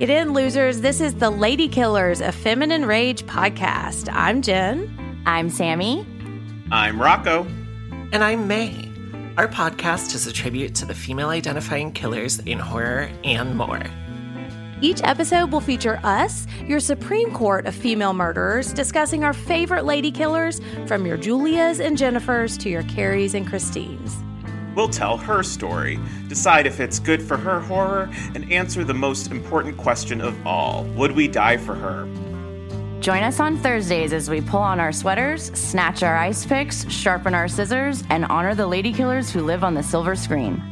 Get in, losers. This is the Lady Killers, a feminine rage podcast. I'm Jen. I'm Sammy. I'm Rocco. And I'm May. Our podcast is a tribute to the female identifying killers in horror and more. Each episode will feature us, your Supreme Court of female murderers, discussing our favorite lady killers from your Julias and Jennifers to your Carries and Christines. We'll tell her story, decide if it's good for her horror, and answer the most important question of all Would we die for her? Join us on Thursdays as we pull on our sweaters, snatch our ice picks, sharpen our scissors, and honor the lady killers who live on the silver screen.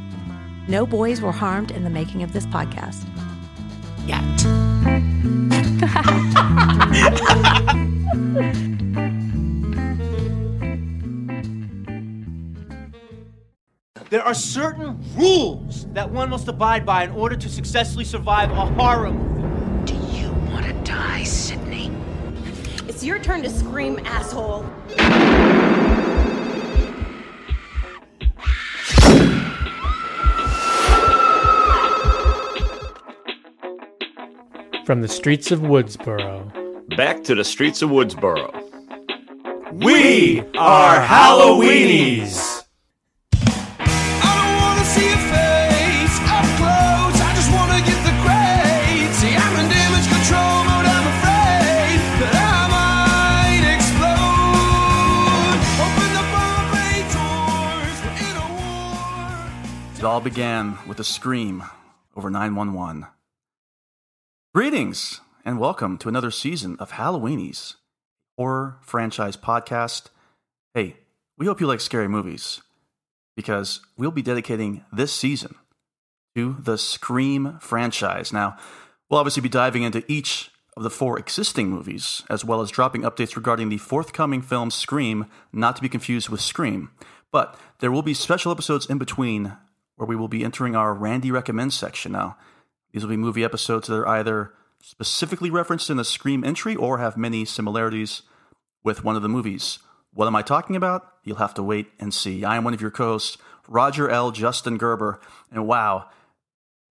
No boys were harmed in the making of this podcast. Yet. There are certain rules that one must abide by in order to successfully survive a horror movie. Do you want to die, Sydney? It's your turn to scream, asshole. From the streets of Woodsboro. Back to the streets of Woodsboro. We are Halloweenies! All began with a scream over 911. Greetings and welcome to another season of Halloweenies, horror franchise podcast. Hey, we hope you like scary movies because we'll be dedicating this season to the Scream franchise. Now, we'll obviously be diving into each of the four existing movies, as well as dropping updates regarding the forthcoming film Scream, not to be confused with Scream. But there will be special episodes in between where we will be entering our Randy Recommends section. Now, these will be movie episodes that are either specifically referenced in the Scream entry or have many similarities with one of the movies. What am I talking about? You'll have to wait and see. I am one of your co hosts, Roger L. Justin Gerber, and wow,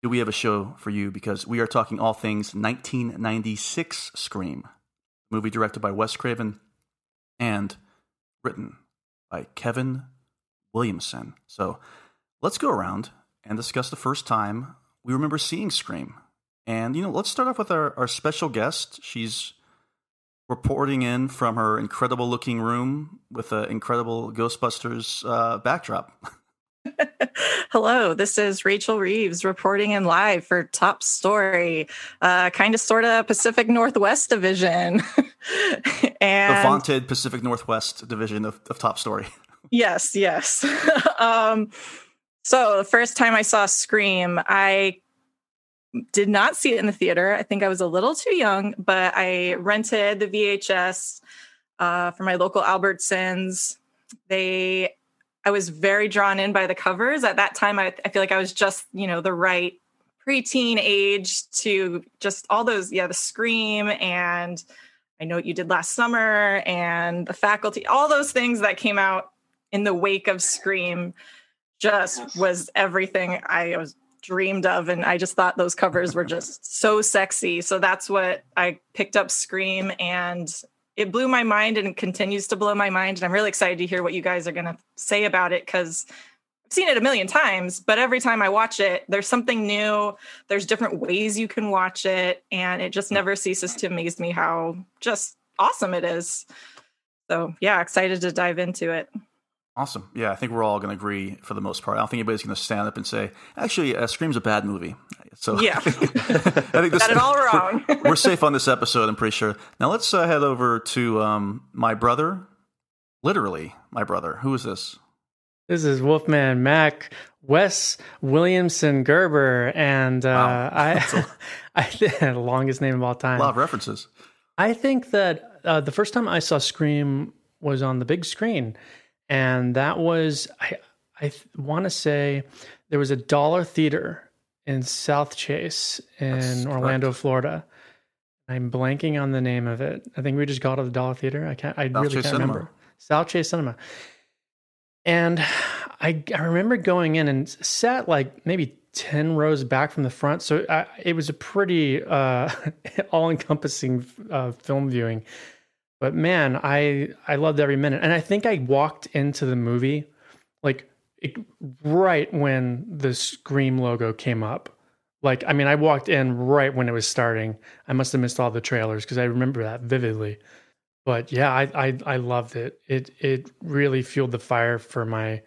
do we have a show for you because we are talking all things 1996 Scream, movie directed by Wes Craven and written by Kevin Williamson. So, let's go around and discuss the first time we remember seeing Scream. And, you know, let's start off with our, our special guest. She's reporting in from her incredible looking room with an incredible Ghostbusters uh, backdrop. Hello, this is Rachel Reeves reporting in live for Top Story, uh, kind of sort of Pacific Northwest division. and the vaunted Pacific Northwest division of, of Top Story. yes, yes. um, so the first time I saw Scream, I did not see it in the theater. I think I was a little too young, but I rented the VHS uh, for my local Albertsons. They, I was very drawn in by the covers. At that time, I, I feel like I was just, you know, the right preteen age to just all those, yeah, the Scream and I know what you did last summer and the faculty, all those things that came out in the wake of Scream just was everything I was dreamed of and I just thought those covers were just so sexy. So that's what I picked up Scream and it blew my mind and continues to blow my mind. And I'm really excited to hear what you guys are going to say about it because I've seen it a million times, but every time I watch it, there's something new. There's different ways you can watch it. And it just hmm. never ceases to amaze me how just awesome it is. So, yeah, excited to dive into it. Awesome. Yeah, I think we're all going to agree for the most part. I don't think anybody's going to stand up and say, actually, uh, Scream's a bad movie. So yeah, I think this, got it all wrong. we're, we're, safe on this episode. I'm pretty sure. Now let's uh, head over to um, my brother. Literally, my brother. Who is this? This is Wolfman Mac Wes Williamson Gerber, and uh, wow. I, I the longest name of all time. A lot of references. I think that uh, the first time I saw Scream was on the big screen and that was I I want to say there was a dollar theater in South Chase in That's Orlando, correct. Florida. I'm blanking on the name of it. I think we just got to the Dollar Theater. I can't. I South really Chase can't Cinema. remember. South Chase Cinema. And I I remember going in and sat like maybe ten rows back from the front, so I, it was a pretty uh, all encompassing uh, film viewing. But man, I I loved every minute, and I think I walked into the movie like it, right when the Scream logo came up. Like, I mean, I walked in right when it was starting. I must have missed all the trailers because I remember that vividly. But yeah, I, I I loved it. It it really fueled the fire for my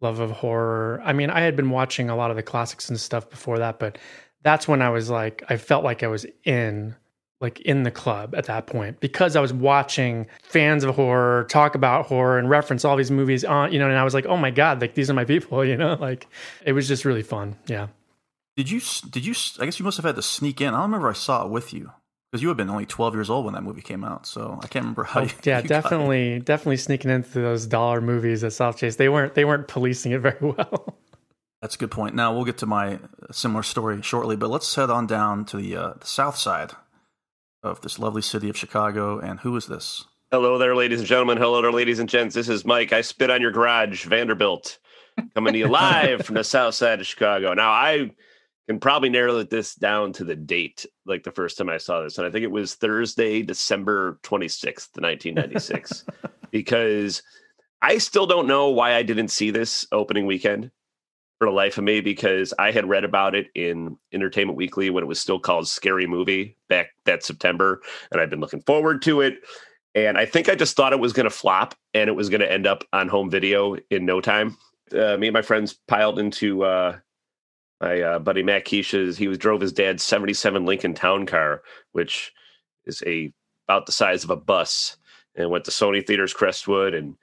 love of horror. I mean, I had been watching a lot of the classics and stuff before that, but that's when I was like, I felt like I was in like in the club at that point because I was watching fans of horror talk about horror and reference all these movies on, you know, and I was like, oh my God, like these are my people, you know, like it was just really fun. Yeah. Did you, did you, I guess you must have had to sneak in. I don't remember I saw it with you because you had been only 12 years old when that movie came out. So I can't remember how. Oh, you, yeah, you definitely, definitely sneaking into those dollar movies at South Chase. They weren't, they weren't policing it very well. That's a good point. Now we'll get to my similar story shortly, but let's head on down to the, uh, the South Side of this lovely city of Chicago. And who is this? Hello there, ladies and gentlemen. Hello there, ladies and gents. This is Mike. I spit on your garage, Vanderbilt, coming to you live from the south side of Chicago. Now, I can probably narrow this down to the date, like the first time I saw this. And I think it was Thursday, December 26th, 1996, because I still don't know why I didn't see this opening weekend for the life of me because I had read about it in Entertainment Weekly when it was still called Scary Movie back that September, and I've been looking forward to it. And I think I just thought it was going to flop and it was going to end up on home video in no time. Uh, me and my friends piled into uh, my uh, buddy Matt Keisha's. He was drove his dad's '77 Lincoln Town Car, which is a about the size of a bus, and went to Sony Theaters Crestwood and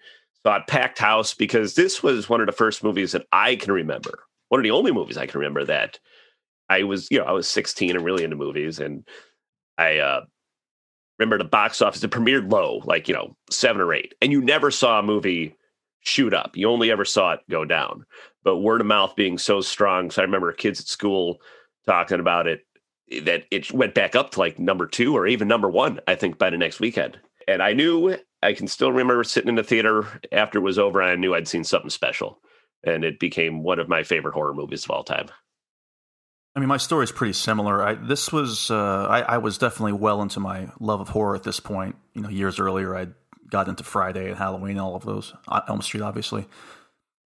thought packed house because this was one of the first movies that I can remember. One of the only movies I can remember that I was, you know, I was 16 and really into movies. And I uh, remember the box office, it premiered low, like, you know, seven or eight. And you never saw a movie shoot up. You only ever saw it go down. But word of mouth being so strong. So I remember kids at school talking about it that it went back up to like number two or even number one, I think, by the next weekend. And I knew I can still remember sitting in the theater after it was over. I knew I'd seen something special, and it became one of my favorite horror movies of all time. I mean, my story is pretty similar. I, this was uh, I, was definitely well into my love of horror at this point. You know, years earlier, I got into Friday and Halloween, all of those, uh, Elm Street, obviously.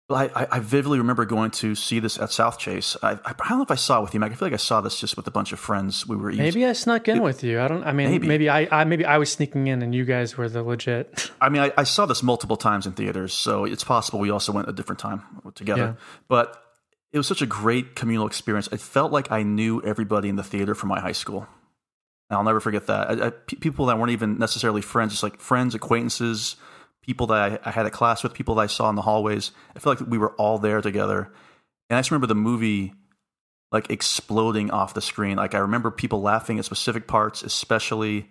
I, I, vividly remember going to see this at South Chase. I, I, don't know if I saw it with you, Mike. I feel like I saw this just with a bunch of friends. We were maybe I snuck in it, with you. I don't. I mean, maybe, maybe I, I, maybe I was sneaking in, and you guys were the legit. I mean, I, I, saw this multiple times in theaters, so it's possible we also went a different time together. Yeah. But it was such a great communal experience. It felt like I knew everybody in the theater from my high school. And I'll never forget that. people that weren't even necessarily friends, just like friends, acquaintances people that I, I, had a class with, people that I saw in the hallways. I feel like we were all there together. And I just remember the movie like exploding off the screen. Like I remember people laughing at specific parts, especially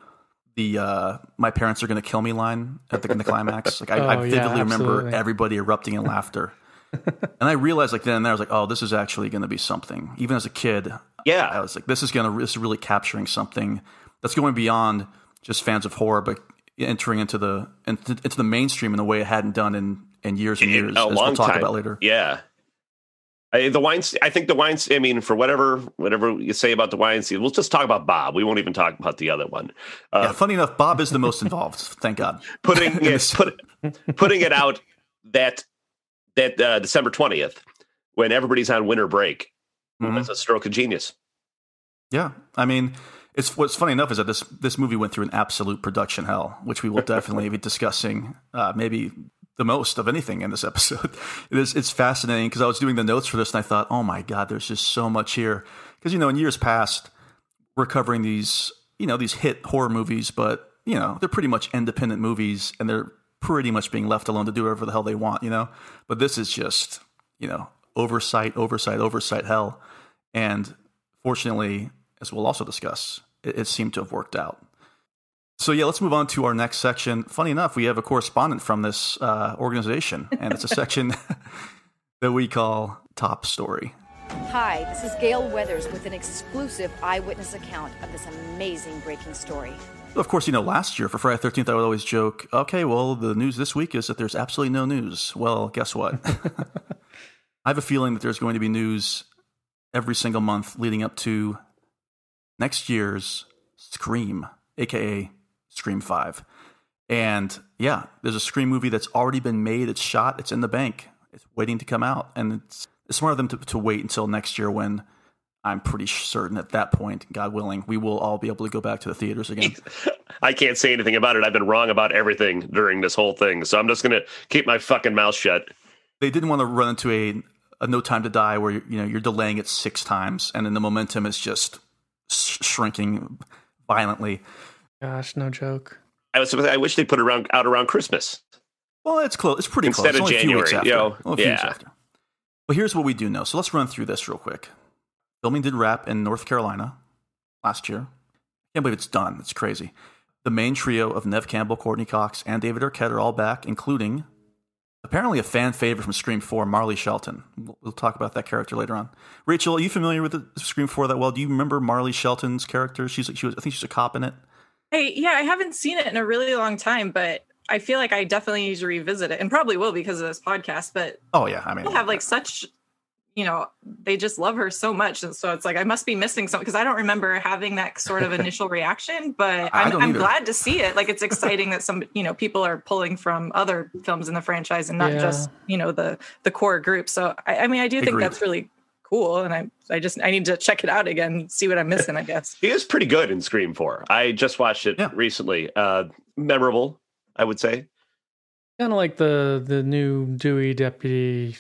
the uh, "my parents are going to kill me" line at the, in the climax. Like I, oh, I vividly yeah, remember everybody erupting in laughter. and I realized like then and there I was like, oh, this is actually going to be something. Even as a kid, yeah, I was like, this is going to this is really capturing something that's going beyond just fans of horror, but entering into the into, the mainstream in a way it hadn't done in in years and years, a as long we'll talk time. about later. Yeah. I, the Weinstein, I think the Weinstein. I mean, for whatever whatever you say about the Weinstein, we'll just talk about Bob. We won't even talk about the other one. Uh, yeah, funny enough, Bob is the most involved. thank God. Putting it, put, putting it out that that uh, December twentieth, when everybody's on winter break, mm-hmm. that's a stroke of genius. Yeah, I mean, it's what's funny enough is that this this movie went through an absolute production hell, which we will definitely be discussing. Uh, maybe the most of anything in this episode. It is it's fascinating because I was doing the notes for this and I thought, oh my god, there's just so much here. Because you know, in years past, we're covering these you know these hit horror movies, but you know they're pretty much independent movies and they're pretty much being left alone to do whatever the hell they want. You know, but this is just you know oversight, oversight, oversight hell. And fortunately, as we'll also discuss, it, it seemed to have worked out. So yeah, let's move on to our next section. Funny enough, we have a correspondent from this uh, organization, and it's a section that we call Top Story. Hi, this is Gale Weathers with an exclusive eyewitness account of this amazing breaking story. Of course, you know, last year for Friday 13th, I would always joke, okay, well, the news this week is that there's absolutely no news. Well, guess what? I have a feeling that there's going to be news every single month leading up to next year's Scream, aka Scream 5. And yeah, there's a Scream movie that's already been made, it's shot, it's in the bank, it's waiting to come out. And it's, it's smart of them to, to wait until next year when I'm pretty certain at that point, God willing, we will all be able to go back to the theaters again. I can't say anything about it. I've been wrong about everything during this whole thing. So I'm just going to keep my fucking mouth shut. They didn't want to run into a, a No Time to Die where you know you're delaying it six times and then the momentum is just shrinking violently. Gosh, no joke. I was. I wish they put it around out around Christmas. Well, it's close. It's pretty Instead close. Instead of January, after. You know, well, yeah. Well, here's what we do know. So let's run through this real quick. Filming did wrap in North Carolina last year. Can't believe it's done. It's crazy. The main trio of Nev Campbell, Courteney Cox, and David Arquette are all back, including apparently a fan favorite from Scream 4, Marley Shelton. We'll talk about that character later on. Rachel, are you familiar with the Scream 4 that well? Do you remember Marley Shelton's character? She's she was I think she's a cop in it. Hey, yeah, I haven't seen it in a really long time, but I feel like I definitely need to revisit it, and probably will because of this podcast. But oh yeah, I mean, people have like such, you know, they just love her so much, and so it's like I must be missing something because I don't remember having that sort of initial reaction. But I'm, I'm glad to see it. Like it's exciting that some, you know, people are pulling from other films in the franchise and not yeah. just you know the the core group. So I, I mean, I do think Agreed. that's really cool and i i just i need to check it out again see what i'm missing i guess he is pretty good in scream 4 i just watched it yeah. recently uh memorable i would say kind of like the the new dewey deputy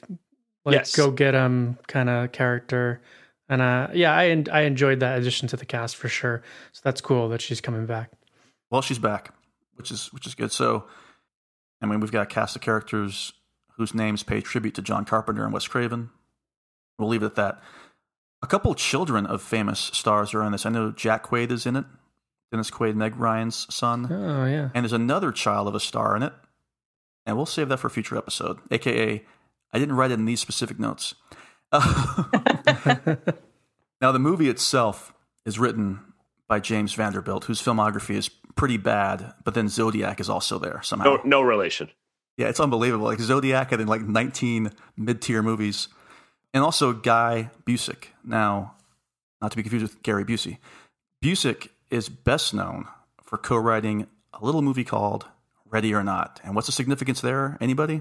like yes. go get him kind of character and uh yeah i i enjoyed that addition to the cast for sure so that's cool that she's coming back well she's back which is which is good so i mean we've got a cast of characters whose names pay tribute to john carpenter and wes craven We'll leave it at that. A couple children of famous stars are in this. I know Jack Quaid is in it. Dennis Quaid, Meg Ryan's son. Oh, yeah. And there's another child of a star in it. And we'll save that for a future episode. AKA, I didn't write it in these specific notes. Uh, now, the movie itself is written by James Vanderbilt, whose filmography is pretty bad, but then Zodiac is also there somehow. No, no relation. Yeah, it's unbelievable. Like Zodiac had in like 19 mid tier movies and also Guy Busick. Now, not to be confused with Gary Busey. Busick is best known for co-writing a little movie called Ready or Not. And what's the significance there? Anybody?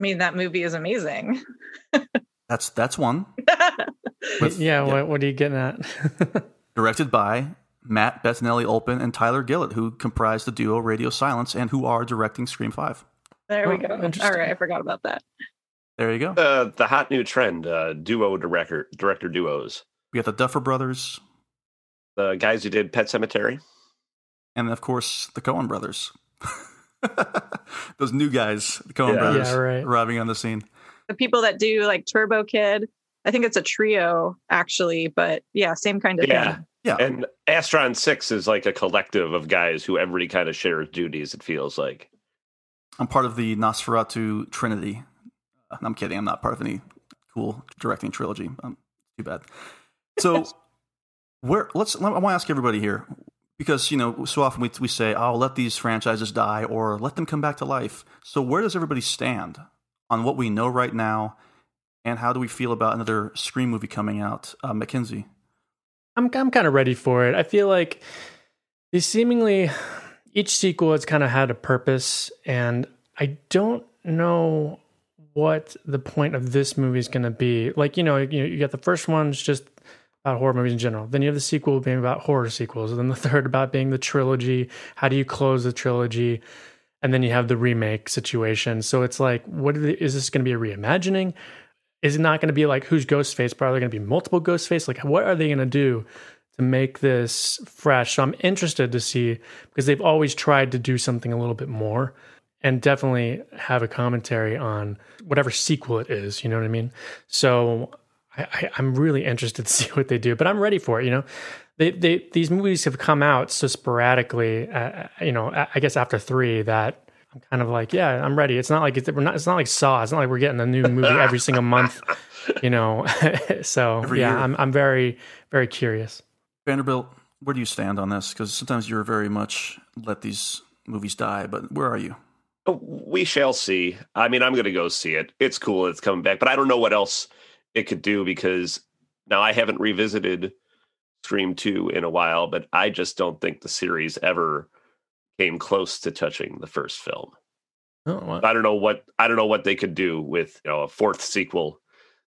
I mean, that movie is amazing. that's that's one. With, yeah, yeah. What, what are you getting at? directed by Matt Bettinelli Olpin and Tyler Gillett, who comprise the duo Radio Silence and who are directing Scream 5. There we oh, go. All right, I forgot about that. There you go. Uh, the hot new trend, uh, duo director director duos. We got the Duffer Brothers, the guys who did Pet Sematary, and of course the Coen Brothers. Those new guys, the Coen yeah. Brothers, yeah, right. arriving on the scene. The people that do like Turbo Kid. I think it's a trio actually, but yeah, same kind of yeah. thing. Yeah. And Astron Six is like a collective of guys who everybody kind of shares duties, it feels like. I'm part of the Nosferatu Trinity. I'm kidding. I'm not part of any cool directing trilogy. Um, too bad. So, where let's. I want to ask everybody here because you know so often we we say, "Oh, let these franchises die," or "Let them come back to life." So, where does everybody stand on what we know right now, And how do we feel about another Scream movie coming out? Uh, Mackenzie. I'm I'm kind of ready for it. I feel like these seemingly each sequel has kind of had a purpose, and I don't know what the point of this movie is going to be. Like you know, you, you got the first one's just about horror movies in general. Then you have the sequel being about horror sequels, and then the third about being the trilogy. How do you close the trilogy? And then you have the remake situation. So it's like, what is this going to be a reimagining? Is it not going to be like who's Ghostface? But are there going to be multiple Ghostface? Like, what are they going to do to make this fresh? So I'm interested to see because they've always tried to do something a little bit more and definitely have a commentary on whatever sequel it is. You know what I mean? So I, am really interested to see what they do, but I'm ready for it. You know, they, they these movies have come out so sporadically. Uh, you know, I guess after three that I'm kind of like, yeah, I'm ready. It's not like it's, we're not. It's not like Saw. It's not like we're getting a new movie every single month. You know, so every yeah, year. I'm I'm very very curious. Vanderbilt, where do you stand on this? Because sometimes you're very much let these movies die, but where are you? Oh, we shall see. I mean, I'm going to go see it. It's cool. It's coming back, but I don't know what else it could do because now I haven't revisited Scream 2 in a while, but I just don't think the series ever came close to touching the first film. Oh, I don't know what I don't know what they could do with you know a fourth sequel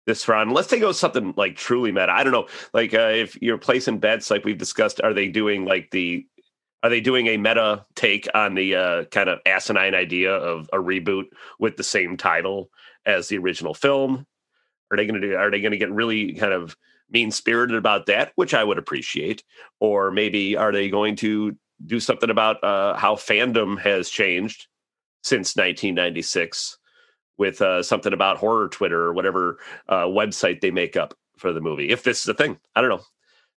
this round unless they go something like truly meta. I don't know. Like uh, if you're placing bets, like we've discussed, are they doing like the are they doing a meta take on the uh, kind of asinine idea of a reboot with the same title as the original film? Are they going to do? Are they going to get really kind of mean spirited about that, which I would appreciate, or maybe are they going to do something about uh, how fandom has changed since 1996 with uh, something about horror Twitter or whatever uh, website they make up for the movie? If this is a thing, I don't know.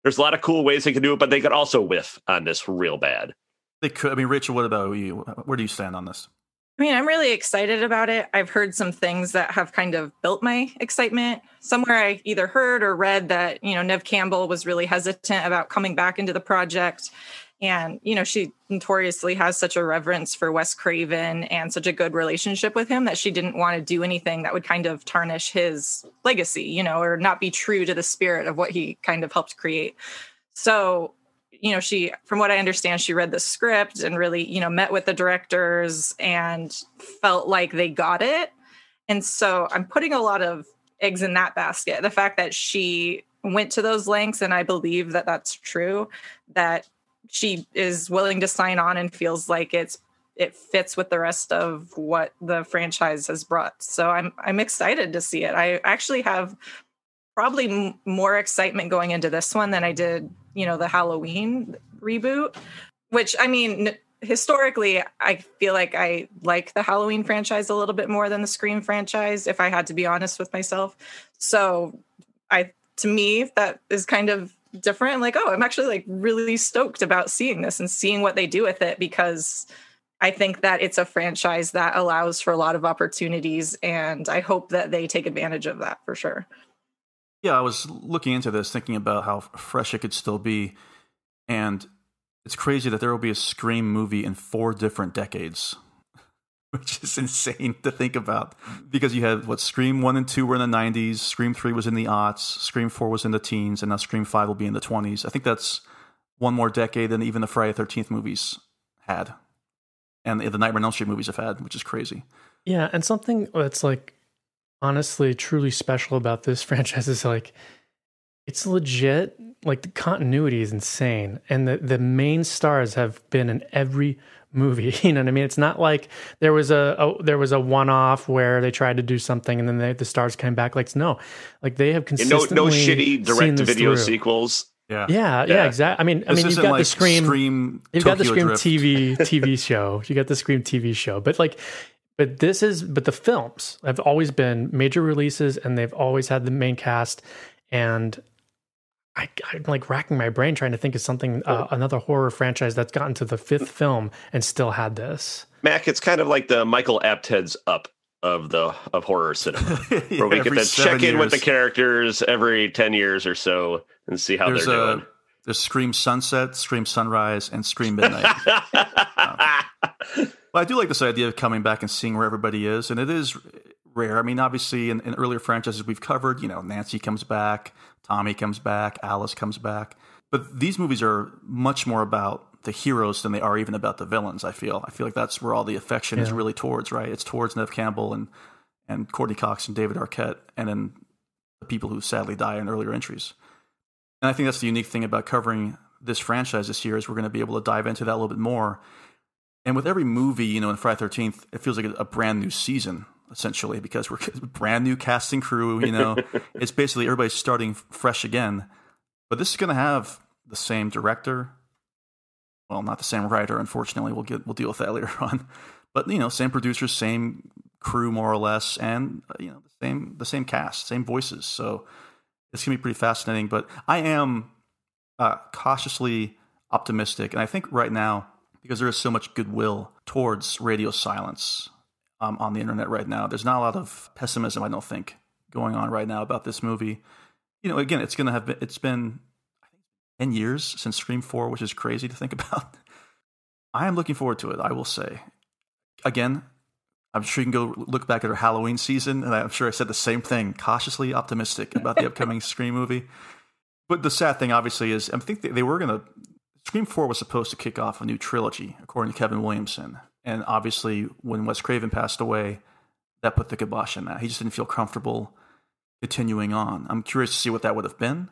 There's a lot of cool ways they can do it, but they could also whiff on this real bad. They could. I mean, Richard, what about you? Where do you stand on this? I mean, I'm really excited about it. I've heard some things that have kind of built my excitement. Somewhere I either heard or read that, you know, Nev Campbell was really hesitant about coming back into the project. And, you know, she notoriously has such a reverence for Wes Craven and such a good relationship with him that she didn't want to do anything that would kind of tarnish his legacy, you know, or not be true to the spirit of what he kind of helped create. So you know she from what i understand she read the script and really you know met with the directors and felt like they got it. And so i'm putting a lot of eggs in that basket. The fact that she went to those lengths and i believe that that's true that she is willing to sign on and feels like it's it fits with the rest of what the franchise has brought. So i'm i'm excited to see it. I actually have probably m- more excitement going into this one than I did, you know, the Halloween reboot, which I mean, historically, I feel like I like the Halloween franchise a little bit more than the Scream franchise, if I had to be honest with myself. So I, to me, that is kind of different. Like, oh, I'm actually like really stoked about seeing this and seeing what they do with it because I think that it's a franchise that allows for a lot of opportunities, and I hope that they take advantage of that for sure. Yeah, I was looking into this, thinking about how fresh it could still be, and it's crazy that there will be a Scream movie in four different decades, which is insane to think about. Because you had what Scream one and two were in the '90s, Scream three was in the aughts, Scream four was in the teens, and now Scream five will be in the 20s. I think that's one more decade than even the Friday Thirteenth movies had, and the Nightmare on Elm Street movies have had, which is crazy. Yeah, and something that's like honestly truly special about this franchise is like it's legit like the continuity is insane and the the main stars have been in every movie you know what i mean it's not like there was a, a there was a one-off where they tried to do something and then they, the stars came back like no like they have consistently no, no shitty direct to video sequels yeah. yeah, yeah, exactly. I mean, this I mean, you've got like the Scream, Scream you've Tokyo got the Scream Drift. TV TV show, you got the Scream TV show, but like but this is but the films have always been major releases and they've always had the main cast and I, am like racking my brain trying to think of something uh, another horror franchise that's gotten to the fifth film and still had this. Mac, it's kind of like the Michael Apted's Up of the of horror cinema, Yeah, where we get every to seven check in with the characters every ten years or so and see how There's they're a doing. there's Scream Sunset, Scream Sunrise, and Scream Midnight. Um, but I do like this idea of coming back and seeing where everybody is, and it is rare. I mean, obviously, in, in earlier franchises we've covered, you know, Nancy comes back, Tommy comes back, Alice comes back. But these movies are much more about the heroes than they are even about the villains. I feel. I feel like that's where all the affection is really towards. Right? It's towards Nev Campbell and and Courteney Cox and David Arquette, and then the people who sadly die in earlier entries. And I think that's the unique thing about covering this franchise this year is we're going to be able to dive into that a little bit more. And with every movie, you know, in Friday Thirteenth, it feels like a, brand new season essentially because we're brand new casting crew. You know, it's basically everybody's starting fresh again. But this is going to have the same director. Well, not the same writer, unfortunately. We'll get we'll deal with that later on. But you know, same producers, same crew, more or less, and uh, you know, the same the same cast, same voices. So it's gonna be pretty fascinating. But I am uh, cautiously optimistic, and I think right now because there is so much goodwill towards radio silence um, on the internet right now. There's not a lot of pessimism, I don't think, going on right now about this movie. You know, again, it's gonna have been, it's been I think ten years since Scream Four, which is crazy to think about. I am looking forward to it. I will say, again, I'm sure you can go look back at our Halloween season, and I'm sure I said the same thing, cautiously optimistic about the upcoming Scream movie. But the sad thing, obviously, is I think they, they were going to. Scream 4 was supposed to kick off a new trilogy, according to Kevin Williamson. And obviously, when Wes Craven passed away, that put the kibosh in that. He just didn't feel comfortable continuing on. I'm curious to see what that would have been.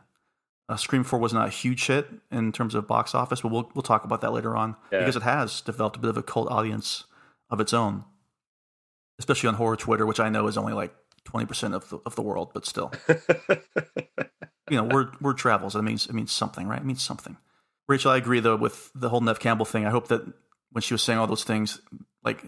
Uh, Scream 4 was not a huge hit in terms of box office, but we'll, we'll talk about that later on Yeah. because it has developed a bit of a cult audience of its own, especially on horror Twitter, which I know is only like 20% of the, of the world, but still. you know, word, word travels. It means, it means something, right? It means something. Rachel, I agree though with the whole Nev Campbell thing. I hope that when she was saying all those things, like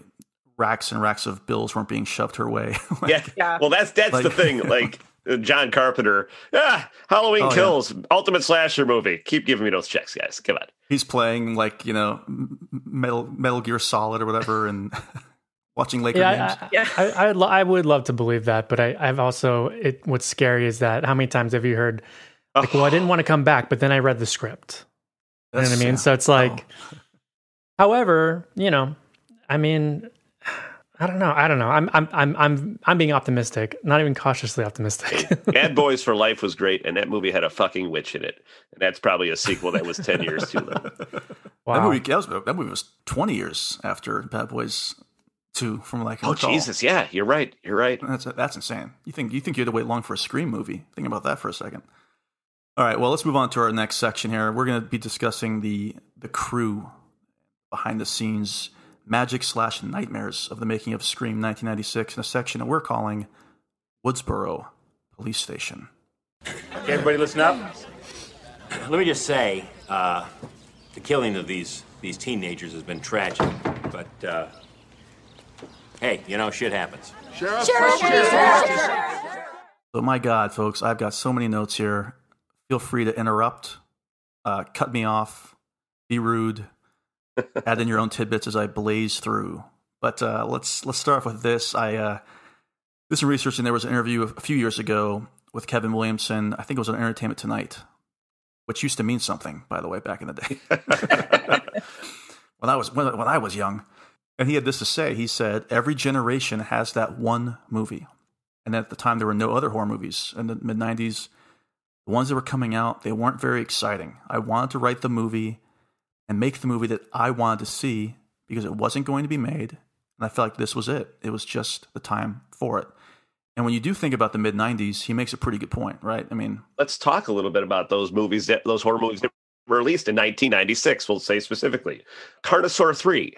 racks and racks of bills weren't being shoved her way. Like, yeah. Well, that's that's the thing. Like John Carpenter, ah, Halloween Oh, yeah. Kills, ultimate slasher movie. Keep giving me those checks, guys. Come on. he's playing like you know Metal Metal Gear Solid or whatever, and watching Laker games. Yeah, I, I, I, lo- I would love to believe that, but I, I've also it. What's scary is that how many times have you heard like, "Well, I didn't want to come back, but then I read the script." You know what I That's- mean? So it's like, oh. however, you know, I mean, I don't know. I don't know. I'm I'm I'm I'm I'm being optimistic, not even cautiously optimistic. Bad Boys for Life was great, and that movie had a fucking witch in it. And that's probably a sequel that was 10 years too late. That Wow. movie that, was, that movie was twenty years after Bad Boys Two, from like Oh, recall. Jesus. Yeah, you're right. You're right. That's that's insane. You think you think you had to wait long for a Scream movie? Think about that for a second. All right, well, let's move on to our next section here. We're going to be discussing the the crew behind the scenes magic slash nightmares of the making of Scream 1996 in a section that we're calling Woodsboro Police Station. Okay, everybody listen up. Let me just say, uh, the killing of these these teenagers has been tragic, but uh, hey, you know, shit happens. So, my God, folks, I've got so many notes here. Feel free to interrupt, uh, cut me off, be rude, add in your own tidbits as I blaze through. But uh, let's let's start off with this. I uh, did some research, and there was an interview a few years ago with Kevin Williamson. I think it was on Entertainment Tonight, which used to mean something, by the way, back in the day. when I was when, when I was young, and he had this to say. He said, "Every generation has that one movie." And at the time, there were no other horror movies in the mid 90s. The ones that were coming out, they weren't very exciting. I wanted to write the movie and make the movie that I wanted to see because it wasn't going to be made. And I felt like this was it. It was just the time for it. And when you do think about the mid 90s, he makes a pretty good point, right? I mean, Let's talk a little bit about those movies, that, those horror movies that were released in 1996, we'll say specifically. Carnosaur 3,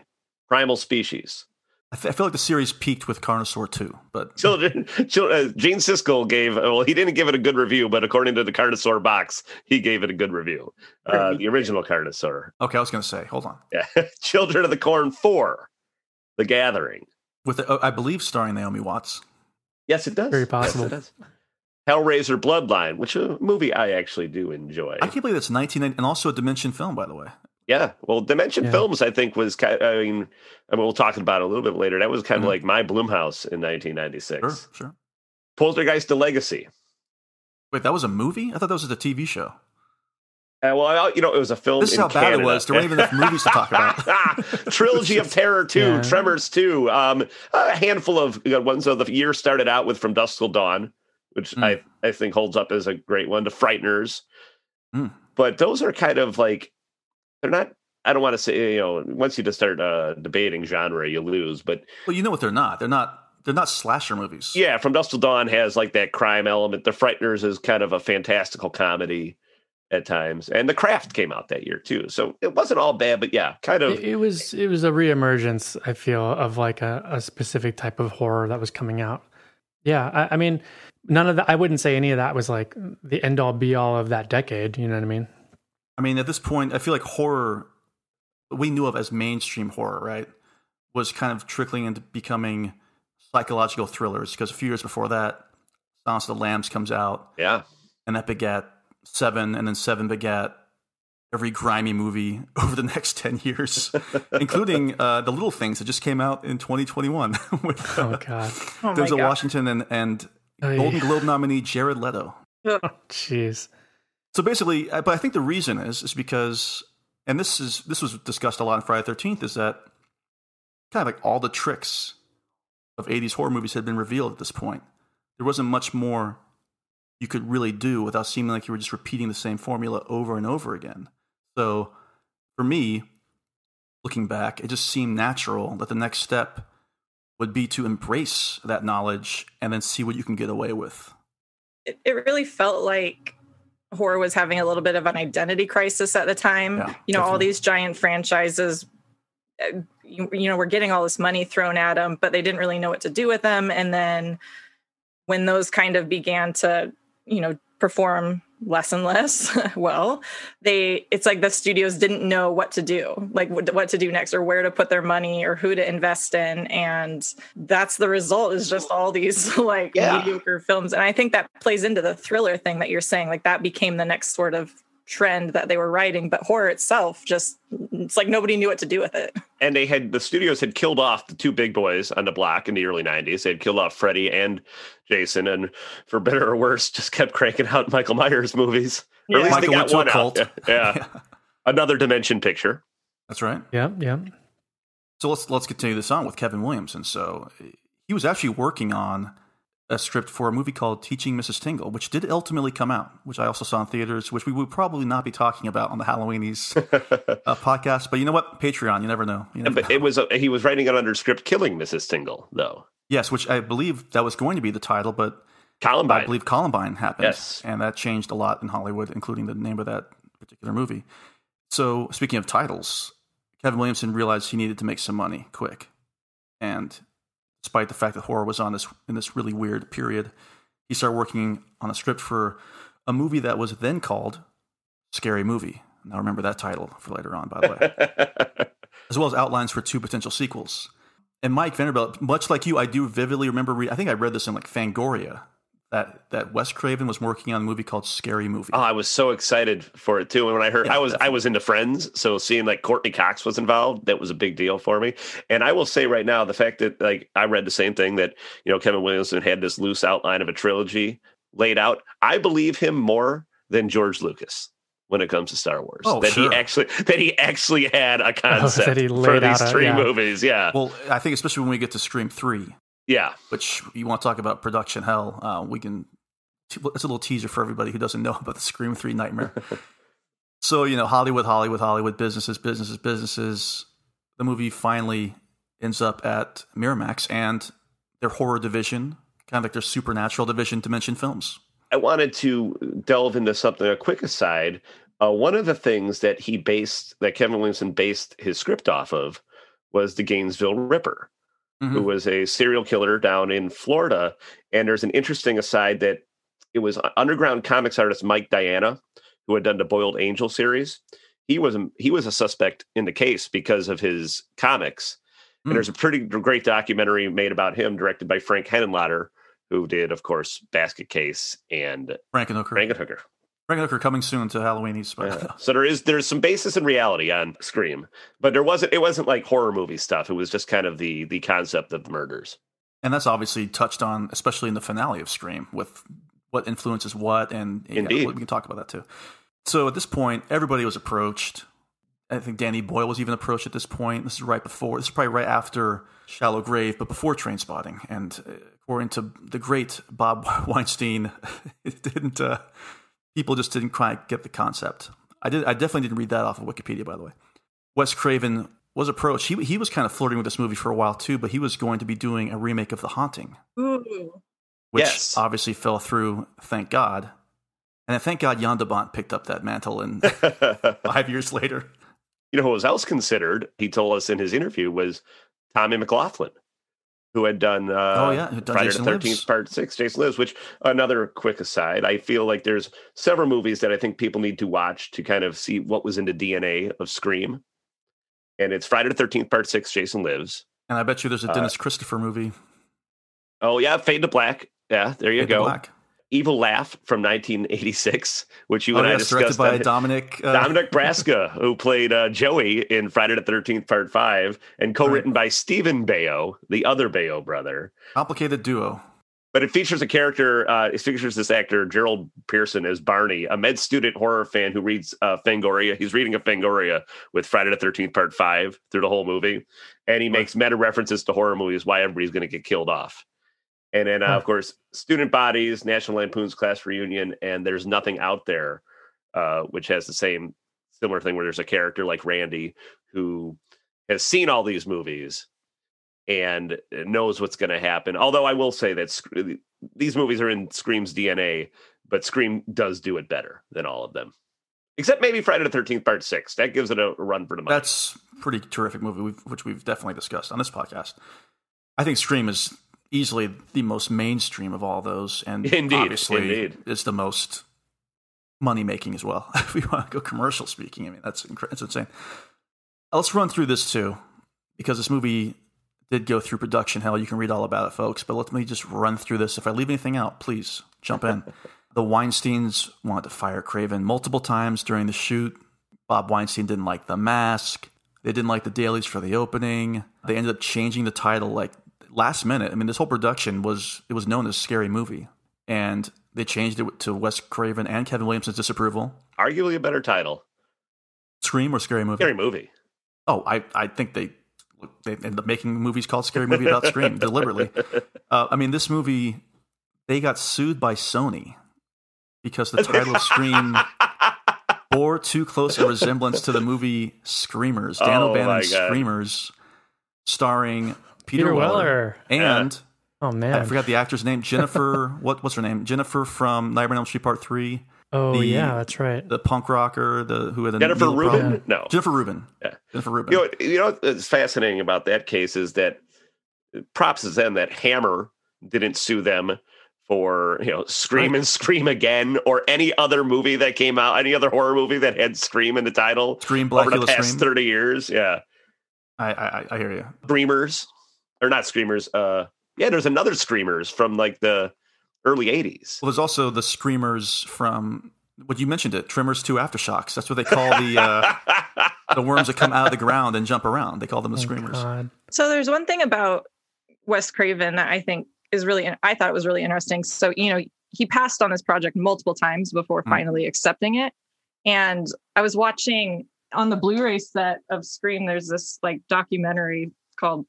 Primal Species. I, th- I feel like the series peaked with Carnosaur 2, but Children, children uh, Gene Siskel gave, well, he didn't give it a good review, but according to the Carnosaur box, he gave it a good review. Uh, the original Carnosaur. okay, I was going to say, hold on. Yeah. Children of the Corn 4, The Gathering. With uh, I believe starring Naomi Watts. Yes, it does. Very possible. Yes, it does. Hellraiser Bloodline, which a movie I actually do enjoy. I can't believe that's 1990 and also a Dimension film, by the way. Yeah, well, Dimension Yeah. Films, I think, was kind. I mean, I mean, we'll talk about it a little bit later. That was kind Mhm. of like my Blumhouse in 1996. Sure, sure. Poltergeist: The Legacy. Wait, that was a movie? I thought that was a TV show. Uh, well, you know, it was a film. This is in how bad it was. There weren't even enough movies to talk about. Trilogy of Terror 2, Yeah. Tremors 2, um, a handful of good ones. So the year started out with From Dusk Till Dawn, which Hmm. I, I think holds up as a great one, To Frighteners. Hmm. But those are kind of like, they're not, I don't want to say, you know, once you just start uh, debating genre, you lose. But Well, you know what they're not. They're not. They're not slasher movies. yeah, From Dusk Till Dawn has like that crime element. The Frighteners is kind of a fantastical comedy at times. And The Craft came out that year too. So it wasn't all bad, but yeah, kind of. It, it was it was a reemergence. I feel of like a, a specific type of horror that was coming out. Yeah, I, I mean, none of that. I wouldn't say any of that was like the end all be all of that decade. You know what I mean? I mean, at this point, I feel like horror we knew of as mainstream horror, right, was kind of trickling into becoming psychological thrillers. Because a few years before that, Silence of the Lambs comes out, yeah, and that begat Seven, and then Seven begat every grimy movie over the next ten years, including uh, the Little Things that just came out in 2021 with Oh god. Oh my Denzel God. Washington and and Golden Globe nominee Jared Leto. Jeez. So basically, uh, but I think the reason is is because, and this is this was discussed a lot on Friday Thirteenth, is that kind of like all the tricks of '80s horror movies had been revealed at this point. There wasn't much more you could really do without seeming like you were just repeating the same formula over and over again. So, for me, looking back, it just seemed natural that the next step would be to embrace that knowledge and then see what you can get away with. it, it really felt like horror was having a little bit of an identity crisis at the time. Yeah, you know, all these giant franchises, uh, you, you know, were getting all this money thrown at them, but they didn't really know what to do with them. And then when those kind of began to, you know, perform less and less. Well they it's like the studios didn't know what to do like what, to do next or where to put their money or who to invest in. And that's the result is just all these like Yeah. mediocre films. And i think that plays into the thriller thing that you're saying like that became the next sort of trend that they were writing but horror itself just it's like nobody knew what to do with it and they had the studios had killed off the two big boys on the block in the early 90s they had killed off freddy and jason and for better or worse just kept cranking out michael myers movies or at least Michael they went got one cult. out yeah. yeah. another dimension picture That's right. Yeah, yeah. So let's let's continue this on with Kevin Williamson. So eh, he was actually working on a script for a movie called Teaching Mrs. Tingle, which did ultimately come out, which I also saw in theaters, which we would probably not be talking about on the Halloweenies uh, podcast. But you know what? Patreon, you never know. You never but it was a, he was writing it under script killing mrs tingle though Yes, which I believe that was going to be the title, but Columbine. I believe Columbine happened. Yes. And that changed a lot in Hollywood, including the name of that particular movie. So, speaking of titles, Kevin Williamson realized he needed to make some money quick. And despite the fact that horror was on this in this really weird period, he started working on a script for a movie that was then called Scary Movie. Now remember that title for later on, by the way. as well as outlines for two potential sequels. And Mike Vanderbilt, much like you, I do vividly remember. Re- I think I read this in like Fangoria that that Wes Craven was working on a movie called Scary Movie. Oh, I was so excited for it too. And when I heard, Yeah, I was I was into Friends, so seeing like Courteney Cox was involved, that was a big deal for me. And I will say right now, the fact that like I read the same thing that you know Kevin Williamson had this loose outline of a trilogy laid out. I believe him more than George Lucas when it comes to Star Wars. Oh, that sure. he actually that he actually had a concept that he for these a- three yeah. movies. Yeah, Well, I think especially when we get to Scream Three, yeah. which you want to talk about production hell, uh, we can. It's a little teaser for everybody who doesn't know about the Scream Three nightmare. so you know, Hollywood, Hollywood, Hollywood, businesses, businesses, businesses. The movie finally ends up at Miramax and their horror division, kind of like their supernatural division, Dimension Films. I wanted to delve into something, a quick aside. Uh, one of the things that he based, that Kevin Williamson based his script off of, was the Gainesville Ripper, who was a serial killer down in Florida. And there's an interesting aside that it was underground comics artist Mike Diana, who had done the Boiled Angel series. He was a, he was a suspect in the case because of his comics. Hmm. And there's a pretty great documentary made about him, directed by Frank Henenlotter, who did, of course, Basket Case and Frankenhooker. Frankenhooker. Frankenhooker coming soon to Halloweenies. But Yeah. So there is there's some basis in reality on Scream, but there wasn't it wasn't like horror movie stuff. It was just kind of the the concept of the murders. And that's obviously touched on, especially in the finale of Scream, with what influences what, and yeah, Indeed. we can talk about that too. So at this point, everybody was approached. I think Danny Boyle was even approached at this point. This is right before, this is probably right after Shallow Grave, but before Trainspotting. And uh, according to the great Bob Weinstein, it didn't, uh, people just didn't quite get the concept. I did, I definitely didn't read that off of Wikipedia, by the way. Wes Craven was approached. He, he was kind of flirting with this movie for a while too, but he was going to be doing a remake of The Haunting. Ooh. Which Yes. obviously fell through, thank God. And then thank God Jan de Bont picked up that mantle and five years later. You know who was else considered? He told us in his interview was Tommy McLoughlin, who had done uh, Oh, yeah, done Friday Jason the Thirteenth. Part Six, Jason Lives. Which another quick aside, I feel like there's several movies that I think people need to watch to kind of see what was in the DNA of Scream, and it's Friday the Thirteenth Part Six, Jason Lives. And I bet you there's a Uh, Dennis Christopher movie. Oh yeah, Fade to Black. Yeah, there you Fade to go. Evil Laugh from 1986, which you Oh, and I yes, directed discussed. by on- Dominic, uh, Dominic Brascia, who played uh, Joey in Friday the 13th Part 5, and co written by Steven Baio, the other Baio brother. Complicated duo. But it features a character, uh, it features this actor, Gerald Pearson, as Barney, a med student horror fan who reads uh, Fangoria. He's reading a Fangoria with Friday the 13th Part 5 through the whole movie. And he makes meta references to horror movies, why everybody's going to get killed off. And then, uh, of course, Student Bodies, National Lampoon's Class Reunion, and There's Nothing Out There, uh, which has the same similar thing where there's a character like Randy who has seen all these movies and knows what's going to happen. Although I will say that Sc- these movies are in Scream's DNA, but Scream does do it better than all of them. Except maybe Friday the 13th Part 6. That gives it a run for the money. That's pretty terrific movie, we've- which we've definitely discussed on this podcast. I think Scream is easily the most mainstream of all those, and Indeed, obviously indeed. is the most money making as well. if we want to go commercial speaking, I mean that's incre- that's insane. Let's run through this too, because this movie did go through production hell. You can read all about it, folks. But let me just run through this. If I leave anything out, please jump in. the Weinsteins wanted to fire Craven multiple times during the shoot. Bob Weinstein didn't like the mask. They didn't like the dailies for the opening. They ended up changing the title like last minute. I mean, this whole production was it was known as Scary Movie, and they changed it to Wes Craven and Kevin Williamson's disapproval. Arguably a better title. Scream or Scary Movie? Scary movie. Oh, I, I think they they ended up making movies called Scary Movie about Scream deliberately. Uh, I mean, this movie they got sued by Sony because the title of Scream bore too close a resemblance to the movie Screamers, Dan Oh, my O'Bannon's Screamers, starring Peter, Peter Weller, Weller. and Oh man. I forgot the actor's name. Jennifer, what what's her name? Jennifer from Nightmare on Elm Street Part Three. Oh the- yeah, that's right. The punk rocker, the who had a Jennifer Rubin? problem. No. Jennifer Rubin. Yeah. Jennifer Rubin. You know, you know what's fascinating about that case is that props to them that Hammer didn't sue them for you know Scream and Scream Again or any other movie that came out, any other horror movie that had Scream in the title Scream, over the past Scream. thirty years. Yeah, I, I I hear you. Screamers or not Screamers? Uh, yeah, there's another Screamers from like the early '80s. Well, there's also the screamers from what you mentioned it, Tremors Two Aftershocks. That's what they call the uh, the worms that come out of the ground and jump around. They call them the screamers. So there's one thing about Wes Craven that I think is really I thought it was really interesting. So you know he passed on this project multiple times before Mm. finally accepting it, and I was watching on the Blu-ray set of Scream. There's this like documentary called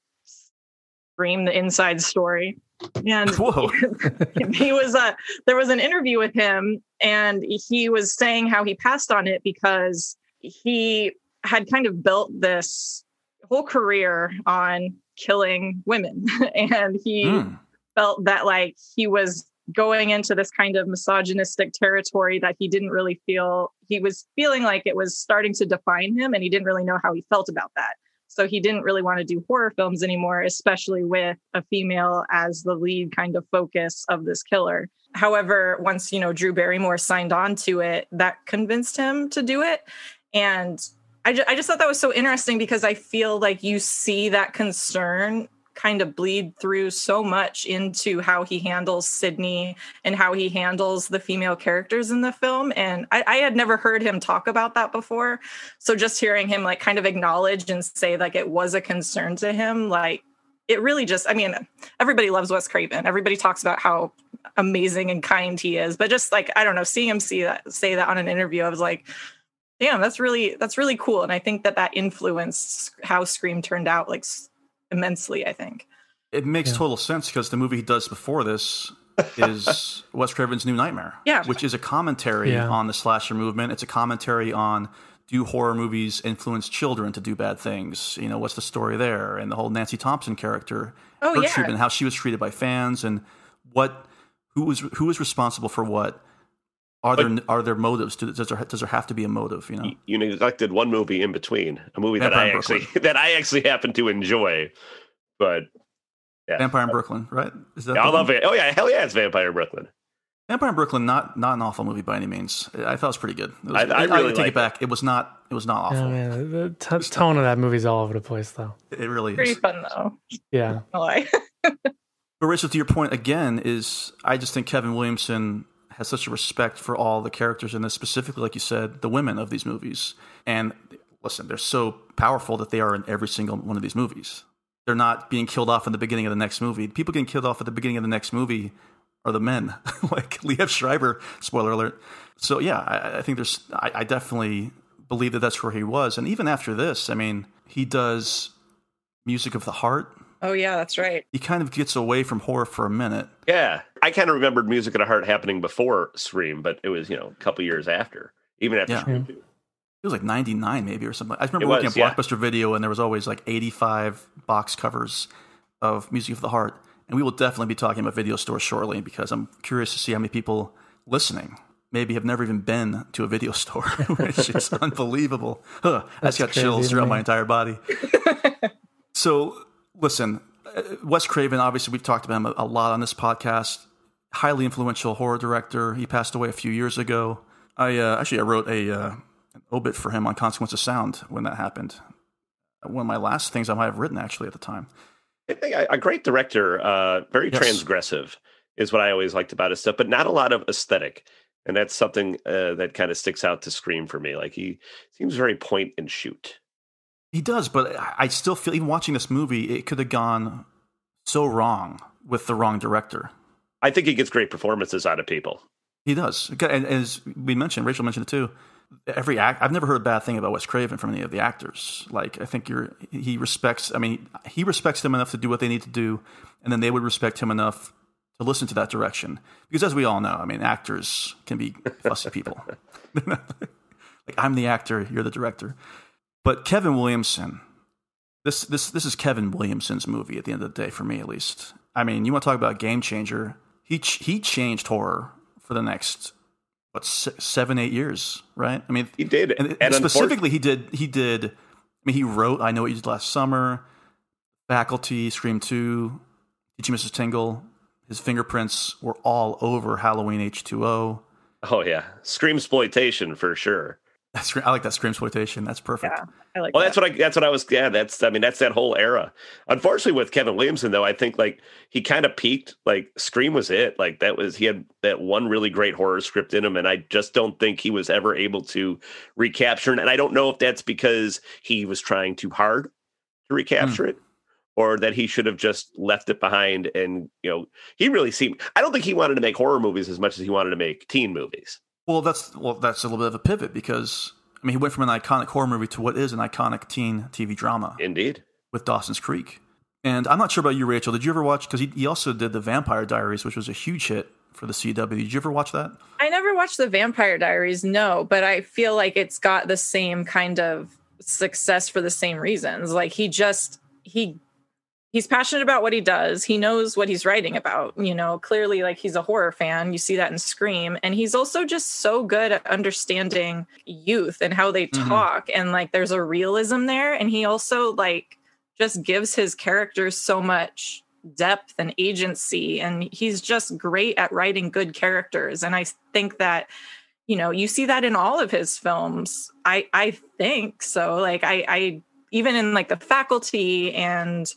Scream: The Inside Story, and Whoa. he was uh there was an interview with him and he was saying how he passed on it because he had kind of built this whole career on killing women and he Hmm. felt that like he was going into this kind of misogynistic territory that he didn't really feel he was feeling like it was starting to define him and he didn't really know how he felt about that so he didn't really want to do horror films anymore especially with a female as the lead kind of focus of this killer. However once you know drew barrymore signed on to it that convinced him to do it. And I, I just thought that was so interesting because i feel like you see that concern kind of bleed through so much into how he handles Sidney and how he handles the female characters in the film. And I, I had never heard him talk about that before. So just hearing him like kind of acknowledge and say like it was a concern to him, like it really just, I mean, everybody loves Wes Craven. Everybody talks about how amazing and kind he is. But just like I don't know, seeing him see that say that on an interview, I was like, damn, that's really that's really cool. And I think that that influenced how Scream turned out like immensely. I think it makes yeah. total sense because the movie he does before this is Wes Craven's New Nightmare, yeah. which is a commentary yeah. on the slasher movement. It's a commentary on do horror movies influence children to do bad things? You know, what's the story there? And the whole Nancy Thompson character, oh, her yeah. treatment, how she was treated by fans, and what who was who was responsible for what. Are there are there motives? Does there does there have to be a motive? You know, you neglected one movie in between, a movie Vampire that I actually that I actually happen to enjoy, but yeah. Vampire in Brooklyn, right? Is that? Yeah, I love it. Oh yeah, hell yeah, it's Vampire in Brooklyn. Vampire in Brooklyn, not not an awful movie by any means. I thought it was pretty good. It was, I, I, really I take it back. It was not. It was not awful. Oh, yeah, man, the t- tone of that movie's all over the place, though. It really Pretty is. Pretty fun though. Yeah. but Rachel, to your point again, is I just think Kevin Williamson has such a respect for all the characters in this, specifically, like you said, the women of these movies. And listen, they're so powerful that they are in every single one of these movies. They're not being killed off in the beginning of the next movie. People getting killed off at the beginning of the next movie are the men, like Liev Schreiber. Spoiler alert. So yeah, I, I think there's. I, I, definitely believe that that's where he was, and even after this, I mean, he does music of the heart. Oh yeah, that's right. He kind of gets away from horror for a minute. Yeah, I kind of remembered music of the heart happening before Scream, but it was you know a couple years after, even after yeah. Scream. It was like '99 maybe or something. I remember looking at Blockbuster yeah. Video, and there was always like 85 box covers of music of the heart and we will definitely be talking about video stores shortly because I'm curious to see how many people listening maybe have never even been to a video store, which is unbelievable. Huh, I just got chills throughout my entire body. so, listen, uh, Wes Craven, obviously, we've talked about him a lot on this podcast. Highly influential horror director. He passed away a few years ago. I uh, actually I wrote a uh, an obit for him on Consequence of Sound when that happened. One of my last things I might have written actually at the time. I think a great director, uh, very yes. transgressive, is what I always liked about his stuff, but not a lot of aesthetic. And that's something uh, that kind of sticks out to Scream for me. Like he seems very point and shoot. He does, but I still feel even watching this movie, it could have gone so wrong with the wrong director. I think he gets great performances out of people. He does, and as we mentioned, Rachel mentioned it too every act I've never heard a bad thing about Wes Craven from any of the actors. Like I think you're he respects I mean he respects them enough to do what they need to do and then they would respect him enough to listen to that direction. Because as we all know, I mean actors can be fussy people. like I'm the actor, you're the director. But Kevin Williamson this this this is Kevin Williamson's movie at the end of the day for me at least. I mean, you want to talk about game changer? He he changed horror for the next what seven eight years right? I mean he did and, and specifically he did he did i mean he wrote i know what you did last summer faculty scream 2 teaching mrs tingle. His fingerprints were all over halloween h2o oh yeah. Scream exploitation for sure that's I like that scream exploitation. That's perfect. Yeah, I like. Well, that. that's what I that's what I was. Yeah, that's I mean that's that whole era. Unfortunately, with Kevin Williamson though, I think like he kind of peaked. Like Scream was it. Like that was he had that one really great horror script in him, and I just don't think he was ever able to recapture it. And I don't know if that's because he was trying too hard to recapture mm. it, or that he should have just left it behind. And you know, he really seemed. I don't think he wanted to make horror movies as much as he wanted to make teen movies. Well, that's well, that's a little bit of a pivot because I mean, he went from an iconic horror movie to what is an iconic teen TV drama. Indeed, with Dawson's Creek. And I'm not sure about you, Rachel. Did you ever watch? Because he, he also did the Vampire Diaries, which was a huge hit for the CW. Did you ever watch that? I never watched the Vampire Diaries, no, but I feel like it's got the same kind of success for the same reasons. Like he just he he's passionate about what he does. He knows what he's writing about. You know, clearly, like he's a horror fan. You see that in Scream. And he's also just so good at understanding youth and how they mm-hmm. talk. And like there's a realism there. And he also like just gives his characters so much depth and agency. And he's just great at writing good characters. And I think that. You know, you see that in all of his films. I I think so. Like I I even in like the faculty and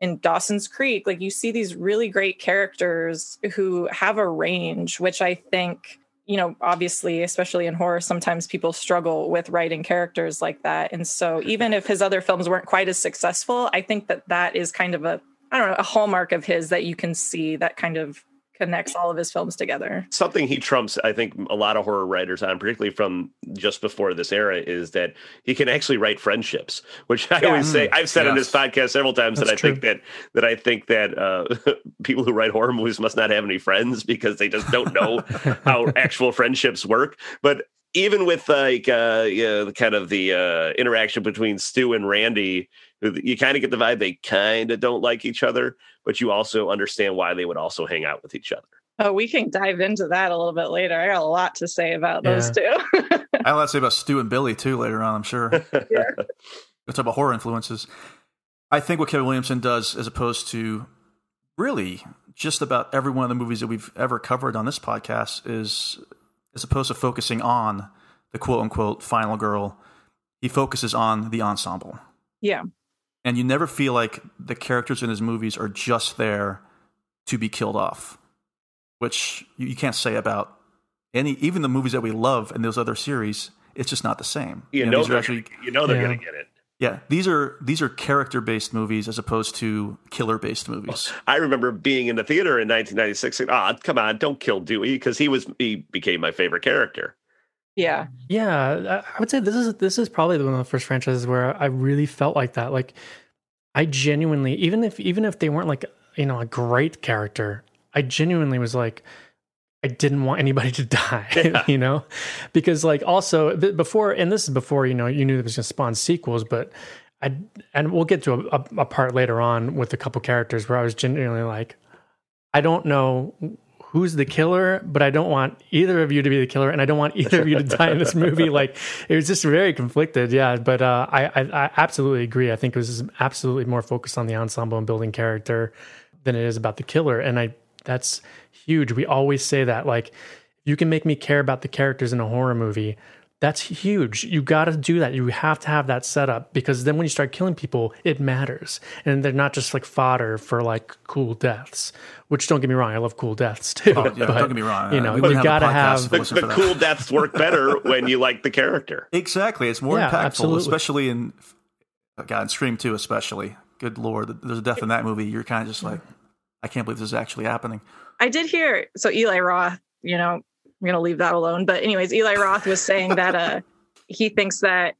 in Dawson's Creek, like you see these really great characters who have a range, which I think, you know, obviously, especially in horror, sometimes people struggle with writing characters like that. And so even if his other films weren't quite as successful, I think that that is kind of a, I don't know, a hallmark of his that you can see that kind of connects all of his films together. Something he trumps, I think, a lot of horror writers on, particularly from just before this era, is that he can actually write friendships. Which I Yeah. always say, Mm, I've said on this podcast several times that I That's think that that I think that uh, people who write horror movies must not have any friends because they just don't know how actual friendships work. But even with like uh, yeah, the kind of the uh, interaction between Stu and Randy, you kind of get the vibe they kind of don't like each other, but you also understand why they would also hang out with each other. Oh, we can dive into that a little bit later. I got a lot to say about those two. I have a lot to say about Stu and Billy too later on. I'm sure. yeah. We'll talk about horror influences. I think what Kevin Williamson does, as opposed to really just about every one of the movies that we've ever covered on this podcast, is as opposed to focusing on the quote unquote final girl, he focuses on the ensemble. Yeah. And you never feel like the characters in his movies are just there to be killed off, which you you can't say about any, even the movies that we love in those other series. It's just not the same. You, know, these are they're, you know they're Yeah. going to get it. yeah, these are these are character based movies as opposed to killer based movies. I remember being in the theater in 1996 and "Ah, come on, don't kill Dewey," because he was he became my favorite character. Yeah. Yeah, I would say this is this is probably one of the first franchises where I really felt like that. Like, I genuinely, even if even if they weren't like you know a great character, I genuinely was like, I didn't want anybody to die. Yeah. you know, because like also before, and this is before you know you knew it was going to spawn sequels, but I and we'll get to a, a, a part later on with a couple characters where I was genuinely like, I don't know who's the killer, but I don't want either of you to be the killer, and I don't want either of you to die in this movie. Like it was just very conflicted, yeah. But uh, I, I I absolutely agree. I think it was absolutely more focused on the ensemble and building character than it is about the killer, and I that's huge. We always say that like you can make me care about the characters in a horror movie. That's huge. You got to do that. You have to have that setup because then when you start killing people, it matters. And they're not just like fodder for like cool deaths, which don't get me wrong. I love cool deaths too. Oh, yeah, don't get me wrong. You know, we you got to podcast have. The, the cool deaths work better when you like the character. Exactly, it's more Yeah, impactful, absolutely. especially in oh, God in Scream Two, especially. Good lord, there's a death in that movie. You're kind of just like, I can't believe this is actually happening. I did hear so Eli Roth, you know, I'm gonna leave that alone. But anyways, Eli Roth was saying that uh he thinks that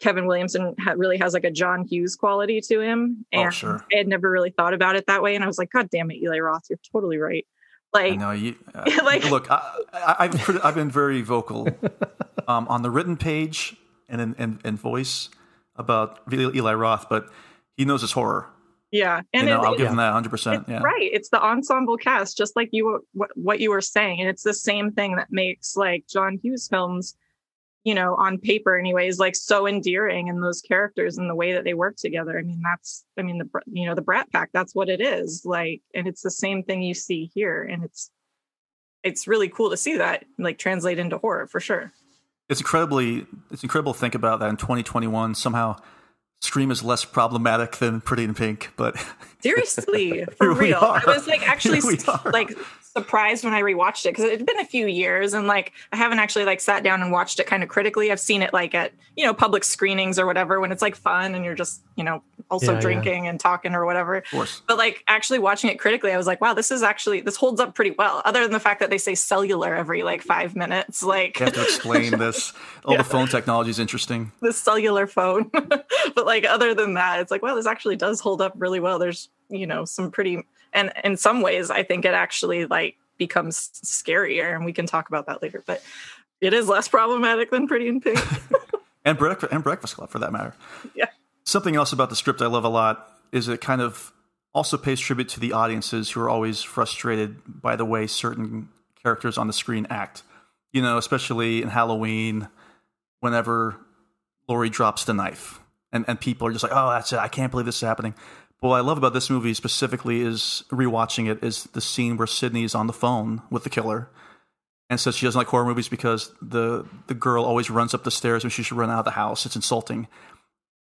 Kevin Williamson ha- really has like a John Hughes quality to him. Oh, And sure. I had never really thought about it that way. And I was like, God damn it, Eli Roth, you're totally right. I Like know you. Uh, Like- look, I, I, I've been very vocal um, on the written page and in, in, in voice about Eli Roth, but he knows his horror. Yeah. You And know, it- I'll give them that 100. percent Yeah, right. It's the ensemble cast, just like you what, what you were saying, and it's the same thing that makes like John Hughes films, you know, on paper, anyways, like so endearing and those characters and the way that they work together. I mean, that's, I mean, the you know the Brat Pack. That's what it is like, and it's the same thing you see here, and it's it's really cool to see that like translate into horror for sure. it's incredibly it's incredible to think about that in 2021 somehow. Scream is less problematic than Pretty in Pink, but Seriously, for real. I was like actually Here we are. like surprised when I rewatched it because it had been a few years and like I haven't actually like sat down and watched it kind of critically. I've seen it like at you know public screenings or whatever when it's like fun and you're just you know also Yeah, yeah. drinking and talking or whatever. of course. But like actually watching it critically, I was like, wow, this is actually this holds up pretty well. Other than the fact that they say cellular every like five minutes, like You have to explain this. All the phone technology is interesting. the cellular phone. but like other than that, it's like, wow, this actually does hold up really well. There's, you know, some pretty and in some ways I think it actually like becomes scarier and we can talk about that later. But it is less problematic than Pretty in Pink. and breakfast and Breakfast Club for that matter. Yeah. Something else about the script I love a lot is it kind of also pays tribute to the audiences who are always frustrated by the way certain characters on the screen act. You know, especially in Halloween, whenever Laurie drops the knife, and and people are just like, "Oh, that's it! I can't believe this is happening." What I love about this movie specifically is rewatching it is the scene where Sidney is on the phone with the killer and says she doesn't like horror movies because the the girl always runs up the stairs when she should run out of the house. It's insulting.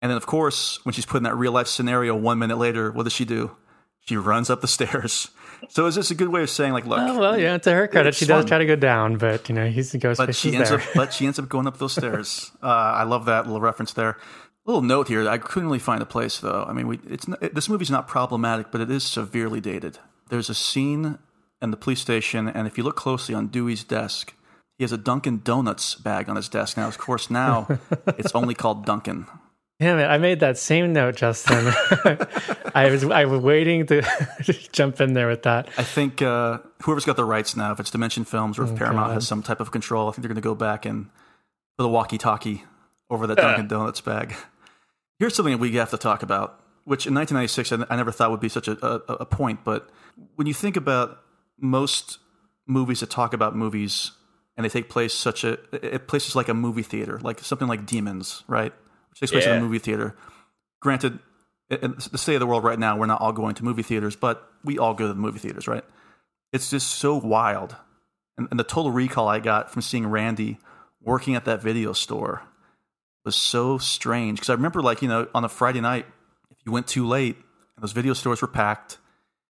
And then, of course, when she's put in that real life scenario, one minute later, what does she do? She runs up the stairs. So is this a good way of saying, like, look? Oh, well, yeah, to her credit, she does fun. try to go down, but you know, he's the ghost but she ends up, but she ends up going up those stairs. Uh, I love that little reference there. Little note here: I couldn't really find a place though. I mean, we, it's not, this movie's not problematic, but it is severely dated. There's a scene in the police station, and if you look closely on Dewey's desk, he has a Dunkin' Donuts bag on his desk. Now, of course, now it's only called Dunkin'. Damn it! I made that same note, Justin. I was I was waiting to jump in there with that. I think uh, whoever's got the rights now, if it's Dimension Films or if Oh, Paramount God. has some type of control, I think they're going to go back and put a walkie-talkie over that Dunkin' Donuts bag. Here's something that we have to talk about, which in 1996 I, I never thought would be such a, a, a point, but when you think about most movies that talk about movies and they take place such a places like a movie theater, like something like Demons, right? Which takes place in a movie theater. Granted, in the state of the world right now, we're not all going to movie theaters, but we all go to the movie theaters, right? It's just so wild. And, and the total recall I got from seeing Randy working at that video store was so strange. Because I remember, like, you know, on a Friday night, if you went too late and those video stores were packed,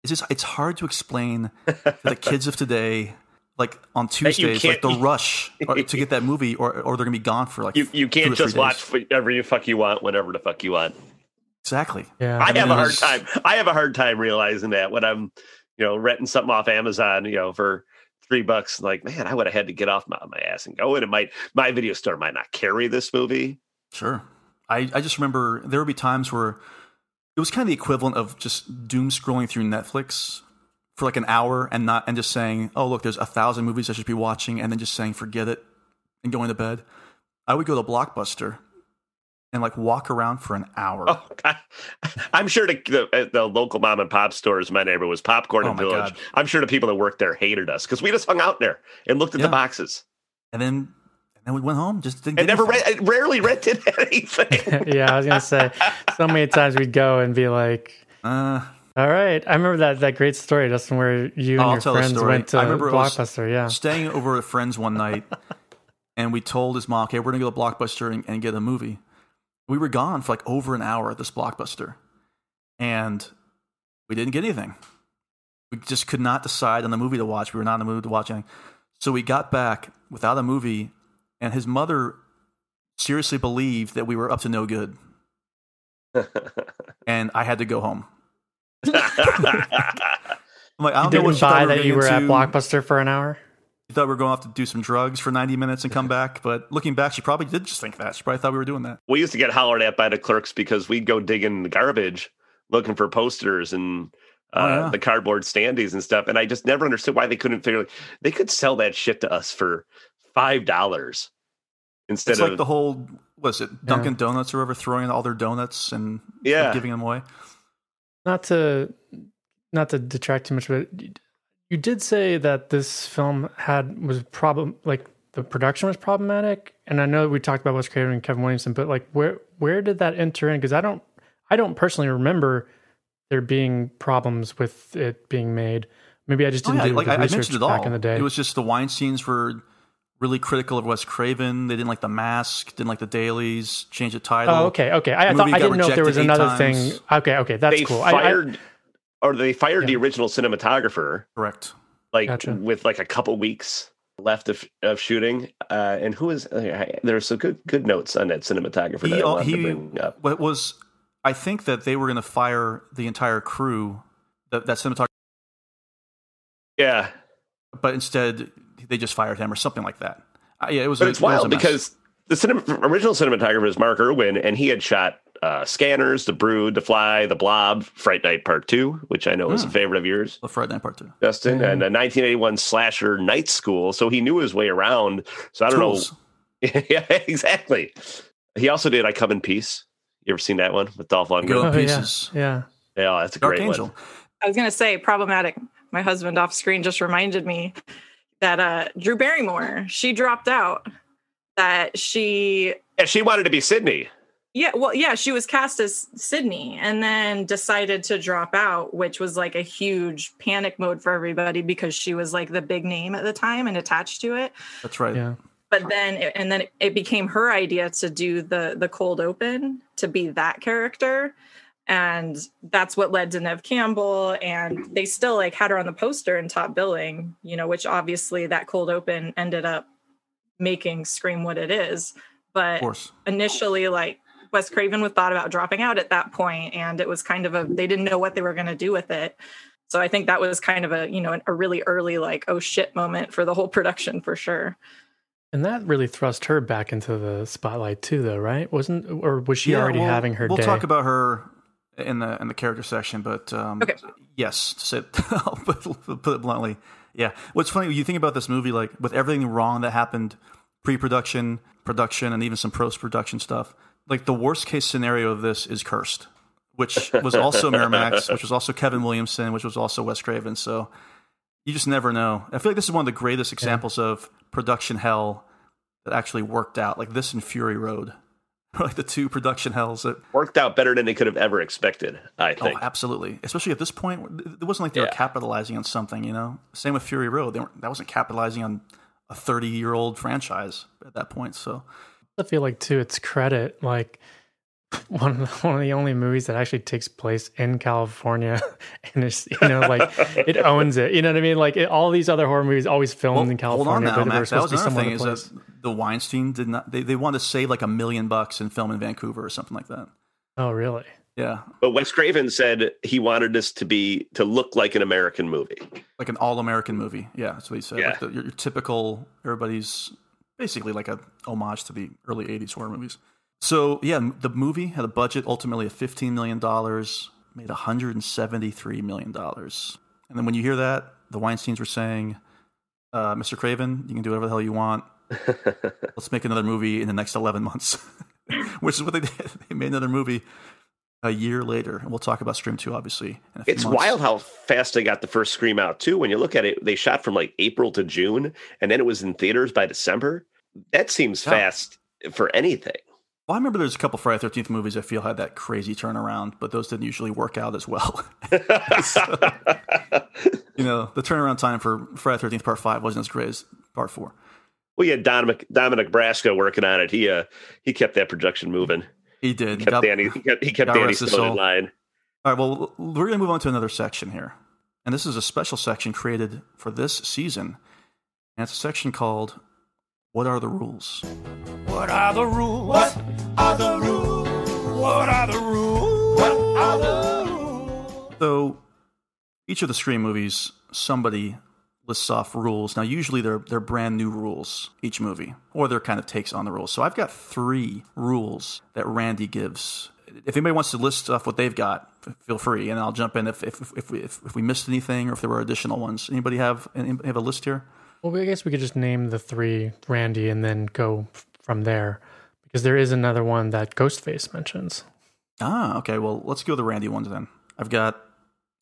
it's just, it's hard to explain to the kids of today, like on That Tuesdays, like the rush or, to get that movie, or, or they're going to be gone for like You you two or can't three just days. watch whatever you fuck you want whenever the fuck you want. Exactly. Yeah, I mean, have a hard was- time. I have a hard time realizing that when I'm, you know, renting something off Amazon, you know, for three bucks. Like, man, I would have had to get off my, my ass and go. And it might my video store might not carry this movie. Sure. I, I just remember there would be times where it was kind of the equivalent of just doom scrolling through Netflix for like an hour and not and just saying, "Oh, look, there's a thousand movies I should be watching," and then just saying, "Forget it," and going to bed. I would go to Blockbuster and like walk around for an hour. Oh, God. I'm sure the, the the local mom and pop stores in my neighborhood was Popcorn Oh, and Village. God. I'm sure the people that worked there hated us because we just hung out there and looked at Yeah. the boxes And then and then we went home. Just didn't and never re- rarely rented anything. yeah, I was gonna say so many times we'd go and be like, Uh, "All right." I remember that that great story, Justin, where you and I'll your friends went to I remember Blockbuster. Yeah, staying over at friends one night, and we told his mom, "Okay, we're gonna go to Blockbuster and, and get a movie." We were gone for like over an hour at this Blockbuster, and we didn't get anything. We just could not decide on the movie to watch. We were not in the mood to watch anything, so we got back without a movie, and his mother seriously believed that we were up to no good, and I had to go home. I'm like, I don't know what didn't she buy that you getting were at. Blockbuster for an hour. She thought we were going off to do some drugs for 90 minutes and come back. But looking back, she probably did just think that. She probably thought we were doing that. we used to get hollered at by the clerks because we'd go digging the garbage looking for posters and uh, Oh, yeah. the cardboard standees and stuff. And I just never understood why they couldn't figure they could sell that shit to us for five dollars instead It's of like the whole, was it Dunkin' Donuts or whoever throwing all their donuts and Yeah. giving them away? Not to not to detract too much, but you did say that this film had was problem like the production was problematic, and I know we talked about Wes Craven and Kevin Williamson, but like where where did that enter in? Because I don't I don't personally remember there being problems with it being made. Maybe I just Oh, didn't yeah, do like the I, I research mentioned it all. back in the day. It was just the Weinsteins were really critical of Wes Craven. They didn't like the mask, didn't like the dailies, changed the title. Oh, okay, okay. I, I thought I didn't know if there was rejected eight another thing. Okay, okay, that's they cool. I- I- fired or they fired the original cinematographer. Correct. Like Gotcha. with like a couple weeks left of, of shooting. Uh, and who is uh, there's some good good notes on that cinematographer that he, I wanted he to bring up. what was I think that they were going to fire the entire crew that that cinematographer, Yeah. but instead they just fired him or something like that. Uh, yeah, it was. but a, it's it was a wild mess. because the cinema, original cinematographer is Mark Irwin, and he had shot uh, Scanners, The Brood, The Fly, The Blob, Fright Night Part Two, which I know is a Hmm. favorite of yours, the Friday Night Part Two. Justin, Mhm. and a 1981 slasher Night School. So he knew his way around. So I don't Tools. know. yeah, exactly. He also did I Come in Peace. You ever seen that one with Dolph Lundgren? Go in Oh, yeah, pieces. yeah. Yeah, that's a Dark great Angel. one. I was gonna say problematic. My husband off screen just reminded me that uh Drew Barrymore, she dropped out. That she Yeah, she wanted to be Sidney. Yeah, well, yeah, she was cast as Sidney and then decided to drop out, which was like a huge panic mode for everybody because she was like the big name at the time and attached to it. That's right. Yeah. But then, it- and then it- it became her idea to do the the cold open to be that character, and that's what led to Nev Campbell. And they still like had her on the poster in top billing, you know, which obviously that cold open ended up making Scream what it is. But initially like Wes Craven was thought about dropping out at that point and it was kind of a they didn't know what they were going to do with it So I think that was kind of a you know a really early like oh shit moment for the whole production for sure. And that really thrust her back into the spotlight too, though, right? Wasn't or was she yeah, already we'll, having her? We'll day? talk about her in the in the character section, but um, okay. yes, to say, I'll put, put it bluntly, yeah. What's funny, you think about this movie, like with everything wrong that happened, pre-production, production, and even some post-production stuff. Like the worst case scenario of this is Cursed, which was also Miramax, which was also Kevin Williamson, which was also Wes Craven. So you just never know. I feel like this is one of the greatest examples yeah. of production hell that actually worked out, like this and Fury Road. like the two production hells that worked out better than they could have ever expected. I oh, think. Oh, absolutely. Especially at this point, it wasn't like they yeah. were capitalizing on something. You know, same with Fury Road. They weren't, that wasn't capitalizing on a thirty-year-old franchise at that point. So, I feel like too, it's credit. Like one of the, one of the only movies that actually takes place in California, and it's you know like it owns it. You know what I mean? Like it, all these other horror movies always filmed well, in California. Hold on now, Matt. That was another thing is that the Weinstein did not. They they wanted to save like a million bucks and film in Vancouver or something like that. Oh, really? Yeah. But Wes Craven said he wanted this to be to look like an American movie, like an all-American movie. Yeah, that's what he said. Yeah. Like the, your, your typical everybody's basically like a homage to the early '80s horror movies. So yeah, the movie had a budget ultimately of fifteen million dollars, made one hundred and seventy-three million dollars. And then when you hear that, the Weinstein's were saying, uh, "Mr. Craven, you can do whatever the hell you want. Let's make another movie in the next eleven months," which is what they did. They made another movie a year later, and we'll talk about Scream Two, obviously. It's months. wild how fast they got the first Scream out too. When you look at it, they shot from like April to June, and then it was in theaters by December. That seems yeah. fast for anything. Well, I remember there's a couple Friday Thirteenth movies I feel had that crazy turnaround, but those didn't usually work out as well. so, you know, the turnaround time for Friday Thirteenth Part Five wasn't as great as Part Four. Well, yeah, Dominic Dominic Brascia working on it. He uh he kept that production moving. He did. He kept God, Danny. He kept, he kept Danny Stone in line. All right. Well, we're going to move on to another section here, and this is a special section created for this season, and it's a section called what are the rules? What are the rules? What are the rules? What are the rules? What are the rules? So, each of the Scream movies, somebody lists off rules. Now, usually they're they're brand new rules each movie, or they're kind of takes on the rules. So, I've got three rules that Randy gives. If anybody wants to list off what they've got, feel free, and I'll jump in if if if we, if, if we missed anything or if there were additional ones. Anybody have anybody have a list here? Well, I guess we could just name the three Randy and then go from there because there is another one that Ghostface mentions. Ah, okay. Well, let's go with the Randy ones then. I've got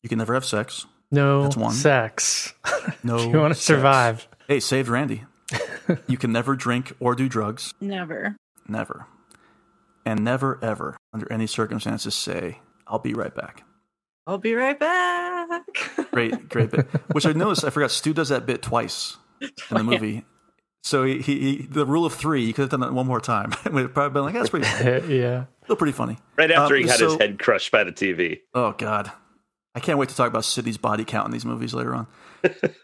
you can never have sex. No That's one. sex. No. you want to survive. Hey, saved Randy. you can never drink or do drugs. Never. Never. And never, ever, under any circumstances, say, I'll be right back. I'll be right back. great, great bit. Which I noticed, I forgot, Stu does that bit twice in the movie. So he, he, he, the rule of three, you could have done that one more time. We'd probably been like, that's pretty funny. yeah. Still pretty funny. Right after um, he had so, his head crushed by the TV. Oh, God. I can't wait to talk about Sidney's body count in these movies later on.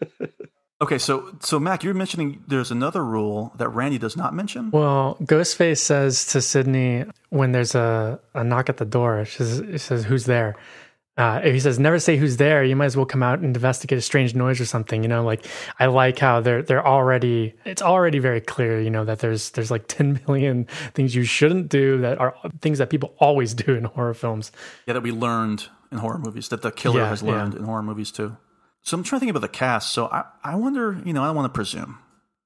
okay, so so Mac, you're mentioning there's another rule that Randy does not mention. Well, Ghostface says to Sidney when there's a, a knock at the door, she says, she says "Who's there?" uh, if he says never say who's there, you might as well come out and investigate a strange noise or something. You know, like I like how they're they're already it's already very clear. You know that there's there's like ten million things you shouldn't do that are things that people always do in horror films. Yeah, that we learned in horror movies that the killer yeah, has learned yeah. in horror movies too. So I'm trying to think about the cast. So I I wonder, you know, I don't want to presume.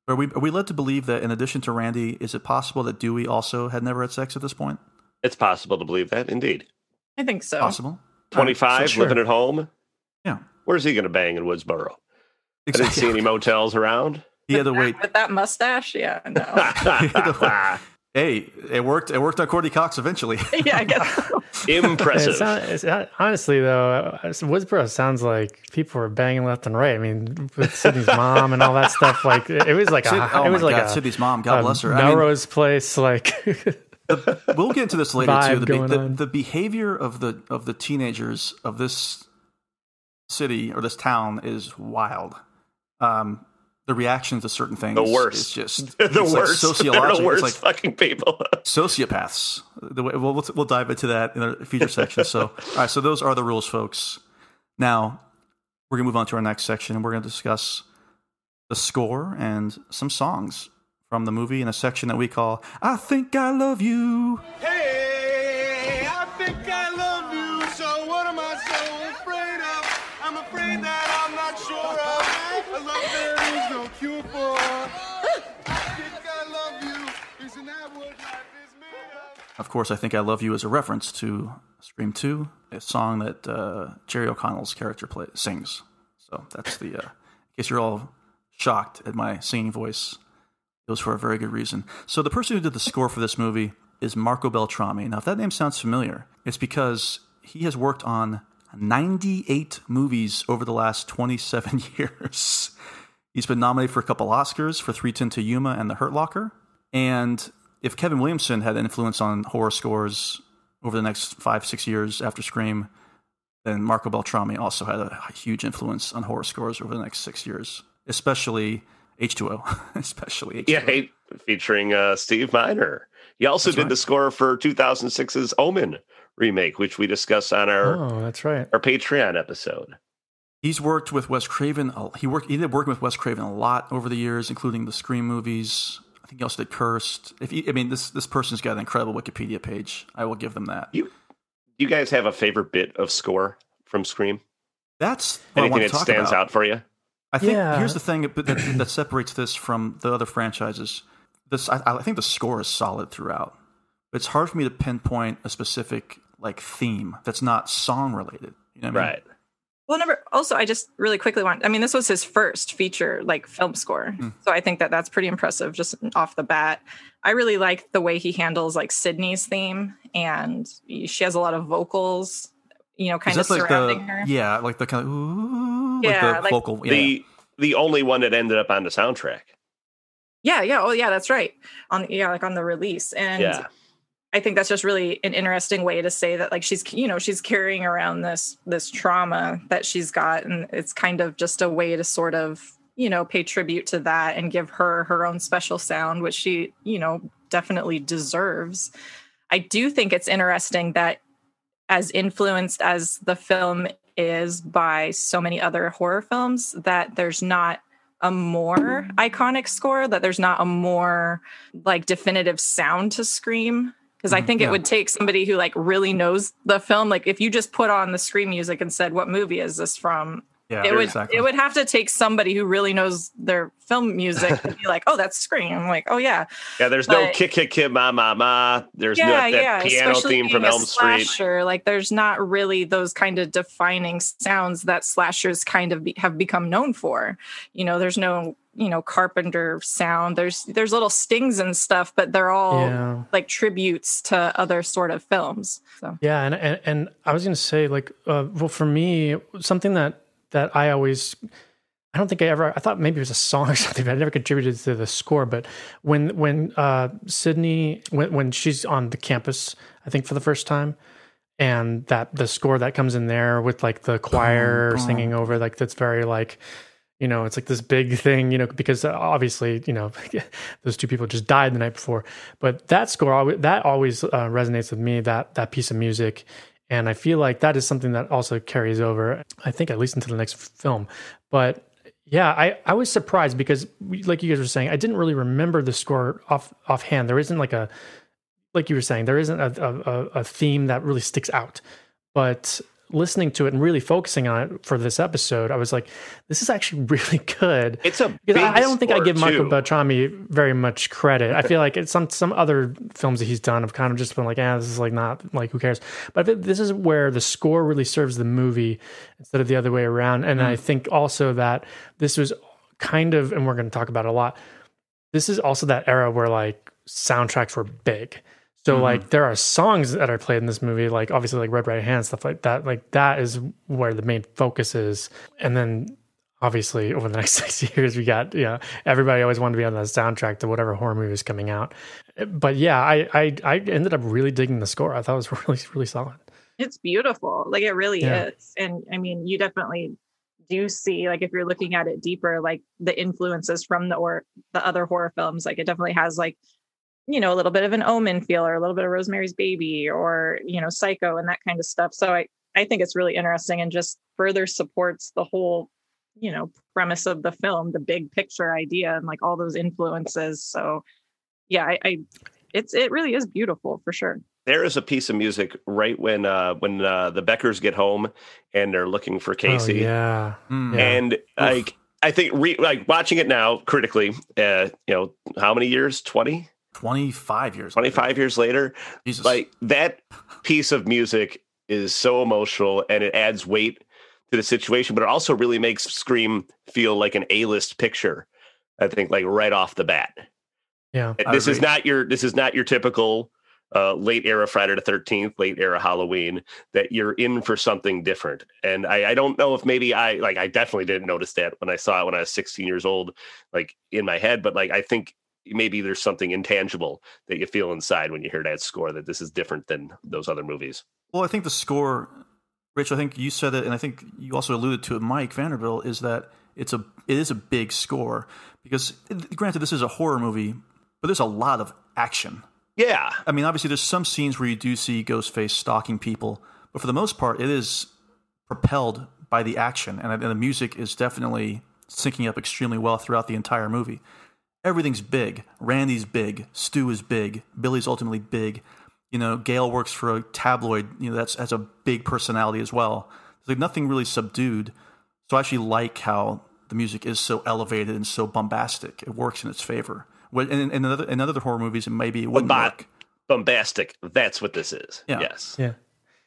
Are we are we led to believe that in addition to Randy, is it possible that Dewey also had never had sex at this point? It's possible to believe that, indeed. I think so. Possible. 25, sure. living at home. Yeah. Where's he going to bang in Woodsboro? Exactly. I didn't see any motels around. He had to wait. With that mustache? Yeah, no. hey, it worked. It worked on Courteney Cox eventually. yeah, I guess. Impressive. It's it's, honestly, though, Woodsboro sounds like people were banging left and right. I mean, with Sidney's mom and all that stuff. Like it was like Sid, a, oh it was like God, a, Sidney's mom. God bless her. Melrose I mean, Place, like the, we'll get into this later too. The, the, the, behavior of the of the teenagers of this city or this town is wild. Um, the reaction to certain things, the worst, is just the worst, like sociological. the worst like fucking people, sociopaths. The way, we'll, we'll dive into that in a future section. So, all right, so those are the rules, folks. Now, we're going to move on to our next section and we're going to discuss the score and some songs from the movie in a section that we call I Think I Love You. Hey, I think I of? Course, I Think I Love You is a reference to Scream 2, a song that uh, Jerry O'Connell's character play, sings. So that's the, uh, in case you're all shocked at my singing voice, it was for a very good reason. So the person who did the score for this movie is Marco Beltrami. Now, if that name sounds familiar, it's because he has worked on 98 movies over the last 27 years. He's been nominated for a couple Oscars for 310 to Yuma and The Hurt Locker. And if Kevin Williamson had influence on horror scores over the next five, six years after Scream, then Marco Beltrami also had a huge influence on horror scores over the next six years, especially H2O, especially H2O. Yeah, hey, featuring uh, Steve Miner. He also That's did right. the score for 2006's Omen remake, which we discussed on our Oh, that's right. our Patreon episode. He's worked with Wes Craven. He worked. He did working with Wes Craven a lot over the years, including the Scream movies. I think he also did Cursed. If he, I mean, this this person's got an incredible Wikipedia page. I will give them that. You, you guys have a favorite bit of score from Scream? That's what I Anything want to that talk stands about. out for you? I think Yeah. here's the thing that, that, that separates this from the other franchises. This I, I think the score is solid throughout. It's hard for me to pinpoint a specific like theme that's not song related. You know what I mean? Right. Well, number also, I just really quickly want. I mean, this was his first feature like film score, hmm. so I think that that's pretty impressive just off the bat. I really like the way he handles like Sidney's theme, and she has a lot of vocals, you know, kind of that like surrounding the her. yeah, like the kind of ooh, Yeah, like the like- vocal. Yeah. The the only one that ended up on the soundtrack. Yeah, yeah, oh yeah, that's right. On yeah, like on the release, and Yeah. I think that's just really an interesting way to say that like she's you know she's carrying around this this trauma that she's got and it's kind of just a way to sort of you know pay tribute to that and give her her own special sound which she you know definitely deserves. I do think it's interesting that as influenced as the film is by so many other horror films that there's not a more iconic score that there's not a more like definitive sound to scream because I Mhm, think yeah. it would take somebody who like really knows the film like if you just put on the screen music and said what movie is this from Yeah, it would exactly. it would have to take somebody who really knows their film music to be like oh that's scream I'm like oh yeah Yeah, there's no kick kick kick ma ma ma. There's no yeah, that yeah, piano especially theme from being a Elm Street. Slasher, like there's not really those kind of defining sounds that slashers kind of be, have become known for. You know, there's no you know Carpenter sound. There's there's little stings and stuff, but they're all Yeah. like tributes to other sort of films. So Yeah, and and, and I was gonna say like, uh, well, for me, something that that I always, I don't think I ever, I thought maybe it was a song or something, but I never contributed to the score. But when when uh, Sidney when when she's on the campus, I think for the first time, and that the score that comes in there with like the choir boom. singing over, like that's very like. You know, it's like this big thing, you know, because obviously, you know, those two people just died the night before. But that score, always, that always uh, resonates with me. That that piece of music, and I feel like that is something that also carries over. I think at least into the next film. But yeah, I I was surprised because, like you guys were saying, I didn't really remember the score off offhand. There isn't like a, like you were saying, there isn't a a, a theme that really sticks out. But listening to it and really focusing on it for this episode, I was like, this is actually really good. It's a Because big I I don't think I give Michael too. Beltrami very much credit. I feel like it's some some other films that he's done have kind of just been like, ah, this is like not like who cares. But this is where the score really serves the movie instead of the other way around. And I think also that this was kind of, and we're going to talk about it a lot. This is also that era where like soundtracks were big. So Mhm. like there are songs that are played in this movie, like obviously like Red Right Hand stuff like that. Like that is where the main focus is. And then obviously over the next six years we got you know everybody always wanted to be on the soundtrack to whatever horror movie was coming out. But yeah, I I, I ended up really digging the score. I thought it was really really solid. it's beautiful, like it really Yeah. is. And I mean, you definitely do see like if you're looking at it deeper, like the influences from the or the other horror films. Like it definitely has like you know a little bit of an omen feel or a little bit of rosemary's baby or you know psycho and that kind of stuff so i I think it's really interesting and just further supports the whole, you know, premise of the film, the big picture idea and like all those influences. So yeah, I, I it's it really is beautiful for sure. There is a piece of music right when uh when uh the Beckers get home and they're looking for Casey. Oh, yeah. Mm. And like I think re- like watching it now critically, uh, you know, how many years? 20? 25 years 25 years later Jesus. like that piece of music is so emotional and it adds weight to the situation but it also really makes scream feel like an a-list picture i think like right off the bat Yeah. this is not your this is not your typical uh, late era Friday the Thirteenth, late era Halloween. That you're in for something different, and I, I don't know if maybe I like I definitely didn't notice that when I saw it when I was 16 years old, like in my head. But like I think maybe there's something intangible that you feel inside when you hear that score that this is different than those other movies. Well, I think the score, Rich. I think you said it, and I think you also alluded to it, Mike Vanderbilt. Is that it's a it is a big score because, granted, this is a horror movie, but there's a lot of action. Yeah, I mean, obviously, there's some scenes where you do see Ghostface stalking people, but for the most part, it is propelled by the action, and, and the music is definitely syncing up extremely well throughout the entire movie. Everything's big. Randy's big. Stu is big. Billy's ultimately big. You know, Gale works for a tabloid. You know, that's has a big personality as well. There's like nothing really subdued. So I actually like how the music is so elevated and so bombastic. It works in its favor. When- In, in, other, in other horror movies, it maybe it wouldn't work. bombastic. That's what this is. Yeah. Yes. Yeah.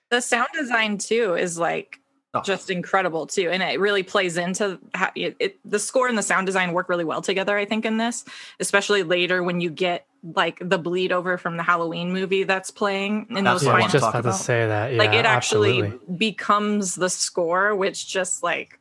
The sound design too is like Oh. just incredible too, and it really plays into how it, it. The score and the sound design work really well together. I think in this, especially later when you get like the bleed over from the Halloween movie that's playing in That's those what I I wanna was final just about to say that. Yeah, like it actually absolutely. becomes the score which just like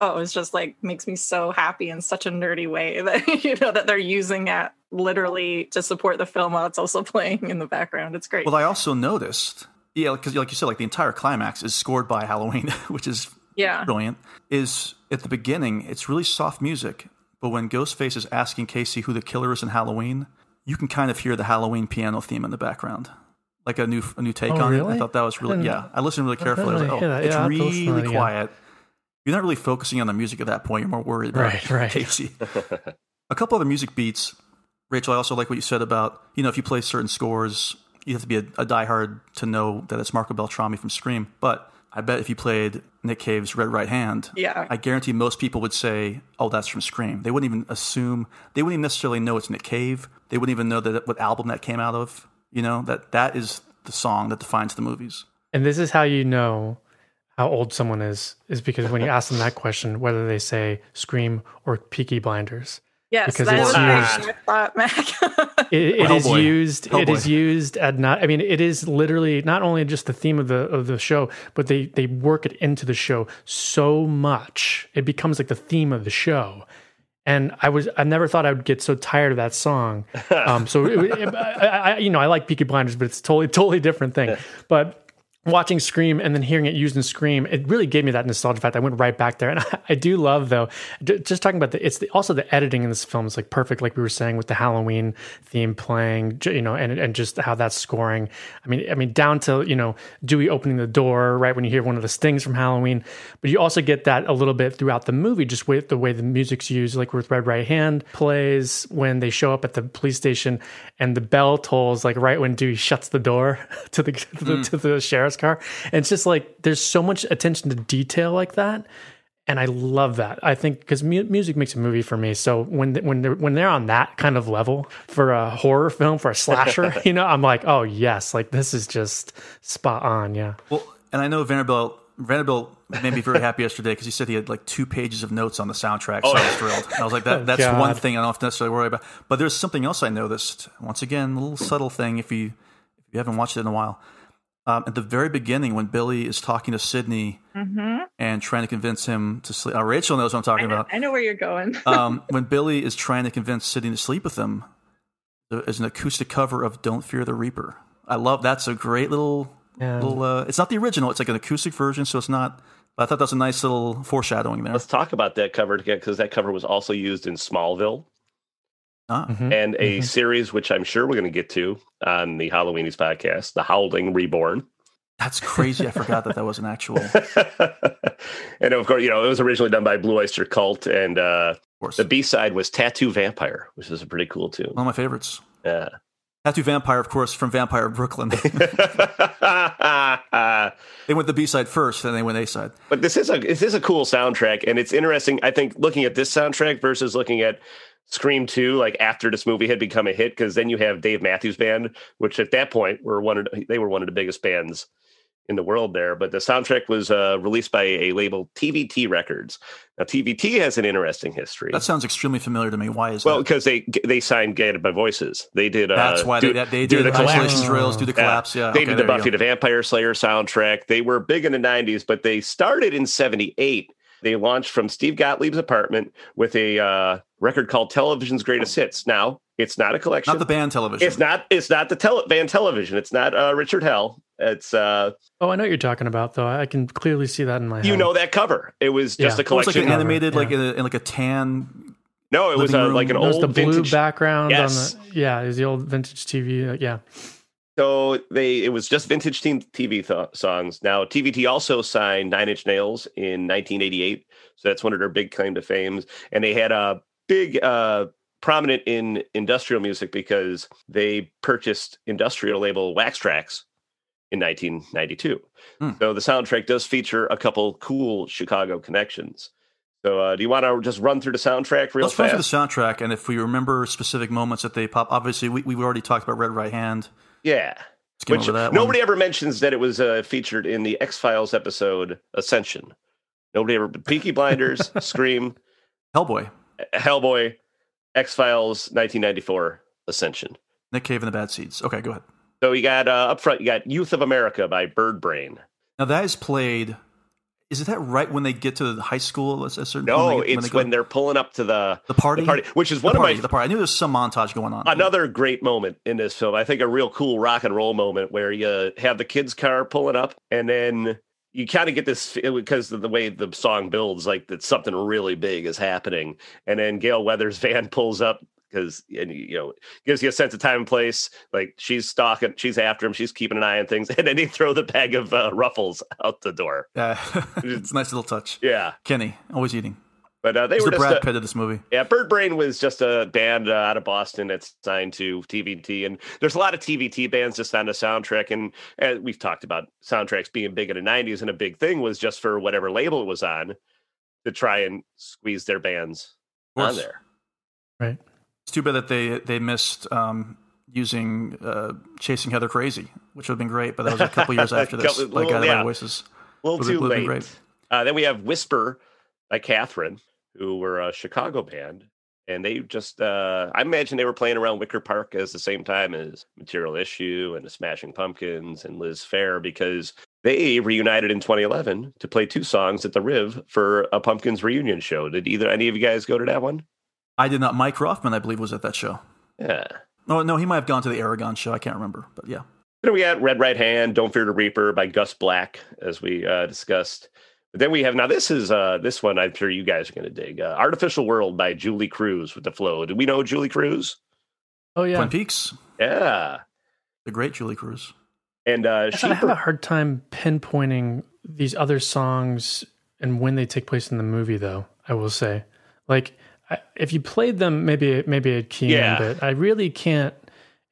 oh it's just like makes me so happy in such a nerdy way that you know that they're using it literally to support the film while it's also playing in the background it's great Well, I also noticed, yeah, because like you said, like the entire climax is scored by Halloween, which is yeah brilliant. Is at the beginning, it's really soft music, but when Ghostface is asking Casey who the killer is in Halloween, you can kind of hear the Halloween piano theme in the background, like a new a new take Oh, on it. I thought that was really I yeah. I listened really carefully. I was like, oh, that. it's Yeah, I'll have to listen to really that quiet. You're not really focusing on the music at that point. You're more worried about Right, right. Casey. a couple other music beats. Rachel, I also like what you said about, you know, if you play certain scores, you have to be a, a diehard to know that it's Marco Beltrami from Scream. But I bet if you played Nick Cave's Red Right Hand, Yeah. I guarantee most people would say, oh, that's from Scream. They wouldn't even assume, they wouldn't even necessarily know it's Nick Cave. They wouldn't even know that what album that came out of. You know, that that is the song that defines the movies. And this is how you know how old someone is, is because when you ask them that question, whether they say Scream or Peaky Blinders. Yes because that it's was my used- favorite thought mac It, it is Hellboy. used. It Hellboy. is used at not. I mean, it is literally not only just the theme of the of the show, but they they work it into the show so much. It becomes like the theme of the show. And I was I never thought I would get so tired of that song. Um, so it, it, I, I, you know I like Peaky Blinders, but it's totally totally different thing. But watching Scream and then hearing it used in Scream, it really gave me that nostalgia fact. I went right back there, and I, I do love though. d- Just talking about the, it's the, also the editing in this film is like perfect, like we were saying with the Halloween theme playing, you know, and and just how that's scoring. I mean, I mean down to you know Dewey opening the door right when you hear one of the stings from Halloween, but you also get that a little bit throughout the movie, just with the way the music's used, like with Red Right Hand plays when they show up at the police station and the bell tolls, like right when Dewey shuts the door to the to the, mm. to the sheriff's car. And it's just like there's so much attention to detail like that. And I love that. I think because mu- music makes a movie for me. So when th- when they're when they're on that kind of level for a horror film for a slasher, you know, I'm like, oh yes, like this is just spot on. Yeah. Well, and I know Vanderbilt. Vanderbilt made me very happy yesterday because he said he had like two pages of notes on the soundtrack. So oh, I was thrilled. And I was like, that, Oh, that's one thing I don't have to necessarily worry about. But there's something else I noticed. Once again, a little subtle thing if you if you haven't watched it in a while. Um, at the very beginning, when Billy is talking to Sidney mm-hmm. and trying to convince him to sleep, uh, Rachel knows what I'm I, talking know, about. I know where you're going um, when Billy is trying to convince Sidney to sleep with him, there is an acoustic cover of "Don't Fear the Reaper." I love that's a great little Yeah. little. Uh, it's not the original; it's like an acoustic version, so it's not. But I thought that was a nice little foreshadowing there. Let's talk about that cover again because that cover was also used in Smallville Ah, Mhm. and a Mhm. series which I'm sure we're going to get to on the Halloweenies podcast, The Howling Reborn. That's crazy. I forgot that that was an actual. and of course, you know, it was originally done by Blue Oyster Cult, and uh, the B side was Tattoo Vampire, which is a pretty cool tune. One of my favorites. Yeah. Tattoo Vampire, of course, from Vampire Brooklyn. they went the B side first, then they went A side. But this is a this is a cool soundtrack, and it's interesting. I think looking at this soundtrack versus looking at Scream Two, like after this movie had become a hit, because then you have Dave Matthews Band, which at that point were one of they were one of the biggest bands in the world there. But the soundtrack was uh, released by a label TVT Records. Now TVT has an interesting history. That sounds extremely familiar to me. Why is well because they they signed Guided by Voices. They did. Uh, That's why do, they, they do did the collapse. Drills, do the collapse. Yeah, they okay, did the Buffy the Vampire Slayer soundtrack. They were big in the '90s, but they started in '78. They launched from Steve Gottlieb's apartment with a uh, record called Television's Greatest Hits. Now, it's not a collection. Not the band television. It's not. It's not the tele- band television. It's not uh, Richard Hell. It's uh, Oh, I know what you're talking about, though. I can clearly see that in my head. you know that cover. It was just Yeah. a It was like collection. an animated, Yeah. like in, a, in like a tan. no, it was living uh, like an It was old the blue vintage background Yes. on the yeah, it was the old vintage TV. uh, Yeah, So they it was just vintage team TV th- songs. Now TVT also signed Nine Inch Nails in 1988, so that's one of their big claim to fame. And they had a big uh, prominent in industrial music because they purchased industrial label Wax Trax in 1992. Hmm. So the soundtrack does feature a couple cool Chicago connections. So uh, do you want to just run through the soundtrack real Let's run through the soundtrack, and if we remember specific moments that they pop, obviously we we already talked about Red Right Hand. Yeah. Which nobody ever mentions that it was uh, featured in the X Files episode Ascension. Nobody ever. Peaky Blinders, Scream, Hellboy, Hellboy, X Files, 1994 Ascension. Nick Cave and the Bad Seeds. Okay, go ahead. So you got uh, up front, you got Youth of America by Birdbrain. Now that is played. Is it that right when they get to the high school? At a certain No, point they get- it's they when they're pulling up to the the party. the party, which is The one party, of my the party. I knew there was some montage going on. another great moment in this film. I think a real cool rock and roll moment where you have the kids' car pulling up, and then you kind of get this because of the way the song builds, like that something really big is happening, and then Gale Weathers' van pulls up because and you know gives you a sense of time and place. Like she's stalking, she's after him, she's keeping an eye on things, and then they throw the bag of uh, ruffles out the door. Yeah, it's a nice little touch. Yeah, Kenny always eating. but uh, they He's were the just Brad a- Pitt of this movie. yeah, Birdbrain was just a band uh, out of Boston that's signed to TVT, and there's a lot of TVT bands just on the soundtrack. And uh, we've talked about soundtracks being big in the '90s, and a big thing was just for whatever label it was on to try and squeeze their bands Of on there. right. It's too bad that they they missed um, using uh, "Chasing Heather Crazy," which would have been great. But that was a couple years after this. Couple- Like little- by yeah. Voices. A little too late. Uh, then we have Whisper by Catherine, who were a Chicago band. And they just, uh, I imagine they were playing around Wicker Park as the same time as Material Issue and the Smashing Pumpkins and Liz Phair because they reunited in 2011 to play two songs at the Riv for a Pumpkins reunion show. Did either any of you guys go to that one? I did not. Mike Rothman, I believe, was at that show. Yeah. No, no, he might have gone to the Aragon show. I can't remember, but yeah. Then we got Red Right Hand, Don't Fear the Reaper by Gus Black, as we uh, discussed. But then we have now this is uh, this one I'm sure you guys are going to dig. Uh, Artificial World by Julee Cruise with the flow. Do we know Julee Cruise? Oh yeah, Twin Peaks, Yeah, the great Julee Cruise. and uh, I she have a hard time pinpointing these other songs and when they take place in the movie, though. I will say, like, I, if you played them, maybe maybe it'd key Yeah. in, but I really can't.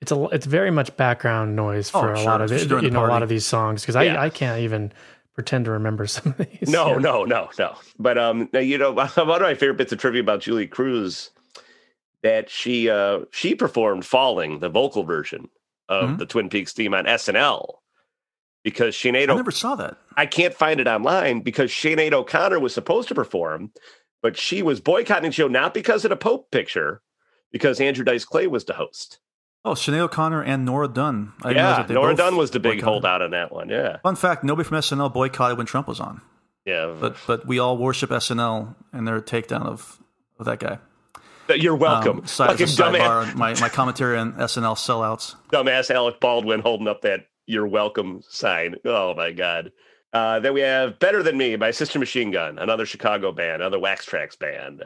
It's a it's very much background noise Oh, for a sure, lot of it, you know a lot of these songs because Yeah. I I can't even pretend to remember some of these. no, Yeah. no, no, no. But um, now, you know, one of my favorite bits of trivia about Julee Cruise that she uh she performed "Falling," the vocal version of Mhm. the Twin Peaks theme on SNL because I Sinead never saw that. I can't find it online because Sinead O'Connor was supposed to perform, but she was boycotting the show not because of the Pope picture, because Andrew Dice Clay was the host. Oh, Sinead O'Connor and Nora Dunn. I yeah, that they Nora Dunn was the big boycotted. holdout on that one. Yeah, Fun fact: nobody from SNL boycotted when Trump was on, yeah. but but we all worship SNL and their takedown of of that guy. You're welcome. Um, side, Fucking dumbass, my my commentary on SNL sellouts. dumbass Alec Baldwin holding up that "You're welcome" sign. Oh my god. Uh, then we have "Better Than Me" by Sister Machine Gun, another Chicago band, another Wax Trax band.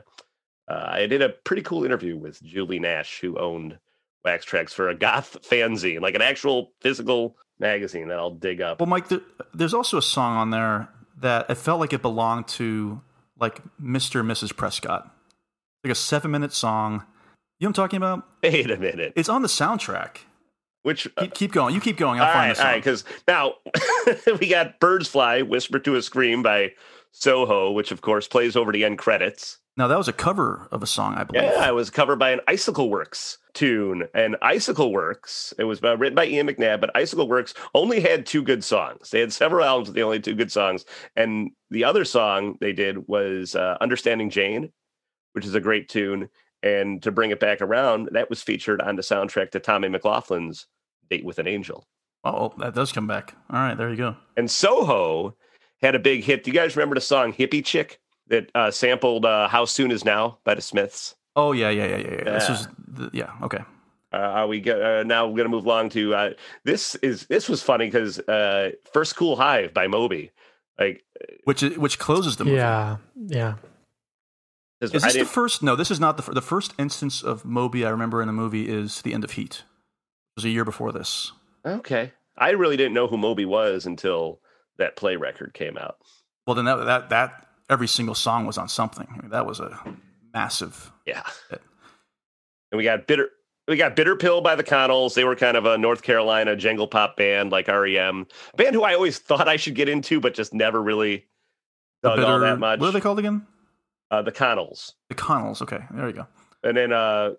Uh, I did a pretty cool interview with Julie Nash, who owned Wax Trax for a goth fanzine, like an actual physical magazine that I'll dig up. Well, Mike, there, there's also a song on there that it felt like it belonged to like Mr. and Mrs. Prescott, like a seven minute song. You know what I'm talking about? Wait a minute. It's on the soundtrack. Which keep, keep going. You keep going. I'll all find right, the song. all right, because now we got "Birds Fly," "Whisper to a Scream" by Soho, which of course plays over the end credits. Now that was a cover of a song, I believe. Yeah, it was covered by an Icicle Works tune, and Icicle Works. It was uh, written by Ian McNabb, but Icicle Works only had two good songs. They had several albums, but they only two good songs. And the other song they did was uh, "Understanding Jane," which is a great tune. And to bring it back around, that was featured on the soundtrack to Tommy McLoughlin's "Date with an Angel." Oh, that does come back. All right, there you go. And Soho had a big hit. Do you guys remember the song "Hippie Chick" that uh, sampled uh, "How Soon Is Now" by the Smiths? Oh yeah, yeah, yeah, yeah. yeah. This Yeah. is the, yeah. Okay. Uh, are we go, uh, now we're going to move along to uh, this is this was funny because uh, first cool hive by Moby like Which is, which closes the movie. Yeah, yeah. Is I this the didn't- first? No, this is not the fir- the first instance of Moby I remember in a movie is the end of Heat. It was a year before this. okay I really didn't know who Moby was until that play record came out Well, then that that that every single song was on something. I mean, that was a massive. yeah and we got bitter we got bitter pill by the Connells they were kind of a North Carolina jangle pop band like REM a band who I always thought I should get into but just never really The dug all that much What are they called again? Uh, the Connells The Connells. Okay, there you go. And then uh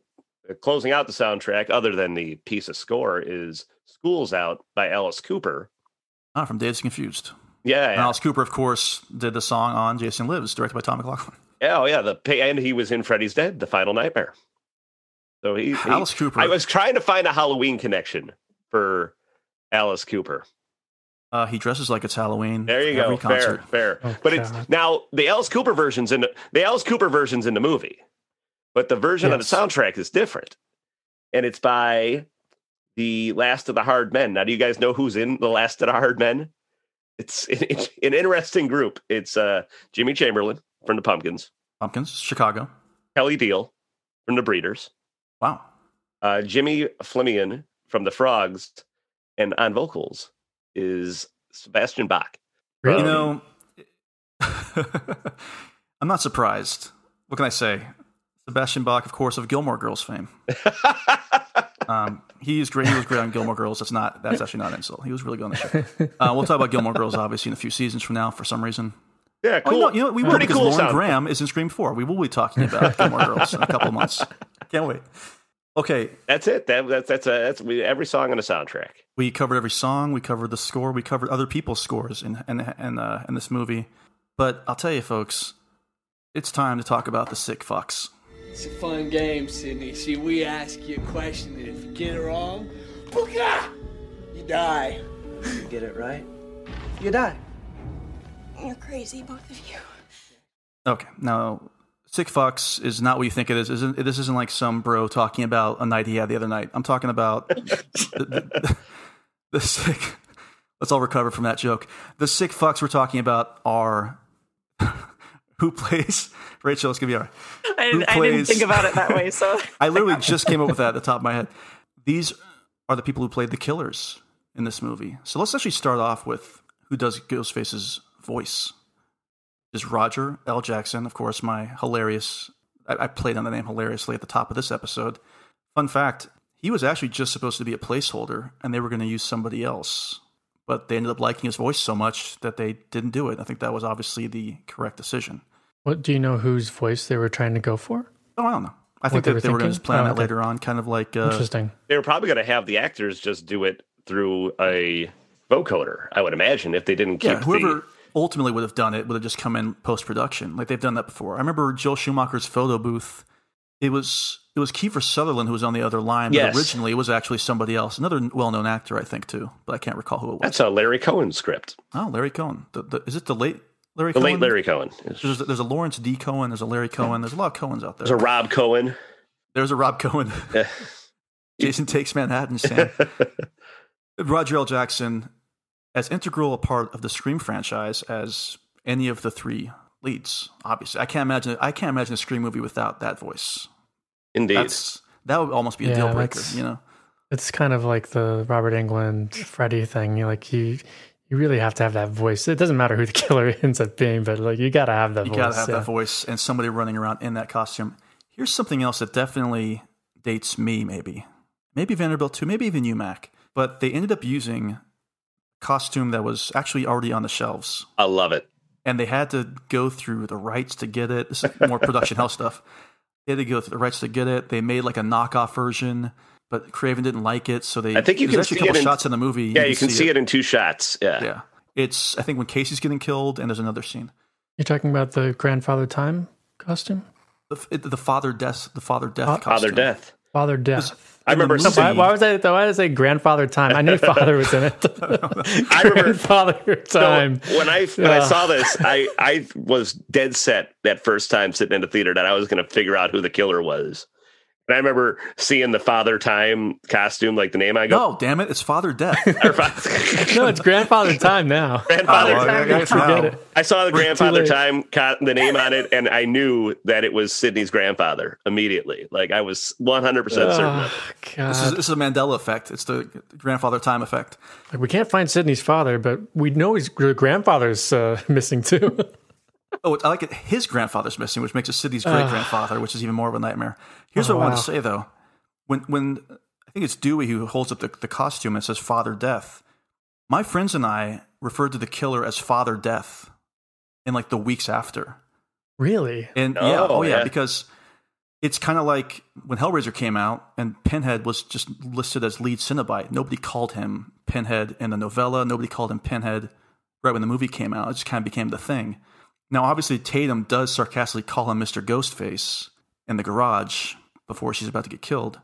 closing out the soundtrack, other than the piece of score, is School's Out by Alice Cooper. Ah, from Dave's Confused. Yeah, yeah. Alice Cooper, of course, did the song on Jason Lives, directed by Tom McLoughlin. Oh yeah, the and he was in Freddy's Dead, The Final Nightmare. So he, he- Alice Cooper. I was trying to find a Halloween connection for Alice Cooper. Uh, he dresses like it's Halloween. There you every go. Fair, concert. fair. Oh, but it's now the Alice Cooper version's in the, the Alice Cooper version's in the movie, but the version Yes. of the soundtrack is different, and it's by the Last of the Hard Men. Now, do you guys know who's in the Last of the Hard Men? It's, it's an interesting group. It's uh, Jimmy Chamberlin from the Pumpkins, Pumpkins, Chicago. Kelley Deal from the Breeders, Wow. uh, Jimmy Flemion from the Frogs, and on vocals is Sebastian Bach. Really? You know, I'm not surprised. What can I say? Sebastian Bach, of course, of Gilmore Girls fame. um, he is great. He was great on Gilmore Girls. That's not. That's actually not an insult. He was really good on the show. Uh, we'll talk about Gilmore Girls obviously in a few seasons from now. For some reason, Yeah, Oh, cool. you, know, you know we will Pretty because cool Lauren sound. Graham is in Scream Four. We will be talking about Gilmore Girls in a couple of months. Can't wait. Okay, That's it. That, that's that's a, that's we, every song on the soundtrack. we covered every song. We covered the score. We covered other people's scores in in in, uh, in this movie. But I'll tell you, folks, it's time to talk about the sick fucks. It's a fun game, Sidney. See, we ask you a question, and if you get it wrong, you die. You get it right, you die. You're crazy, both of you. Okay, now sick fucks is not what you think it is. Isn't this isn't like some bro talking about a night he had the other night. I'm talking about the, the, the sick. Let's all recover from that joke. The sick fucks we're talking about are who plays Rachel. Let's give you a. I, Who I didn't think about it that way. So I literally just came up with that at the top of my head. These are the people who played the killers in this movie. So let's actually start off with who does Ghostface's voice. Is Roger L. Jackson, of course, my hilarious. I, I played on the name hilariously at the top of this episode. Fun fact: he was actually just supposed to be a placeholder, and they were going to use somebody else, but they ended up liking his voice so much that they didn't do it. I think that was obviously the correct decision. What do you know whose voice they were trying to go for? Oh, I don't know. I What think they that were they were going to thinking? plan Oh, that okay. later on, kind of like uh, Interesting. They were probably going to have the actors just do it through a vocoder. I would imagine if they didn't keep Yeah, whoever the ultimately would have done it would have just come in post production. Like they've done that before. I remember Joel Schumacher's Phone Booth. It was it was Kiefer Sutherland who was on the other line, but Yes. originally it was actually somebody else, another well known actor, I think too, but I can't recall who it was. that's a Larry Cohen script. oh, Larry Cohen. The, the, is it the late Larry The Cohen? late Larry Cohen. There's, there's a Lawrence D. Cohen. There's a Larry Cohen. There's a lot of Cohens out there. There's a Rob Cohen. There's a Rob Cohen. Jason takes Manhattan, Sam. Roger L. Jackson, as integral a part of the Scream franchise as any of the three leads. Obviously, I can't imagine. I can't imagine a Scream movie without that voice. Indeed. That's that would almost be a Yeah, deal breaker. You know, It's kind of like the Robert Englund Freddy thing. You like you you really have to have that voice. It doesn't matter who the killer ends up being, but like you got to have that You voice. gotta have yeah. that voice and somebody running around in that costume. Here's something else that definitely dates me, maybe. Maybe Vanderbilt too, maybe even you, Mac. But they ended up using a costume that was actually already on the shelves. I love it. And they had to go through the rights to get it. This is more production hell stuff. They had to go through the rights to get it. They made like a knockoff version, but Craven didn't like it, so they. I think you can actually see a couple it in- shots in the movie. Yeah, you can see it in two shots. Yeah. Yeah, it's I think when Casey's getting killed, and there's another scene. You're talking about the grandfather time costume? The, it- the father death, the father death, Father costume. death. Father death. I remember No, why, seeing- why was I? Why did I say grandfather time? I knew father was in it. I remember grandfather time. No, when I when I saw this, I I was dead set that first time sitting in the theater that I was going to figure out who the killer was. And I remember seeing the Father Time costume, like the name. I go, No, damn it, it's father death. no, it's grandfather time now. Grandfather Oh, well, I Time. Forget now. it. I saw the We're grandfather time, co- the name on it, and I knew that it was Sidney's grandfather immediately. Like I was one hundred percent certain. of it. Oh, God. This is, this is a Mandela effect. It's the grandfather time effect. Like, we can't find Sidney's father, but we know his grandfather's uh, missing too. Oh, I like it. His grandfather's missing, which makes it Sidney's great grandfather, which is even more of a nightmare. Here's Oh, what I wanted oh, wow. to say though. When when I think it's Dewey who holds up the, the costume and says Father Death. My friends and I referred to the killer as Father Death in like the weeks after. really? And oh, yeah, Oh, oh yeah, yeah. because it's kind of like when Hellraiser came out and Pinhead was just listed as lead Cenobite. Nobody called him Pinhead in the novella. Nobody called him Pinhead right when the movie came out. It just kind of became the thing. Now, obviously, Tatum does sarcastically call him Mr. Ghostface in the garage before she's about to get killed.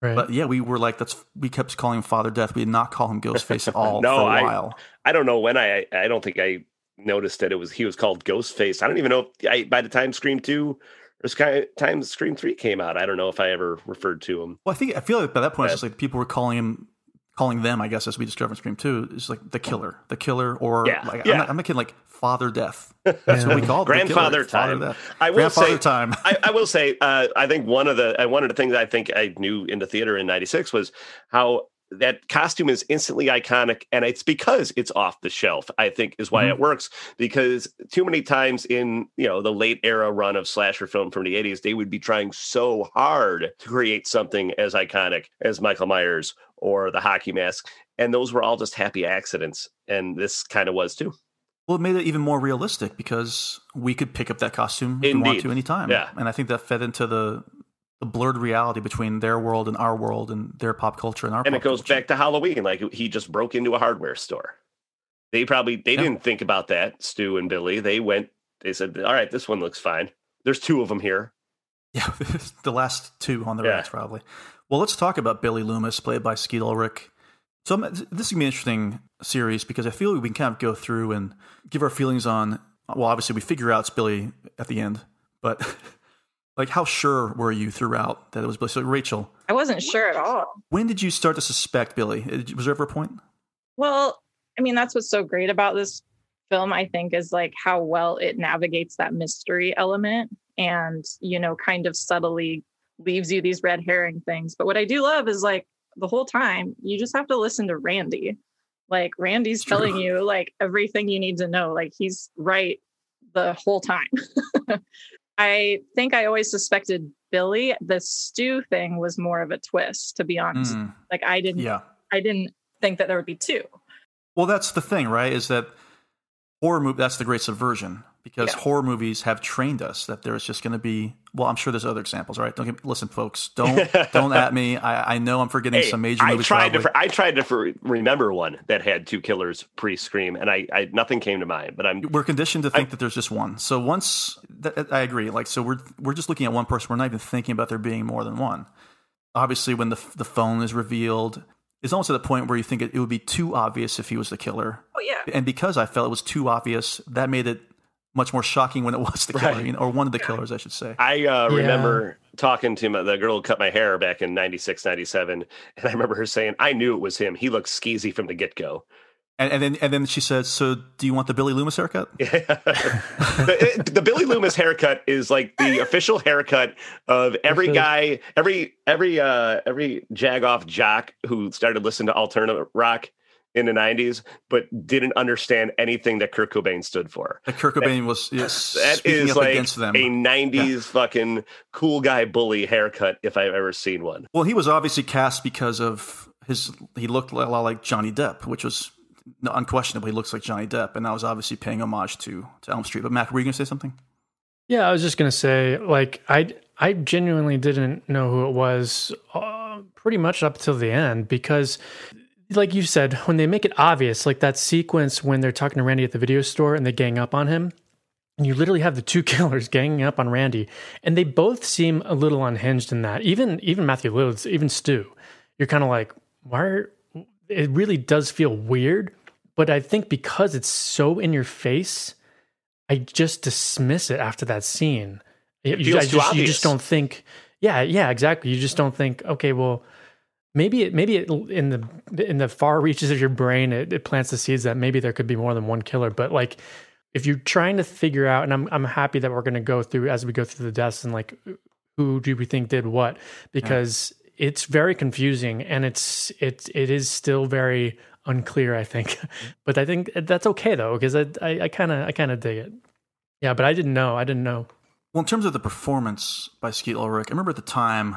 Right. But yeah, we were like, that's we kept calling him Father Death. We did not call him Ghostface at all No, for a I- while. I don't know when I I don't think I noticed that it was he was called Ghostface. I don't even know if I, by the time Scream two or Sky, time Scream three came out, I don't know if I ever referred to him. Well, I think I feel like by that point, it's just like people were calling him, calling them. I guess as we discovered in Scream Two, is like the killer, the killer, or Yeah, like yeah. I'm, not, I'm not kidding, like Father Death. That's what we call it, Grandfather Father time. Death. I will Grandfather say, time. I, I will say, uh, I think one of the uh, one of the things I think I knew in the theater in '96 was how that costume is instantly iconic, and it's because it's off the shelf. I think is why Mhm. it works because too many times in you know the late era run of slasher film from the '80s, they would be trying so hard to create something as iconic as Michael Myers or the hockey mask, and those were all just happy accidents, and this kind of was too. Well, it made it even more realistic because we could pick up that costume if we want Indeed. to anytime. Yeah. and I think that fed into the the blurred reality between their world and our world, and their pop culture and our. and it goes culture. back to Halloween. Like he just broke into a hardware store. They probably they Yeah. didn't think about that. Stu and Billy. They went. They said, "All right, this one looks fine." There's two of them here. Yeah, the last two on the Yeah. racks probably. Well, let's talk about Billy Loomis, played by Skeet Ulrich. So I'm- this is gonna be an interesting series because I feel we can kind of go through and give our feelings on. Well, obviously we figure out it's Billy at the end, but like how sure were you throughout that it was Billy? So Rachel, I wasn't sure at all. when did you start to suspect Billy? Uh, Was there ever a point? Well, I mean, that's what's so great about this film, I think, is like how well it navigates that mystery element and, you know, kind of subtly leaves you these red herring things. But what I do love is like the whole time, you just have to listen to Randy. Like, Randy's True. telling you like everything you need to know. Like, he's right the whole time. I think I always suspected Billy. The Stu thing was more of a twist, to be honest. Mm, Like, I didn't, yeah. I didn't think that there would be two. Well, that's the thing, right? Is that horror movie? That's the great subversion because Yeah. horror movies have trained us that there's just going to be. Well, I'm sure there's other examples, right? Don't get, listen, folks. Don't don't at me. I, I know I'm forgetting Hey, some major I tried probably. to. I tried to remember one that had two killers pre-scream, and I, I nothing came to mind. But I'm We're conditioned to think that there's just one. So once that, I agree, like so we're we're just looking at one person. We're not even thinking about there being more than one. Obviously, when the the phone is revealed, it's almost at the point where you think it, it would be too obvious if he was the killer. Oh yeah. And because I felt it was too obvious, that made it much more shocking when it was the killer, Right. you know, or one of the killers, I should say. I uh, Yeah. remember talking to my, the girl who cut my hair back in 96, 97. And I remember her saying, I knew it was him. He looked skeezy from the get go. And, and then and then she says, "So, do you want the Billy Loomis haircut?" the, the Billy Loomis haircut is like the official haircut of every guy, every every uh every jagoff jock who started listening to alternative rock in the 90s but didn't understand anything that Kurt Cobain stood for. That Kurt Cobain was yes, That speaking is up like against them. a 90s fucking cool guy bully haircut if I've ever seen one. Well, he was obviously cast because of his. He looked a lot like Johnny Depp, which was unquestionably looks like Johnny Depp, and that was obviously paying homage to to Elm Street. But Mac, were you going to say something? Yeah, I was just gonna say, like, I I genuinely didn't know who it was, uh, pretty much up till the end, because, like you said, when they make it obvious, like that sequence when they're talking to Randy at the video store and they gang up on him, and you literally have the two killers ganging up on Randy, and they both seem a little unhinged in that. Even even Matthew Lillard, even Stu, you're kind of like, why? Are, it really does feel weird, but I think because it's so in your face, I just dismiss it after that scene. It you, feels I too just, you just don't think, yeah, yeah, exactly. You just don't think, okay, well, maybe it, maybe it, in the in the far reaches of your brain, it, it plants the seeds that maybe there could be more than one killer. But like, if you're trying to figure out, and I'm I'm happy that we're going to go through as we go through the deaths and like, who do we think did what? Because it's very confusing and it's it it is still very unclear. I think, mm-hmm. but I think that's okay though because I I kind of I kind of dig it. Yeah, but I didn't know. I didn't know. Well, in terms of the performance by Skeet Ulrich, I remember at the time,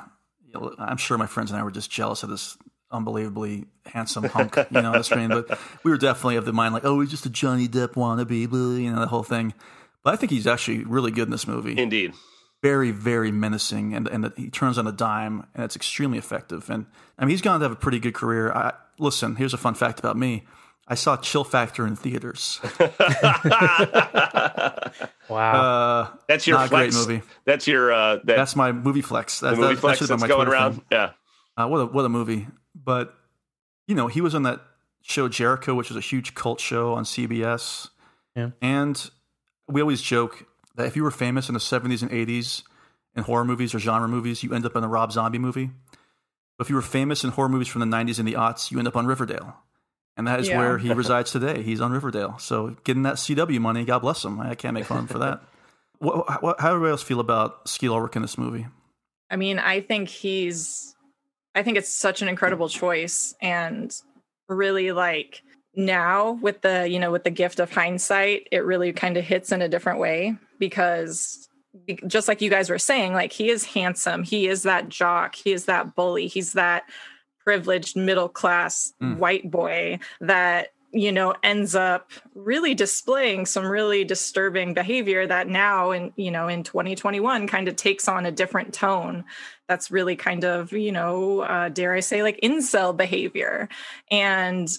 I'm sure my friends and I were just jealous of this unbelievably handsome hunk, you know, on the screen. But we were definitely of the mind like, oh, he's just a Johnny Depp wannabe, blah, you know, the whole thing. But I think he's actually really good in this movie. Indeed. Very, very menacing, and and he turns on a dime, and it's extremely effective. And I mean, he's going to have a pretty good career. I, listen, here's a fun fact about me: I saw Chill Factor in theaters. Wow, uh, That's your flex. great movie. That's your uh that, That's my movie flex. the That, movie that, flex that should've been that's my going Twitter around. thing. Yeah. Uh, what a what a movie! But you know, he was on that show Jericho, which was a huge cult show on CBS. Yeah. And we always joke that if you were famous in the seventies and eighties in horror movies or genre movies, you end up in a Rob Zombie movie. But if you were famous in horror movies from the nineties and the aughts, you end up on Riverdale. And that is Yeah. where he resides today. He's on Riverdale. So getting that CW money, God bless him. I can't make fun for that. What, what, how do everybody else feel about Skeet Ulrich in this movie? I mean, I think he's I think it's such an incredible choice and really like now with the, you know, with the gift of hindsight, it really kind of hits in a different way because just like you guys were saying, like he is handsome, he is that jock, he is that bully, he's that privileged middle class Mm. white boy that you know ends up really displaying some really disturbing behavior that now in you know in 2021 kind of takes on a different tone that's really kind of you know uh, dare i say like incel behavior and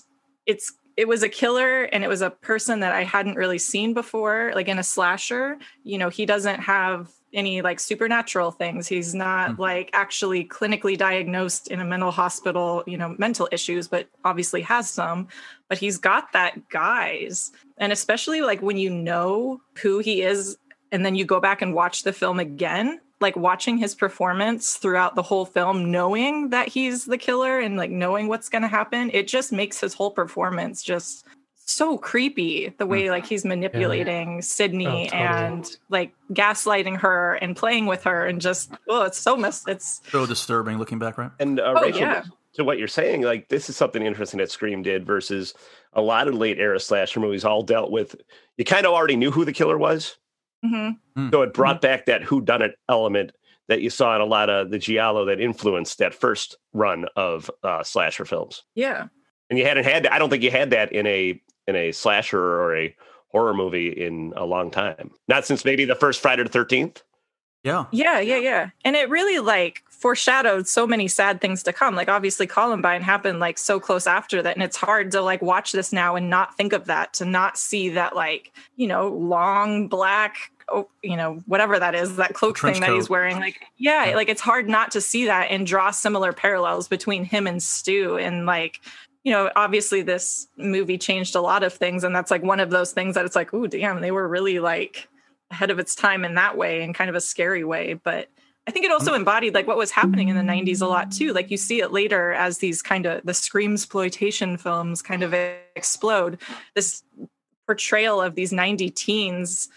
it's it was a killer and it was a person that i hadn't really seen before like in a slasher. You know he doesn't have any like supernatural things. He's not mm-hmm. like actually clinically diagnosed in a mental hospital you know mental issues but obviously has some. But he's got that guys and especially like when you know who he is and then you go back and watch the film again like watching his performance throughout the whole film knowing that he's the killer and like knowing what's going to happen it just makes his whole performance just so creepy the way like he's manipulating Sidney Oh, totally. and like gaslighting her and playing with her and just oh it's so messed it's So disturbing looking back, right? And uh, Oh, Rachel, yeah. to what you're saying, like this is something interesting that Scream did versus a lot of late era slasher movies. All dealt with you kind of already knew who the killer was, Mhm. so it brought back that who done it element that you saw in a lot of the giallo that influenced that first run of uh, slasher films. yeah And you hadn't had I don't think you had that in a in a slasher or a horror movie in a long time. Not since maybe the first Friday the Thirteenth. Yeah. Yeah, yeah, yeah. And it really like foreshadowed so many sad things to come. Like obviously Columbine happened like so close after that and it's hard to like watch this now and not think of that to not see that like, you know, long black oh, you know, whatever that is, that cloak Trench thing that he's wearing. Like, yeah, like it's hard not to see that and draw similar parallels between him and Stu. And like, you know, obviously this movie changed a lot of things. And that's like one of those things that it's like, oh, damn, they were really like ahead of its time in that way, in kind of a scary way. But I think it also mm. embodied like what was happening in the 90s a lot too. Like you see it later as these kind of the scream exploitation films kind of explode. This portrayal of these 90 teens.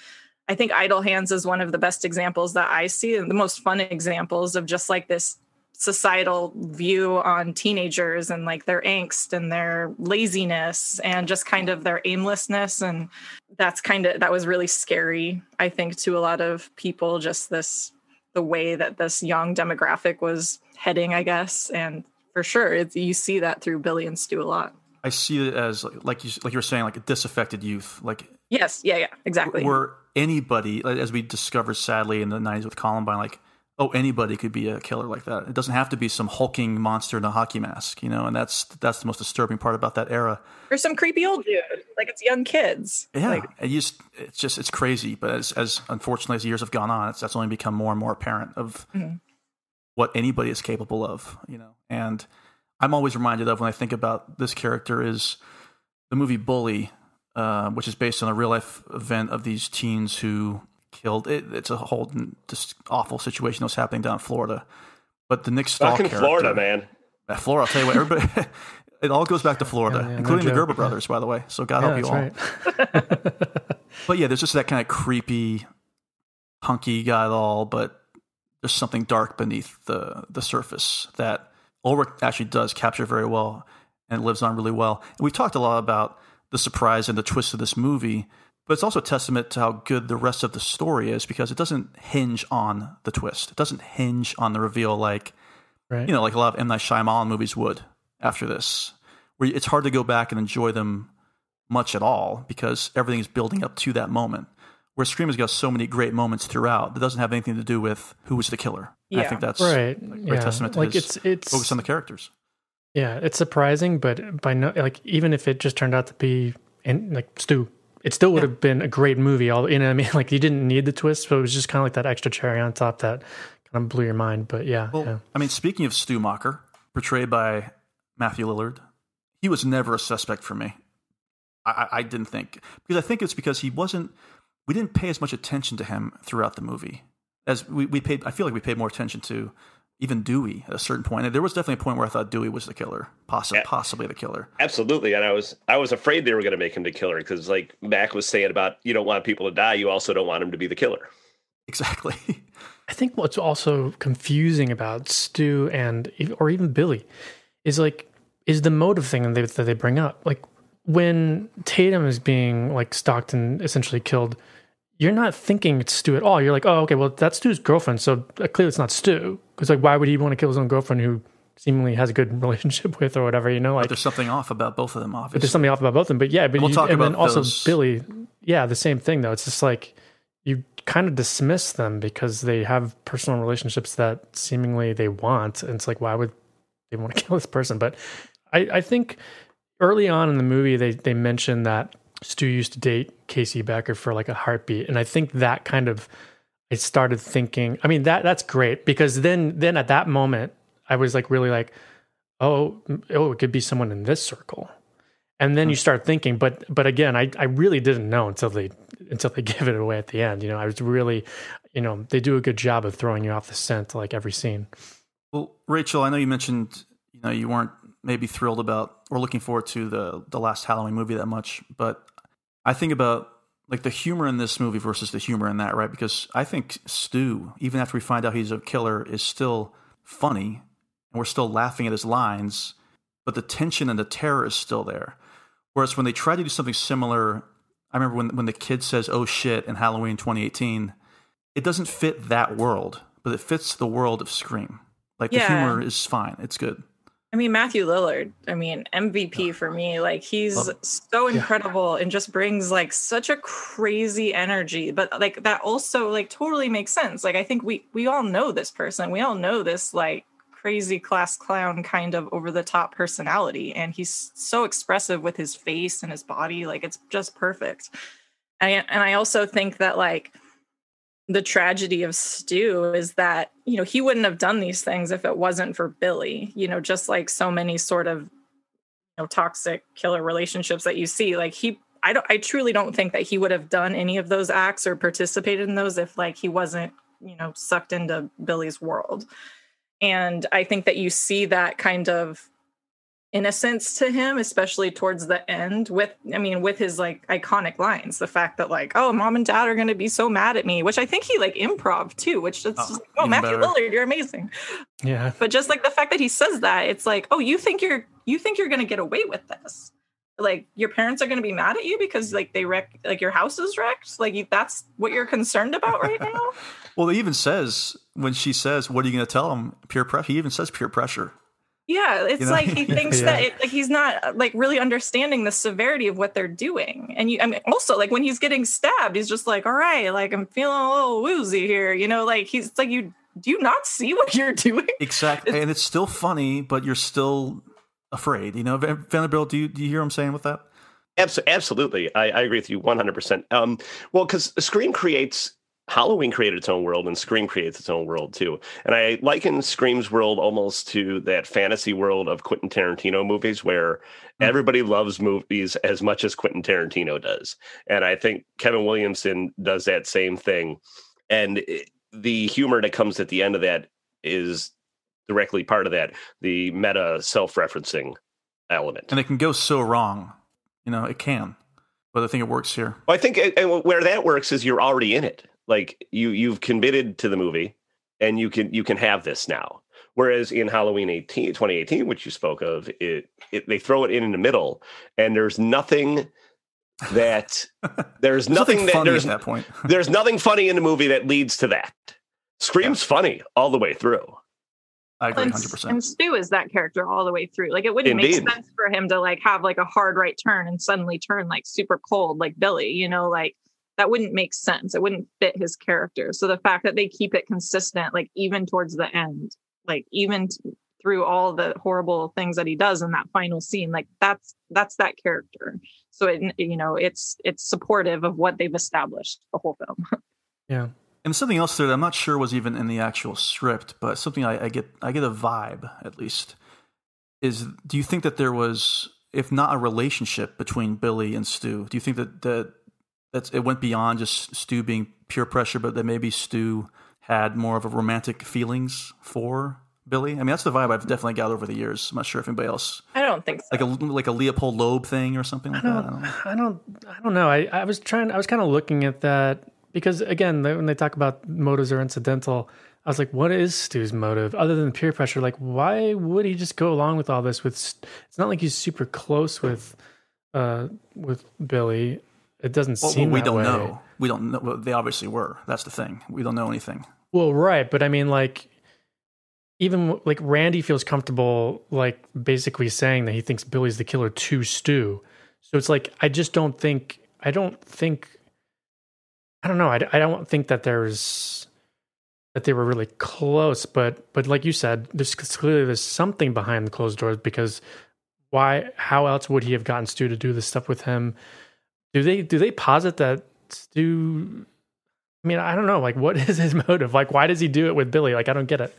I think Idle Hands is one of the best examples that I see and the most fun examples of just like this societal view on teenagers and like their angst and their laziness and just kind of their aimlessness. And that's kind of that was really scary i think to a lot of people just this the way that this young demographic was heading i guess. And for sure it's, you see that through billy and stu a lot. I see it as like you like you were saying, like a disaffected youth, like yes. Yeah yeah. Exactly. Where anybody, as we discovered sadly in the '90s with Columbine, like oh anybody could be a killer like that. It doesn't have to be some hulking monster in a hockey mask, you know. And that's that's the most disturbing part about that era. or some creepy old dude like it's young kids Yeah, like it just it's just it's crazy. But as, as unfortunately as years have gone on, it's that's only become more and more apparent of Mhm. what anybody is capable of. You know, and I'm always reminded of when I think about this character is the movie Bully, uh, which is based on a real life event of these teens who killed. It, it's a whole just awful situation that was happening down in Florida. But the Nick Stahl Fucking character, Florida, man. Yeah, Florida. I'll tell you what, everybody. It all goes back to Florida, yeah, no including the. Gerber brothers, by the way. So God Yeah, help you all. but yeah, there's just that kind of creepy, hunky guy at all, but there's something dark beneath the the surface that Ulrich actually does capture very well and lives on really well. And we've talked a lot about the surprise and the twist of this movie, but it's also a testament to how good the rest of the story is because it doesn't hinge on the twist. It doesn't hinge on the reveal like Right. you know, like a lot of M Night Shyamalan movies would after this, where it's hard to go back and enjoy them much at all because everything is building up to that moment. Where Scream has got so many great moments throughout that doesn't have anything to do with who was the killer. And I think that's Right. a great Yeah. testament to Like, his it's- it's- focus on the characters. Yeah, it's surprising, but by no like even if it just turned out to be and like Stu, it still would have been a great movie. All you know, what I mean, like you didn't need the twist, but it was just kind of like that extra cherry on top that kind of blew your mind. But yeah, yeah. I mean, speaking of Stu Macher, portrayed by Matthew Lillard, he was never a suspect for me. I, I- I didn't think because I think it's because he wasn't. We didn't pay as much attention to him throughout the movie as we, we paid. I feel like we paid more attention to even Dewey at a certain point. And there was definitely a point where I thought Dewey was the killer, possibly, possibly the killer. Absolutely, and I was I was afraid they were going to make him the killer because, like Mac was saying about you don't want people to die, you also don't want him to be the killer. Exactly. I think what's also confusing about Stu and or even Billy is like is the motive thing that they, that they bring up. Like when Tatum is being like stalked and essentially killed, you're not thinking it's Stu at all. You're like, oh, okay, well that's Stu's girlfriend, so uh, clearly it's not Stu. Because like, why would he want to kill his own girlfriend who seemingly has a good relationship with or whatever? You know, like but there's something off about both of them, obviously. but there's something off about both of them. But yeah, but We'll you, talk and then also those. Billy, yeah, the same thing though. It's just like you kind of dismiss them because they have personal relationships that seemingly they want. And it's like, why would they want to kill this person? But I, I think early on in the movie, they they mentioned that Stu used to date Casey Becker for like a heartbeat, and I think that kind of I started thinking. I mean that that's great because then then at that moment I was like really like, oh oh it could be someone in this circle, and then you start thinking. But but again, I I really didn't know until they until they give it away at the end. You know, I was really, you know, they do a good job of throwing you off the scent like every scene. Well, Rachel, I know you mentioned you know you weren't maybe thrilled about or looking forward to the the last Halloween movie that much, but I think about like the humor in this movie versus the humor in that, right? Because I think Stu, even after we find out he's a killer, is still funny and we're still laughing at his lines, but the tension and the terror is still there. Whereas when they try to do something similar, I remember when when the kid says "oh shit" in Halloween 2018, it doesn't fit that world, but it fits the world of Scream. Like the humor is fine, it's good. I mean, Matthew Lillard, I mean, MVP for me. Like, he's so incredible and just brings like such a crazy energy. But like, that also like totally makes sense. Like, I think we, we all know this person. We all know this like crazy class clown kind of over the top personality. And he's so expressive with his face and his body. Like, it's just perfect. And, and I also think that like, the tragedy of Stu is that you know he wouldn't have done these things if it wasn't for Billy. You know, just like so many sort of you know toxic killer relationships that you see. Like he, I don't, I truly don't think that he would have done any of those acts or participated in those if like he wasn't you know, sucked into Billy's world. And I think that you see that kind of innocence to him especially towards the end with i mean with his like iconic lines the fact that like oh mom and dad are going to be so mad at me which i think he like improv too which is oh, oh matthew better. lillard you're amazing. Yeah. But just like the fact that he says that it's like oh you think you're you think you're going to get away with this? Like your parents are going to be mad at you because like they wreck like your house is wrecked? Like you, that's what you're concerned about right now? Well he even says when she says what are you going to tell him peer pressure he even says peer pressure yeah, it's you know? like he thinks yeah. that it, like he's not like really understanding the severity of what they're doing. And you I mean also like when he's getting stabbed, he's just like, "All right, like I'm feeling a little woozy here." You know, like he's like you do you not see what you're doing? Exactly. It's, and it's still funny, but you're still afraid. You know, Vanderbilt, do you do you hear what I'm saying with that? Absolutely. I, I agree with you 100%. Um, well, because Scream creates Halloween created its own world and Scream creates its own world too. And I liken Scream's world almost to that fantasy world of Quentin Tarantino movies where mm-hmm. everybody loves movies as much as Quentin Tarantino does. And I think Kevin Williamson does that same thing. And the humor that comes at the end of that is directly part of that, the meta self referencing element. And it can go so wrong. You know, it can. But I think it works here. Well, I think where that works is you're already in it like you you've committed to the movie and you can you can have this now whereas in halloween 18 2018 which you spoke of it, it they throw it in in the middle and there's nothing that there's nothing, that there's that point there's nothing funny in the movie that leads to that scream's yeah. funny all the way through I agree, hundred percent. And Stu is that character all the way through. Like it wouldn't Indeed. make sense for him to like have like a hard right turn and suddenly turn like super cold like Billy. You know, like that wouldn't make sense. It wouldn't fit his character. So the fact that they keep it consistent, like even towards the end, like even t- through all the horrible things that he does in that final scene, like that's that's that character. So it you know it's it's supportive of what they've established the whole film. yeah. And something else there that I'm not sure was even in the actual script, but something I, I get I get a vibe at least is do you think that there was if not a relationship between Billy and Stu, do you think that that that's it went beyond just Stu being pure pressure, but that maybe Stu had more of a romantic feelings for Billy. I mean, that's the vibe I've definitely got over the years. I'm not sure if anybody else. I don't think so. Like a like a Leopold Loeb thing or something like I that. I don't. I don't. I don't know. I, I was trying. I was kind of looking at that because again, when they talk about motives are incidental, I was like, what is Stu's motive other than peer pressure? Like, why would he just go along with all this? With it's not like he's super close with uh with Billy it doesn't well, seem. Well, we don't way. know. We don't know. Well, they obviously were. That's the thing. We don't know anything. Well, right, but I mean, like, even like Randy feels comfortable, like basically saying that he thinks Billy's the killer to Stu. So it's like I just don't think. I don't think. I don't know. I, I don't think that there's that they were really close, but but like you said, there's clearly there's something behind the closed doors because why? How else would he have gotten Stu to do this stuff with him? Do they do they posit that Stu? I mean, I don't know. Like, what is his motive? Like, why does he do it with Billy? Like, I don't get it.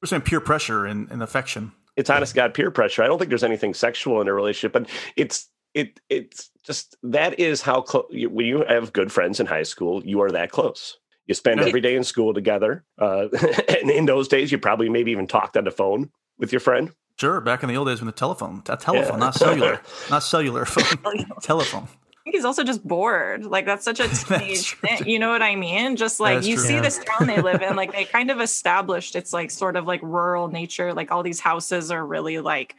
We're saying peer pressure and, and affection. It's honest God peer pressure. I don't think there's anything sexual in a relationship, but it's it it's just that is how close when you have good friends in high school, you are that close. You spend every day in school together, uh, and in those days, you probably maybe even talked on the phone with your friend. Sure, back in the old days when the telephone, a telephone, yeah. not cellular, not cellular phone, telephone think he's also just bored. Like that's such a teenage thing. You know what I mean? Just like you true, see yeah. this town they live in, like they kind of established it's like sort of like rural nature. Like all these houses are really like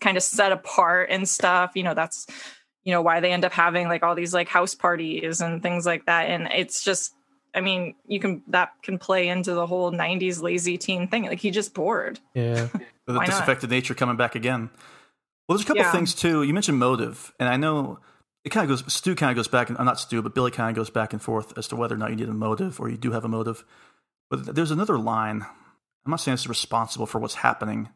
kind of set apart and stuff. You know, that's you know why they end up having like all these like house parties and things like that. And it's just I mean, you can that can play into the whole '90s lazy teen thing. Like he just bored. Yeah, the disaffected nature coming back again. Well, there's a couple yeah. things too. You mentioned motive, and I know it kind of goes. Stu kind of goes back, and uh, not Stu, but Billy kind of goes back and forth as to whether or not you need a motive or you do have a motive. But there's another line. I'm not saying it's responsible for what's happening,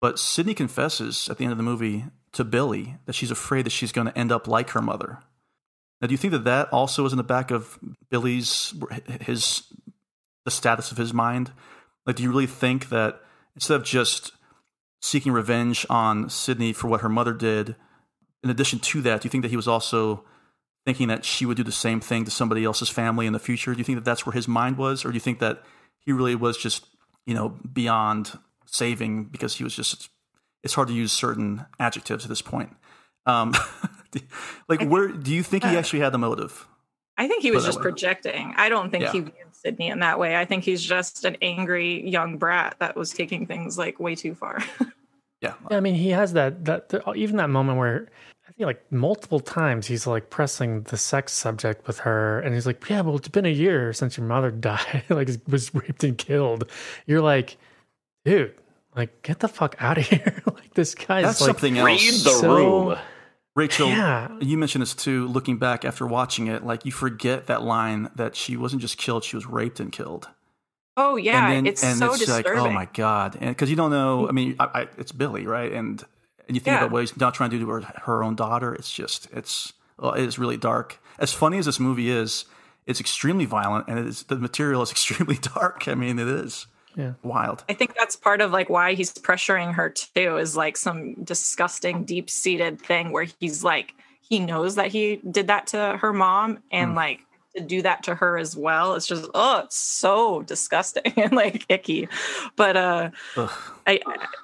but Sidney confesses at the end of the movie to Billy that she's afraid that she's going to end up like her mother. Now, do you think that that also is in the back of Billy's his the status of his mind? Like, do you really think that instead of just seeking revenge on Sidney for what her mother did? In addition to that, do you think that he was also thinking that she would do the same thing to somebody else's family in the future? Do you think that that's where his mind was, or do you think that he really was just you know beyond saving because he was just? It's hard to use certain adjectives at this point. Um, like, where do you think he actually had the motive? I think he was just way. projecting. I don't think Yeah. he viewed Sidney in that way. I think he's just an angry young brat that was taking things like way too far. Yeah. Yeah, I mean, he has that that the, even that moment where I think like multiple times he's like pressing the sex subject with her, and he's like, "Yeah, well, it's been a year since your mother died, like was raped and killed." You're like, dude, like get the fuck out of here! like this guy's That's like, something else. so- Rachel, Yeah. you mentioned this too. Looking back after watching it, like you forget that line that she wasn't just killed; she was raped and killed. oh yeah, and then, it's and so it's disturbing. like, oh my god, because you don't know. Mm. I mean, I, I, it's Billy, right? And and you think Yeah. about what he's not trying to do to her, her own daughter. It's just, it's, it is really dark. As funny as this movie is, it's extremely violent, and it is the material is extremely dark. I mean, it is yeah. wild. I think that's part of like why he's pressuring her too is like some disgusting deep seated thing where he's like he knows that he did that to her mom and Hmm. like to do that to her as well. It's just oh, it's so disgusting and like icky. But uh I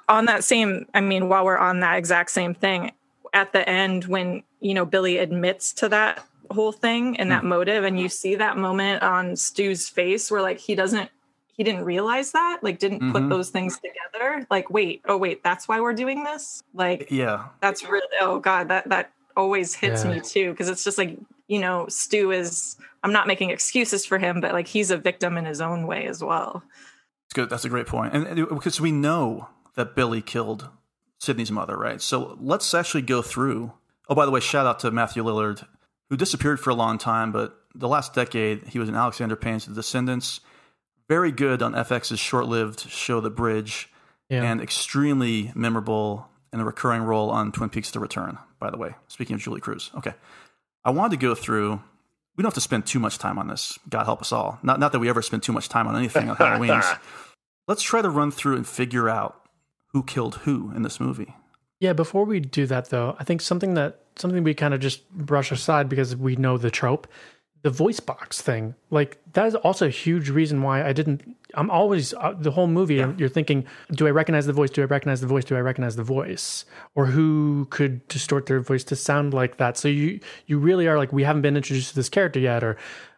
on that same I mean while we're on that exact same thing at the end when you know Billy admits to that whole thing and that motive and you see that moment on Stu's face where like he doesn't he didn't realize that like didn't put Mhm. those things together like wait oh wait that's why we're doing this like Yeah, that's really oh god that that always hits Yeah. me too because it's just like you know stu is i'm not making excuses for him but like he's a victim in his own way as well it's good. That's a great point, and, and uh, because we know that Billy killed Sidney's mother, right? So let's actually go through. Oh, by the way, shout out to Matthew Lillard, who disappeared for a long time, but the last decade he was in Alexander Payne's The Descendants. Very good on FX's short-lived show The Bridge, Yeah. and extremely memorable in a recurring role on Twin Peaks: The Return. By the way, speaking of Julee Cruise, okay, I wanted to go through. We don't have to spend too much time on this. God help us all. Not not that we ever spend too much time on anything on Halloween. Let's try to run through and figure out who killed who in this movie. Yeah, before we do that though, I think something that something we kind of just brush aside because we know the trope, the voice box thing. Like that is also a huge reason why I didn't I'm always uh, the whole movie you're thinking, do I recognize the voice? Do I recognize the voice? Do I recognize the voice? Or who could distort their voice to sound like that? So you you really are like we haven't been introduced to this character yet or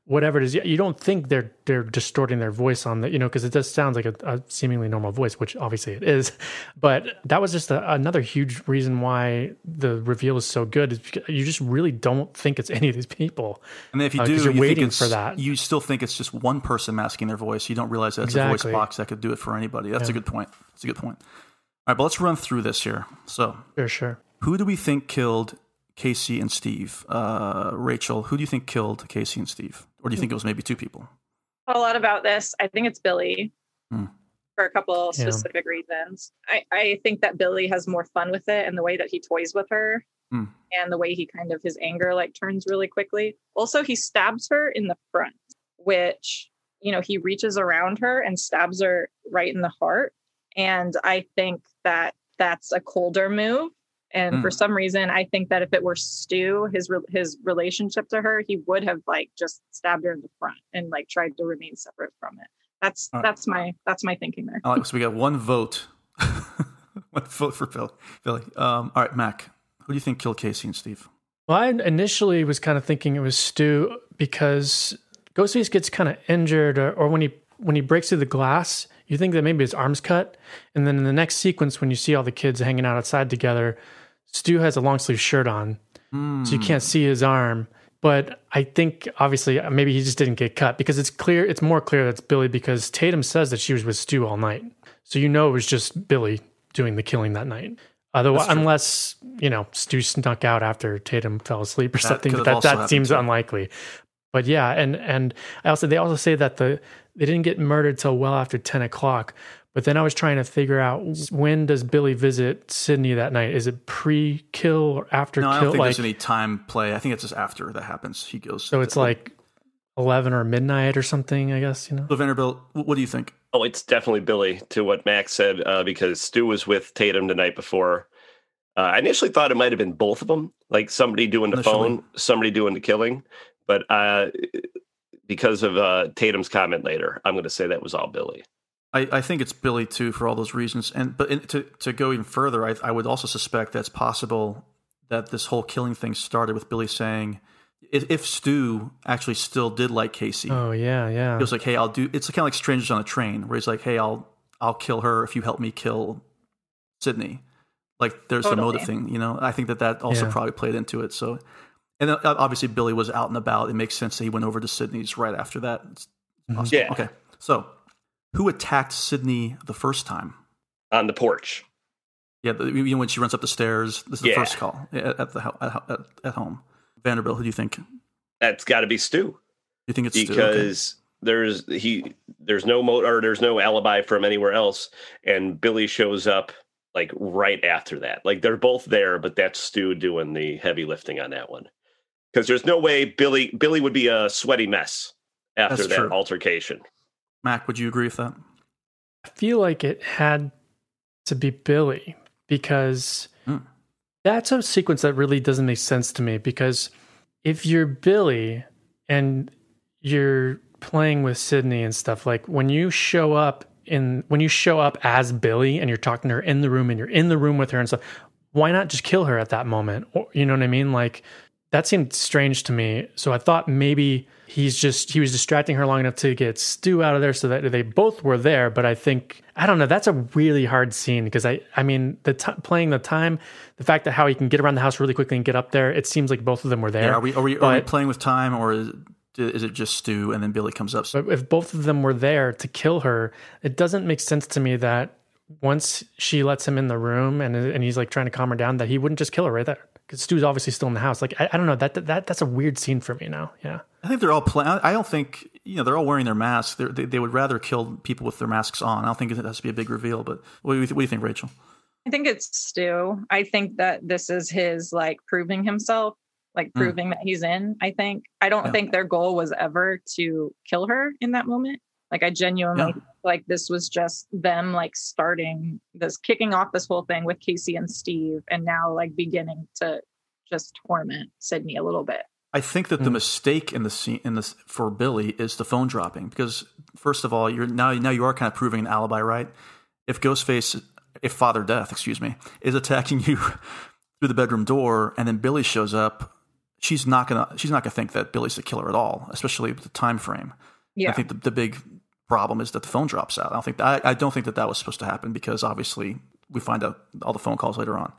whatever it is you don't think they're they're distorting their voice on the you know because it does sound like a, a seemingly normal voice which obviously it is but that was just a, another huge reason why the reveal is so good is because you just really don't think it's any of these people And if you Uh, do, 'cause you you're waiting for that You still think it's just one person masking their voice. You don't realize that it's a voice box that could do it for anybody. That's a good point. That's a good point. All right, but let's run through this here. So, sure sure who do we think killed Casey and Steve? Uh, Rachel, who do you think killed Casey and Steve? Or do you think it was maybe two people? a lot about this i think it's billy Hmm. for a couple Yeah. specific reasons I, I think that billy has more fun with it and the way that he toys with her Hmm. and the way he kind of his anger like turns really quickly also he stabs her in the front which you know he reaches around her and stabs her right in the heart and i think that that's a colder move and Hmm. for some reason i think that if it were stu his re- his relationship to her he would have like just stabbed her in the front and like tried to remain separate from it that's All right. that's my that's my thinking there All right, so we got one vote. one vote for Phil, Philly. Um, all right, Mac, who do you think killed Casey and Steve? Well, I initially was kind of thinking it was Stu because Ghostface gets kind of injured, or, or when he when he breaks through the glass, you think that maybe his arm's cut, and then in the next sequence, when you see all the kids hanging out outside together, Stu has a long sleeve shirt on, so you can't see his arm. But I think obviously uh, maybe he just didn't get cut because it's clear, it's more clear that's Billy because Tatum says that she was with Stu all night, so you know it was just Billy doing the killing that night. Otherwise, unless you know Stu snuck out after Tatum fell asleep or That something, but that that seems too. unlikely. But yeah, and and I also they also say that the they didn't get murdered till well after ten o'clock. But then I was trying to figure out when does Billy visit Sidney that night? Is it pre-kill or after No, I don't think like, there's any time play. I think it's just after that happens. He goes. so it's like eleven or midnight or something. I guess you know. So Vanderbilt, what do you think? Oh, it's definitely Billy to what Max said uh, because Stu was with Tatum the night before. Uh, I initially thought it might have been both of them, like somebody doing the Initially. phone, somebody doing the killing. But uh, because of uh, Tatum's comment later, I'm going to say that was all Billy. I, I think it's Billy too for all those reasons. And but in, to to go even further, I, I would also suspect that it's possible that this whole killing thing started with Billy saying, if, if Stu actually still did like Casey, Oh yeah, yeah. he was like, "Hey, I'll do." It's kind of like strangers on a train, where he's like, "Hey, I'll I'll kill her if you help me kill Sidney." Like, there's the Totally. motive thing, you know. I think that that also Yeah. probably played into it. So, and then, uh, obviously Billy was out and about. It makes sense that he went over to Sidney's right after that. It's possible. Yeah. Okay. So, who attacked Sidney the first time? On the porch. Yeah, the, you know when she runs up the stairs. This is the first call at, at the at, at, home. Vanderbilt, who do you think? That's got to be Stu. You think it's Stu? Okay. because there's he there's no mo or there's no alibi from anywhere else, and Billy shows up like right after that. Like they're both there, but that's Stu doing the heavy lifting on that one. Because there's no way Billy Billy would be a sweaty mess after That's that true. altercation. Mac, would you agree with that? I feel like it had to be Billy because Hmm. that's a sequence that really doesn't make sense to me. Because if you're Billy and you're playing with Sidney and stuff, like when you show up in when you show up as Billy and you're talking to her in the room and you're in the room with her and stuff, why not just kill her at that moment? Or, you know what I mean? Like that seemed strange to me. So I thought maybe he's just he was distracting her long enough to get Stu out of there so that they both were there. But I think I don't know. That's a really hard scene because I I mean the t- playing the time, the fact that how he can get around the house really quickly and get up there. It seems like both of them were there. Yeah, are we are we, are we playing with time or is, is it just Stu and then Billy comes up? But if both of them were there to kill her, it doesn't make sense to me that once she lets him in the room and and he's like trying to calm her down, that he wouldn't just kill her right there. Because Stu's obviously still in the house. Like I, I don't know that, that that's a weird scene for me now. Yeah. I think they're all playing. I don't think you know they're all wearing their masks. They're, they they would rather kill people with their masks on. I don't think it has to be a big reveal. But what do you, th- what do you think, Rachel? I think it's Stu. I think that this is his like proving himself, like Hmm. proving that he's in. I think I don't Yeah. think their goal was ever to kill her in that moment. Like I genuinely Yeah. feel like this was just them like starting this kicking off this whole thing with Casey and Steve and now like beginning to just torment Sidney a little bit. I think that the hmm. mistake in the scene in this for Billy is the phone dropping because first of all, you're now now you are kind of proving an alibi, right? If Ghostface, if Father Death, excuse me, is attacking you through the bedroom door, and then Billy shows up, she's not gonna she's not gonna think that Billy's the killer at all, especially with the time frame. Yeah. I think the, the big problem is that the phone drops out. I don't think I, I don't think that that was supposed to happen because obviously we find out all the phone calls later on.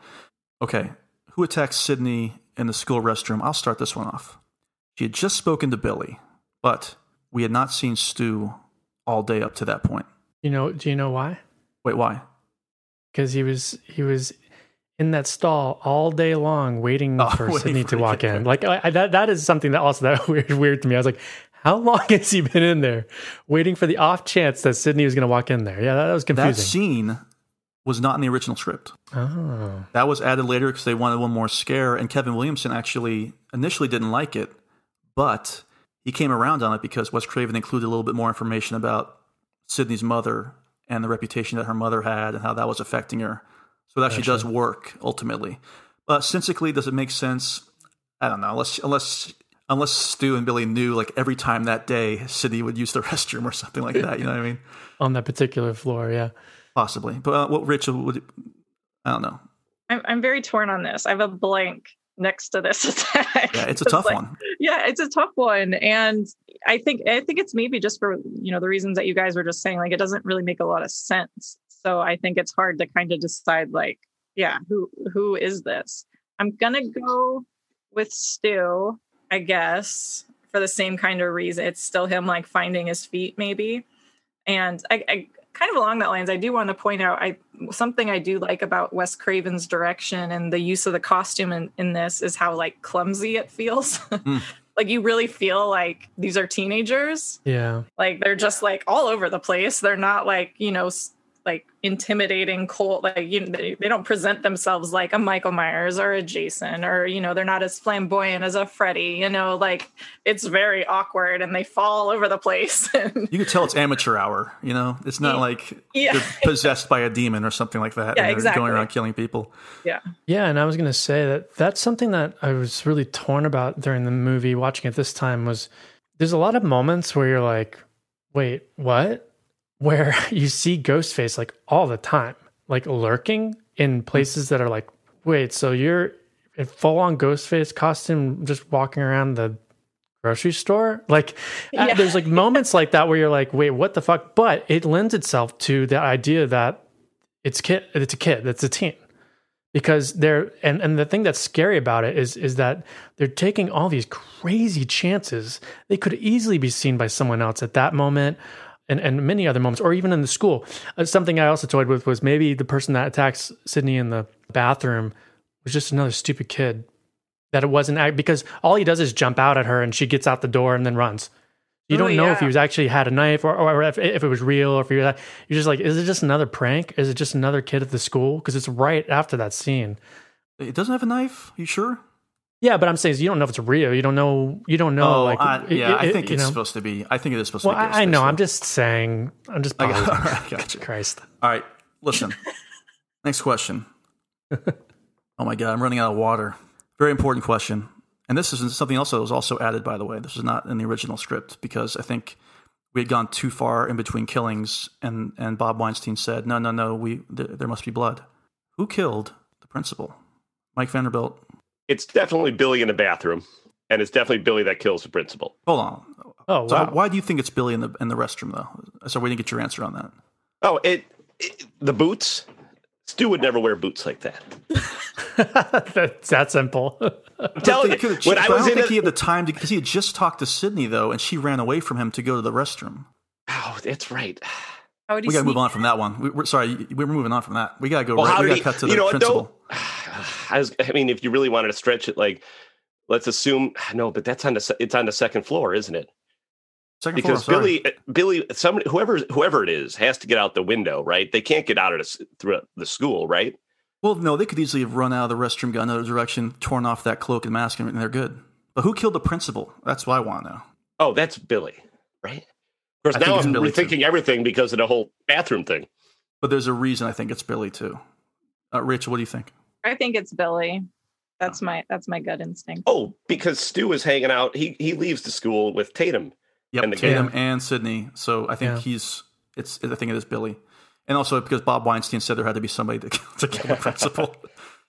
Okay, who attacks Sidney in the school restroom? I'll start this one off. She had just spoken to Billy, but we had not seen Stu all day up to that point. You know? Do you know why? Wait, why? Because he was he was in that stall all day long waiting Oh, for waiting Sidney for to walk in. Like I, I- that that is something that also that weird weird to me. I was like, how long has he been in there waiting for the off chance that Sidney was going to walk in there? Yeah, that, that was confusing. That scene was not in the original script. oh, That was added later because they wanted one more scare, and Kevin Williamson actually initially didn't like it, but he came around on it because Wes Craven included a little bit more information about Sidney's mother and the reputation that her mother had and how that was affecting her. So it actually does work ultimately. But sensically, does it make sense? I don't know. Unless unless unless Stu and Billy knew like every time that day Sidney would use the restroom or something like that. You know what I mean? on that particular floor, yeah. Possibly. But uh, what Rachel would I don't know. I'm I'm very torn on this. I have a blank next to this attack. Yeah, it's a tough like- one. yeah it's a tough one and i think i think it's maybe just for you know the reasons that you guys were just saying like it doesn't really make a lot of sense so i think it's hard to kind of decide like yeah who who is this i'm gonna go with stu i guess for the same kind of reason. It's still him like finding his feet maybe. And I, I kind of along that lines i do want to point out i something i do like about wes craven's direction and the use of the costume in, in this is how like clumsy it feels. Hmm. Like you really feel like these are teenagers. Yeah. like they're just like all over the place. They're not like you know s- like intimidating cold like you know they, they don't present themselves like a michael myers or a jason or you know they're not as flamboyant as a freddy you know like it's very awkward and they fall all over the place You could tell it's amateur hour. You know, it's not like Yeah. they're possessed by a demon or something like that. Yeah, and they're exactly. going around killing people. yeah Yeah, and I was going to say that that's something that I was really torn about during the movie watching it this time was there's a lot of moments where you're like, "Wait, what?" Where you see Ghostface like all the time, like lurking in places that are like, "Wait, so you're in full on Ghostface costume just walking around the grocery store?" Like uh, Yeah. there's like moments like that where you're like, "Wait, what the fuck?" But it lends itself to the idea that it's kid it's a kid, it's a teen because they're and and the thing that's scary about it is is that they're taking all these crazy chances they could easily be seen by someone else at that moment and and many other moments or even in the school uh, something i also toyed with was maybe the person that attacks sidney in the bathroom was just another stupid kid that it wasn't act- because all he does is jump out at her and she gets out the door and then runs you Oh, don't know if he was actually had a knife or, or if, if it was real or if he was, you're just like, is it just another prank? Is it just another kid at the school? Because it's right after that scene. It doesn't have a knife. You sure? Yeah, but I'm saying you don't know if it's real. You don't know. You don't know. oh, like, I, it- yeah, I think it's know? supposed to be. I think it is supposed Well, to be. I, I know. I'm just saying. I'm just. I got- all right, gotcha. Christ. All right, listen. Next question. oh my god, I'm running out of water. Very important question. And this is something else that was also added, by the way. This is not in the original script because I think we had gone too far in between killings, and and Bob Weinstein said, "No, no, no. We th- there must be blood." Who killed the principal? Mike Vanderbilt. It's definitely Billy in the bathroom, and it's definitely Billy that kills the principal. Hold on. Oh, So wow. why do you think it's Billy in the in the restroom though? So we didn't get your answer on that. Oh, it, it the boots. Stu would never wear boots like that. That's that simple. I'm telling you, Could've when I was I don't think the- he had the time to because he had just talked to Sidney though, and she ran away from him to go to the restroom. Oh, that's right. How would We got to move on from that one. We, we're sorry, we're moving on from that. We got to go. Well, right, we got to he- cut to you the know what, principal. I was. I mean, if you really wanted to stretch it, like, let's assume no, but that's on the it's on the second floor, isn't it? Second because floor, sorry. Billy, eh, Billy, somebody, whoever, whoever it is, has to get out the window, right? They can't get out of the, through the school, right? Well, no, they could easily have run out of the restroom, gone another direction, torn off that cloak and mask, and they're good. But who killed the principal? That's what I want to know. Oh, that's Billy, right? Of course, think now I'm Billy, too. rethinking everything because of the whole bathroom thing. But there's a reason I think it's Billy too. Uh, Rachel, what do you think? i think it's billy that's my that's my gut instinct Oh, because Stu is hanging out. He he leaves the school with Tatum. Yep, and the Tatum gang. and Sidney. So I think Yeah. he's. It's. I think it is Billy, and also because Bob Weinstein said there had to be somebody to, to kill the principal.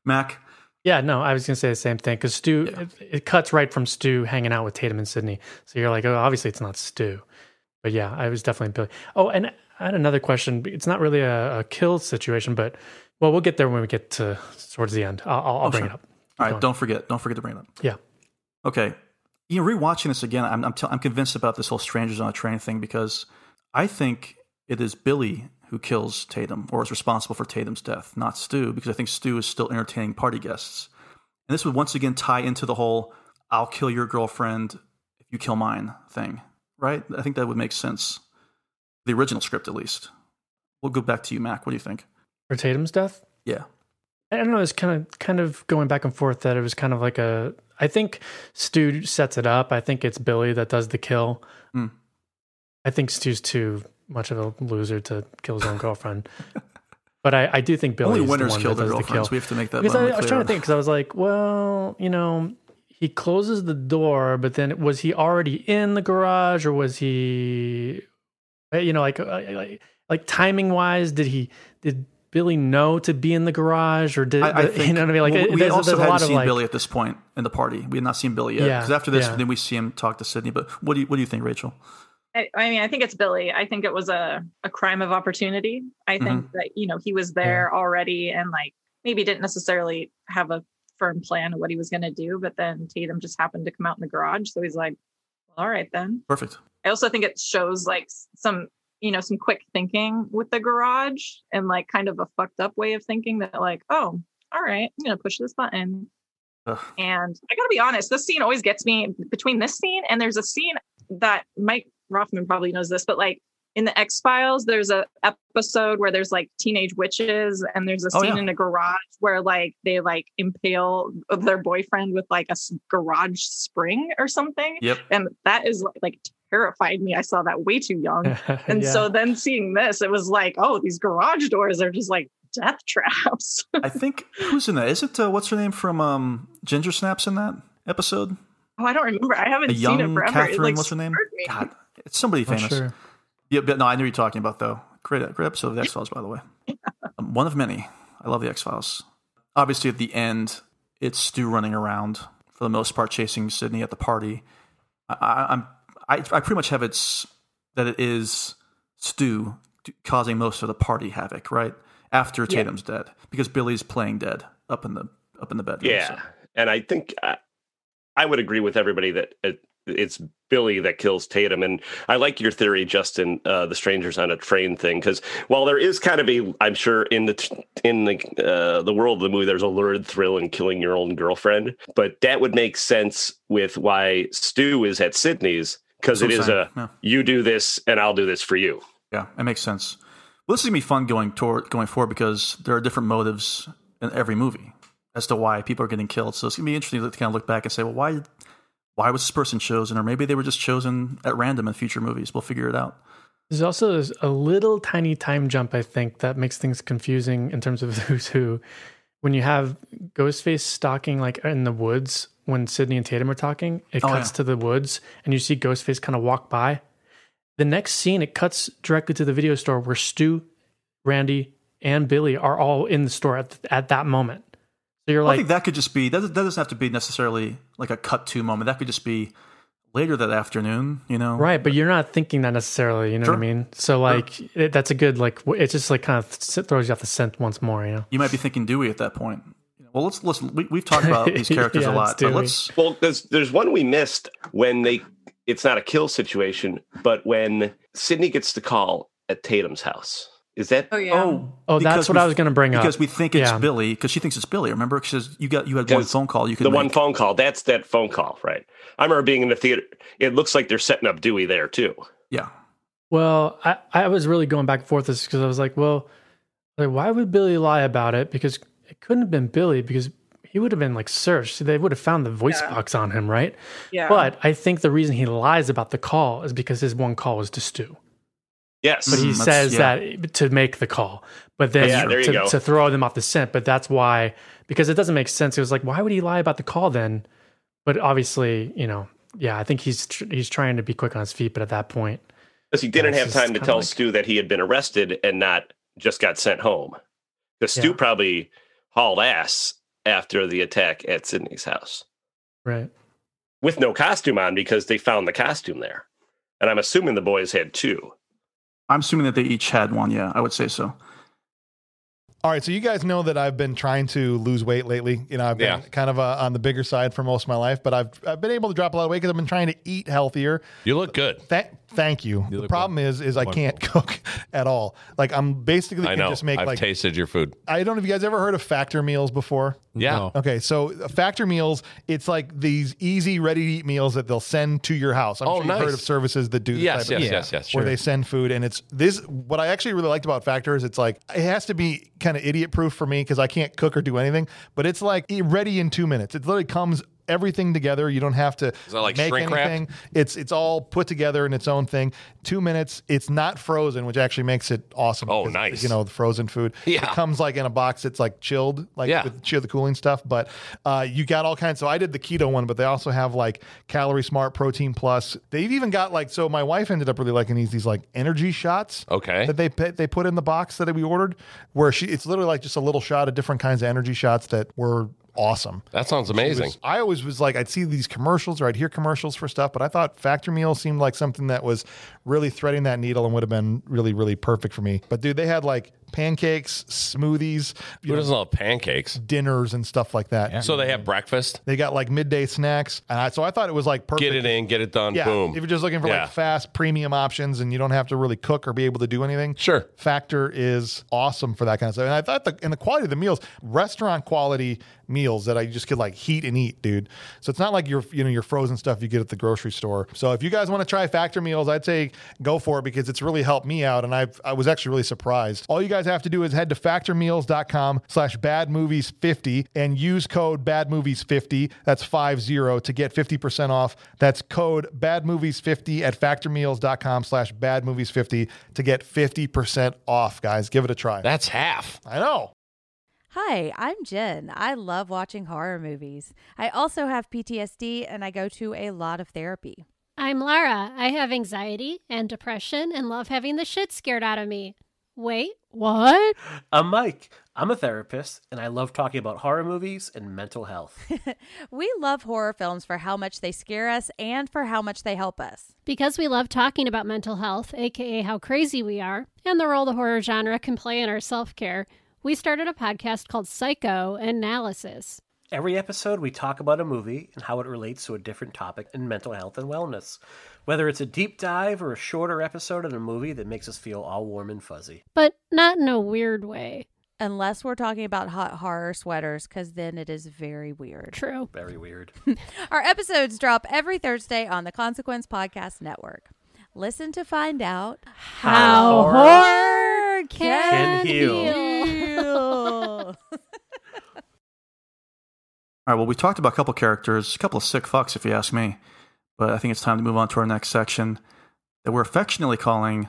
Mac. Yeah, no, I was gonna say the same thing because Stu. It, it cuts right from Stu hanging out with Tatum and Sidney. So you're like, oh, obviously it's not Stu. But yeah, I was definitely Billy. Oh, and I had another question. It's not really a, a kill situation, but well, we'll get there when we get to towards the end. I'll, I'll, I'll Oh, bring sure. it up. All right, going. don't forget. Don't forget to bring it up. Yeah. Okay. You know, rewatching this again, I'm I'm, tell I'm convinced about this whole strangers on a train thing because I think it is Billy who kills Tatum or is responsible for Tatum's death, not Stu, because I think Stu is still entertaining party guests. And this would once again tie into the whole "I'll kill your girlfriend if you kill mine" thing, right? I think that would make sense. The original script, at least. We'll go back to you, Mac. What do you think? For Tatum's death. Yeah. I don't know. It's kind of kind of going back and forth. That it was kind of like a. I think Stu sets it up. I think it's Billy that does the kill. Hmm. I think Stu's too much of a loser to kill his own girlfriend. But I, I do think Billy Only is the winners one kill their does the girlfriends. kill. We have to make that because I, I was trying to think because I was like, well, you know, he closes the door, but then was he already in the garage or was he, eh, you know, like uh, like, like timing wise, did he did Billy know to be in the garage or did I, I the- think, you know what I mean? Like well, we there's, also there's hadn't seen like, Billy at this point in the party. We had not seen Billy yet. Yeah, Because after this, yeah. then we see him talk to Sidney. But what do you what do you think, Rachel? I, I mean, I think it's Billy. I think it was a, a crime of opportunity. I think Mm-hmm. that, you know, he was there already and like maybe didn't necessarily have a firm plan of what he was going to do, but then Tatum just happened to come out in the garage. So he's like, all right, then. Perfect. I also think it shows like some, you know, some quick thinking with the garage and like kind of a fucked up way of thinking that like, oh, all right, I'm going to push this button. Ugh. And I gotta be honest, this scene always gets me between this scene and there's a scene that Mike Rothman probably knows this, but like in the X Files, there's a episode where there's like teenage witches, and there's a Oh, scene yeah. in a garage where like they like impale their boyfriend with like a garage spring or something. Yep. And that is like terrified me. I saw that way too young. And Yeah. so then seeing this, it was like, oh, these garage doors are just like death traps. I think who's in that? Is it uh, what's her name from um, Ginger Snaps in that episode? oh, I don't remember. I haven't A seen it young forever. Catherine. it like what's her name? me. God, it's somebody Not famous. sure. Yeah, but no, I know you're talking about though. Great, great episode of the X Files, by the way. Um, one of many. I love the X Files. Obviously, at the end, it's Stu running around for the most part, chasing Sidney at the party. I, I'm, I, I pretty much have it's that it is Stu causing most of the party havoc, right after Yeah. Tatum's dead, because Billy's playing dead up in the up in the bedroom. Yeah, so. and I think I, I would agree with everybody that it, it's Billy that kills Tatum, and I like your theory, Justin, uh, the strangers on a train thing, because while there is kind of a, I'm sure in the in the uh, the world of the movie, there's a lurid thrill in killing your own girlfriend, but that would make sense with why Stu is at Sidney's because it is it what is I'm a yeah. you do this and I'll do this for you. Yeah, it makes sense. Well, this is gonna be fun going toward going forward because there are different motives in every movie as to why people are getting killed. So it's gonna be interesting to kind of look back and say, well, why why was this person chosen, or maybe they were just chosen at random in future movies. We'll figure it out. There's also a little tiny time jump, I think, that makes things confusing in terms of who's who. When you have Ghostface stalking like in the woods when Sidney and Tatum are talking, it Oh, cuts yeah. to the woods and you see Ghostface kind of walk by. The next scene, it cuts directly to the video store where Stu, Randy, and Billy are all in the store at, at that moment. So you're I think that could just be that. That doesn't have to be necessarily like a cut to moment. That could just be later that afternoon. You know, Right, but you're not thinking that necessarily. You know what I mean? So like, it, that's a good like. It just like kind of throws you off the scent once more. You know? You might be thinking Dewey at that point. Well, let's listen. We, we've talked about these characters Yeah, a lot, it's but let's Well, there's there's one we missed when they. It's not a kill situation, but when Sidney gets the call at Tatum's house, is that? Oh yeah. Oh, Oh, that's what we- I was going to bring up. because we think it's Yeah. Billy because she thinks it's Billy. Remember, because you got you had one phone call you could the make. one phone call. That's that phone call, right? I remember being in the theater. It looks like they're setting up Dewey there too. Yeah, Well, I, I was really going back and forth this because I was like, well, like why would Billy lie about it? Because it couldn't have been Billy because he would have been like searched. They would have found the voice box on him, right? Yeah. But I think the reason he lies about the call is because his one call was to Stu. Yes, But he Mm, says yeah. that to make the call, but then Yeah, there to, to throw them off the scent. But that's why, because it doesn't make sense. It was like, why would he lie about the call then? But obviously, you know, yeah, I think he's tr- he's trying to be quick on his feet, but at that point, Because he didn't Yeah, have time to tell like- Stu that he had been arrested and not just got sent home. Because Stu probably hauled ass after the attack at Sidney's house right? with no costume on because they found the costume there. And I'm assuming the boys had two. I'm assuming that they each had one. Yeah, I would say so. All right, so you guys know that I've been trying to lose weight lately. You know, I've been Yeah. kind of uh, on the bigger side for most of my life, but I've I've been able to drop a lot of weight because I've been trying to eat healthier. You look good. Th- thank you. the look problem is, is I can't cook at all. Like I'm basically I can know. just make I've like tasted your food. I don't know if you guys ever heard of factor meals before. Yeah. No. Okay, so uh, factor meals, it's like these easy, ready to eat meals that they'll send to your house. I'm Oh, sure you've heard of services that do this Yes, type of yes, thing, yes, yes, Where sure. they send food, and it's this. What I actually really liked about Factor is it's like it has to be kind of idiot proof for me because I can't cook or do anything. But it's like ready in two minutes. It literally comes everything together. You don't have to Is that like make shrink wrap? anything. It's it's all put together in its own thing. Two minutes. It's not frozen, which actually makes it awesome. Oh, nice. You know, the frozen food. Yeah. It comes like in a box. It's like chilled, like Yeah. with chill the cooling stuff. But uh, you got all kinds. So I did the keto one, but they also have like calorie smart, protein plus. They've even got like. So my wife ended up really liking these these like energy shots. Okay. That they put- they put in the box that we ordered, where she it's literally like just a little shot of different kinds of energy shots that were awesome. That sounds amazing. was- I always was like, I'd see these commercials or I'd hear commercials for stuff, but I thought Factor Meal seemed like something that was really threading that needle and would have been really, really perfect for me. But dude, they had like pancakes, smoothies, Who doesn't love pancakes? dinners, and stuff like that. So they have breakfast. They got like midday snacks, and I, so I thought it was like perfect. Get it in, get it done. Yeah, boom. if you're just looking for Yeah. like fast premium options and you don't have to really cook or be able to do anything, sure. Factor is awesome for that kind of stuff. And I thought the and the quality of the meals, restaurant quality meals that I just could like heat and eat, dude. So it's not like your you know your frozen stuff you get at the grocery store. So if you guys want to try Factor meals, I'd say go for it because it's really helped me out, and I I was actually really surprised. All you guys have to do is head to factormeals.com slash bad movies 50 and use code bad movies 50 that's 50 to get 50% off that's code bad movies 50 at factormeals.com slash bad movies 50 to get 50% off guys give it a try that's half i know Hi, I'm Jen. I love watching horror movies. I also have PTSD and I go to a lot of therapy. I'm Lara. I have anxiety and depression and love having the shit scared out of me. Wait, what? I'm Mike. I'm a therapist, and I love talking about horror movies and mental health. We love horror films for how much they scare us and for how much they help us. Because we love talking about mental health, aka how crazy we are, and the role the horror genre can play in our self care, we started a podcast called Psycho Analysis. Every episode, we talk about a movie and how it relates to a different topic in mental health and wellness. Whether it's a deep dive or a shorter episode in a movie that makes us feel all warm and fuzzy. But not in a weird way. Unless we're talking about hot horror sweaters, because then it is very weird. True. Very weird. Our episodes drop every Thursday on the Consequence Podcast Network. Listen to find out How horror can, can heal. heal. All right, well, we talked about a couple characters, a couple of sick fucks, if you ask me. But I think it's time to move on to our next section that we're affectionately calling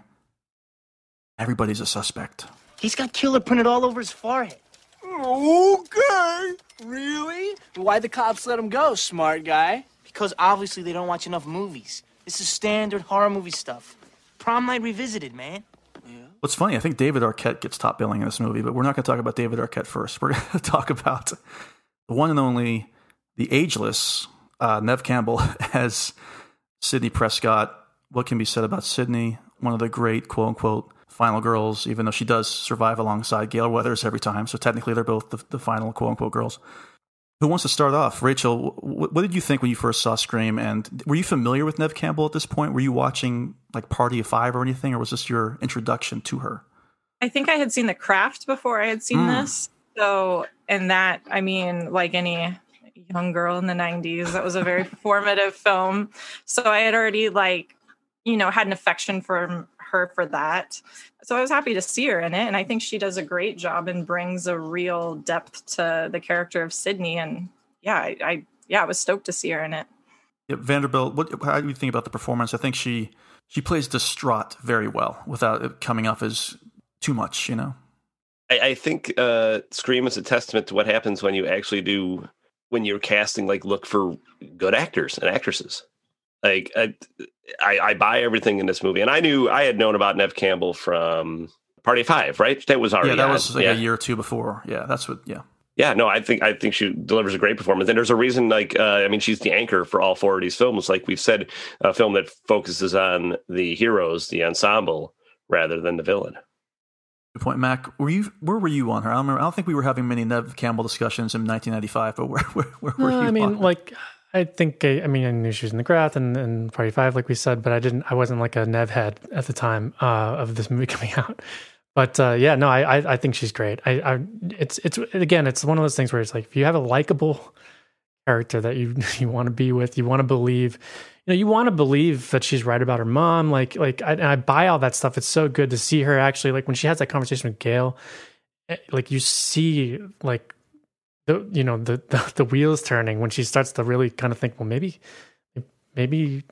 Everybody's a Suspect. He's got killer printed all over his forehead. Okay. Really? Why the cops let him go, smart guy? Because obviously they don't watch enough movies. This is standard horror movie stuff. Prom night revisited, man. Yeah. What's funny, I think David Arquette gets top billing in this movie, but we're not going to talk about David Arquette first. We're going to talk about the one and only, the ageless uh, Neve Campbell as Sidney Prescott. What can be said about Sidney? One of the great quote unquote final girls, even though she does survive alongside Gale Weathers every time. So technically, they're both the, the final quote unquote girls. Who wants to start off? Rachel, what, what did you think when you first saw Scream? And were you familiar with Neve Campbell at this point? Were you watching like Party of Five or anything, or was this your introduction to her? I think I had seen The Craft before I had seen Mm. this. So, and that, I mean, like any young girl in the 90s, that was a very formative film. So I had already, like, you know, had an affection for her for that. So I was happy to see her in it. And I think she does a great job and brings a real depth to the character of Sydney. And yeah, I, I yeah, I was stoked to see her in it. Yeah, Vanderbilt, what, how do you think about the performance? I think she she plays distraught very well without it coming off as too much, you know. I, I think uh, Scream is a testament to what happens when you actually do when you're casting. Like, look for good actors and actresses. Like, I, I, I buy everything in this movie, and I knew I had known about Neve Campbell from Party Five, right? That was already yeah, that on. was like yeah. a year or two before. Yeah, that's what. Yeah, Yeah, no, I think I think she delivers a great performance, and there's a reason. Like, uh, I mean, she's the anchor for all four of these films. Like we've said, a film that focuses on the heroes, the ensemble, rather than the villain. Good point, Mac. Were you where were you on her? I don't remember. I don't think we were having many Neve Campbell discussions in 1995, but where where, where were No, you? I on mean, her? like, I think I, I mean I knew she was in the Craft and, and Party Five, like we said, but I didn't. I wasn't like a Nev head at the time uh, of this movie coming out. But uh, yeah, no, I, I I think she's great. I, I it's it's again, it's one of those things where it's like if you have a likable character that you you want to be with, you want to believe, you know, you want to believe that she's right about her mom. Like like I, and I buy all that stuff. It's so good to see her actually like when she has that conversation with Gale, eh, like you see like the you know the, the the wheels turning when she starts to really kind of think well maybe maybe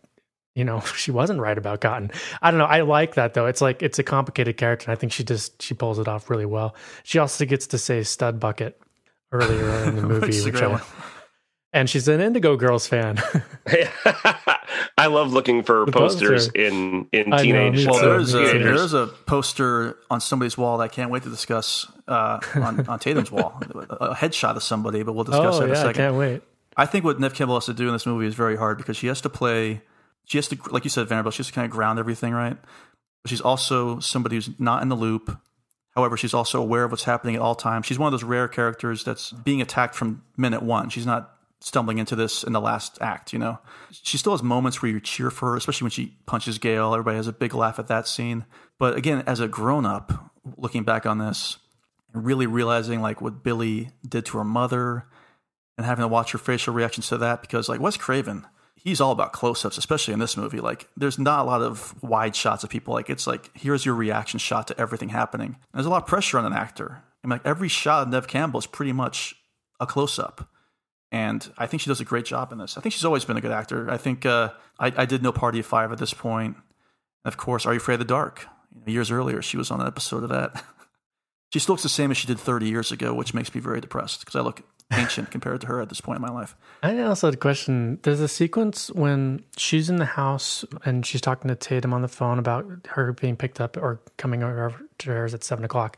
you know she wasn't right about cotton. I don't know i like that though. It's like it's a complicated character and i think she just she pulls it off really well. She also gets to say stud bucket earlier in the movie Which which I- and she's an indigo girls fan I love looking for The posters poster. in in I teenage. me Well, there's a there's a poster on somebody's wall that I can't wait to discuss uh, on on Tatum's wall. A headshot of somebody, but we'll discuss oh that in a yeah i second. can't wait I think what Neve Campbell has to do in this movie is very hard because she has to play. She has to, like you said, Vanderbilt. She has to kind of ground everything, right? But she's also somebody who's not in the loop. However, she's also aware of what's happening at all times. She's one of those rare characters that's being attacked from minute one. She's not stumbling into this in the last act, you know? She still has moments where you cheer for her, especially when she punches Gale. Everybody has a big laugh at that scene. But again, as a grown up, looking back on this, and really realizing like what Billy did to her mother and having to watch her facial reactions to that because like Wes Craven, he's all about close-ups, especially in this movie. Like there's not a lot of wide shots of people. Like it's like here's your reaction shot to everything happening. There's a lot of pressure on an actor. I mean, like every shot of Neve Campbell is pretty much a close-up. And I think she does a great job in this. I think she's always been a good actor. I think uh, I, I did No Party of Five at this point. And of course, Are You Afraid of the Dark? You know, years earlier, she was on an episode of that. she still looks the same as she did 30 years ago, which makes me very depressed because I look ancient compared to her at this point in my life. I also had a question. There's a sequence when she's in the house and she's talking to Tatum on the phone about her being picked up or coming over to hers at seven o'clock.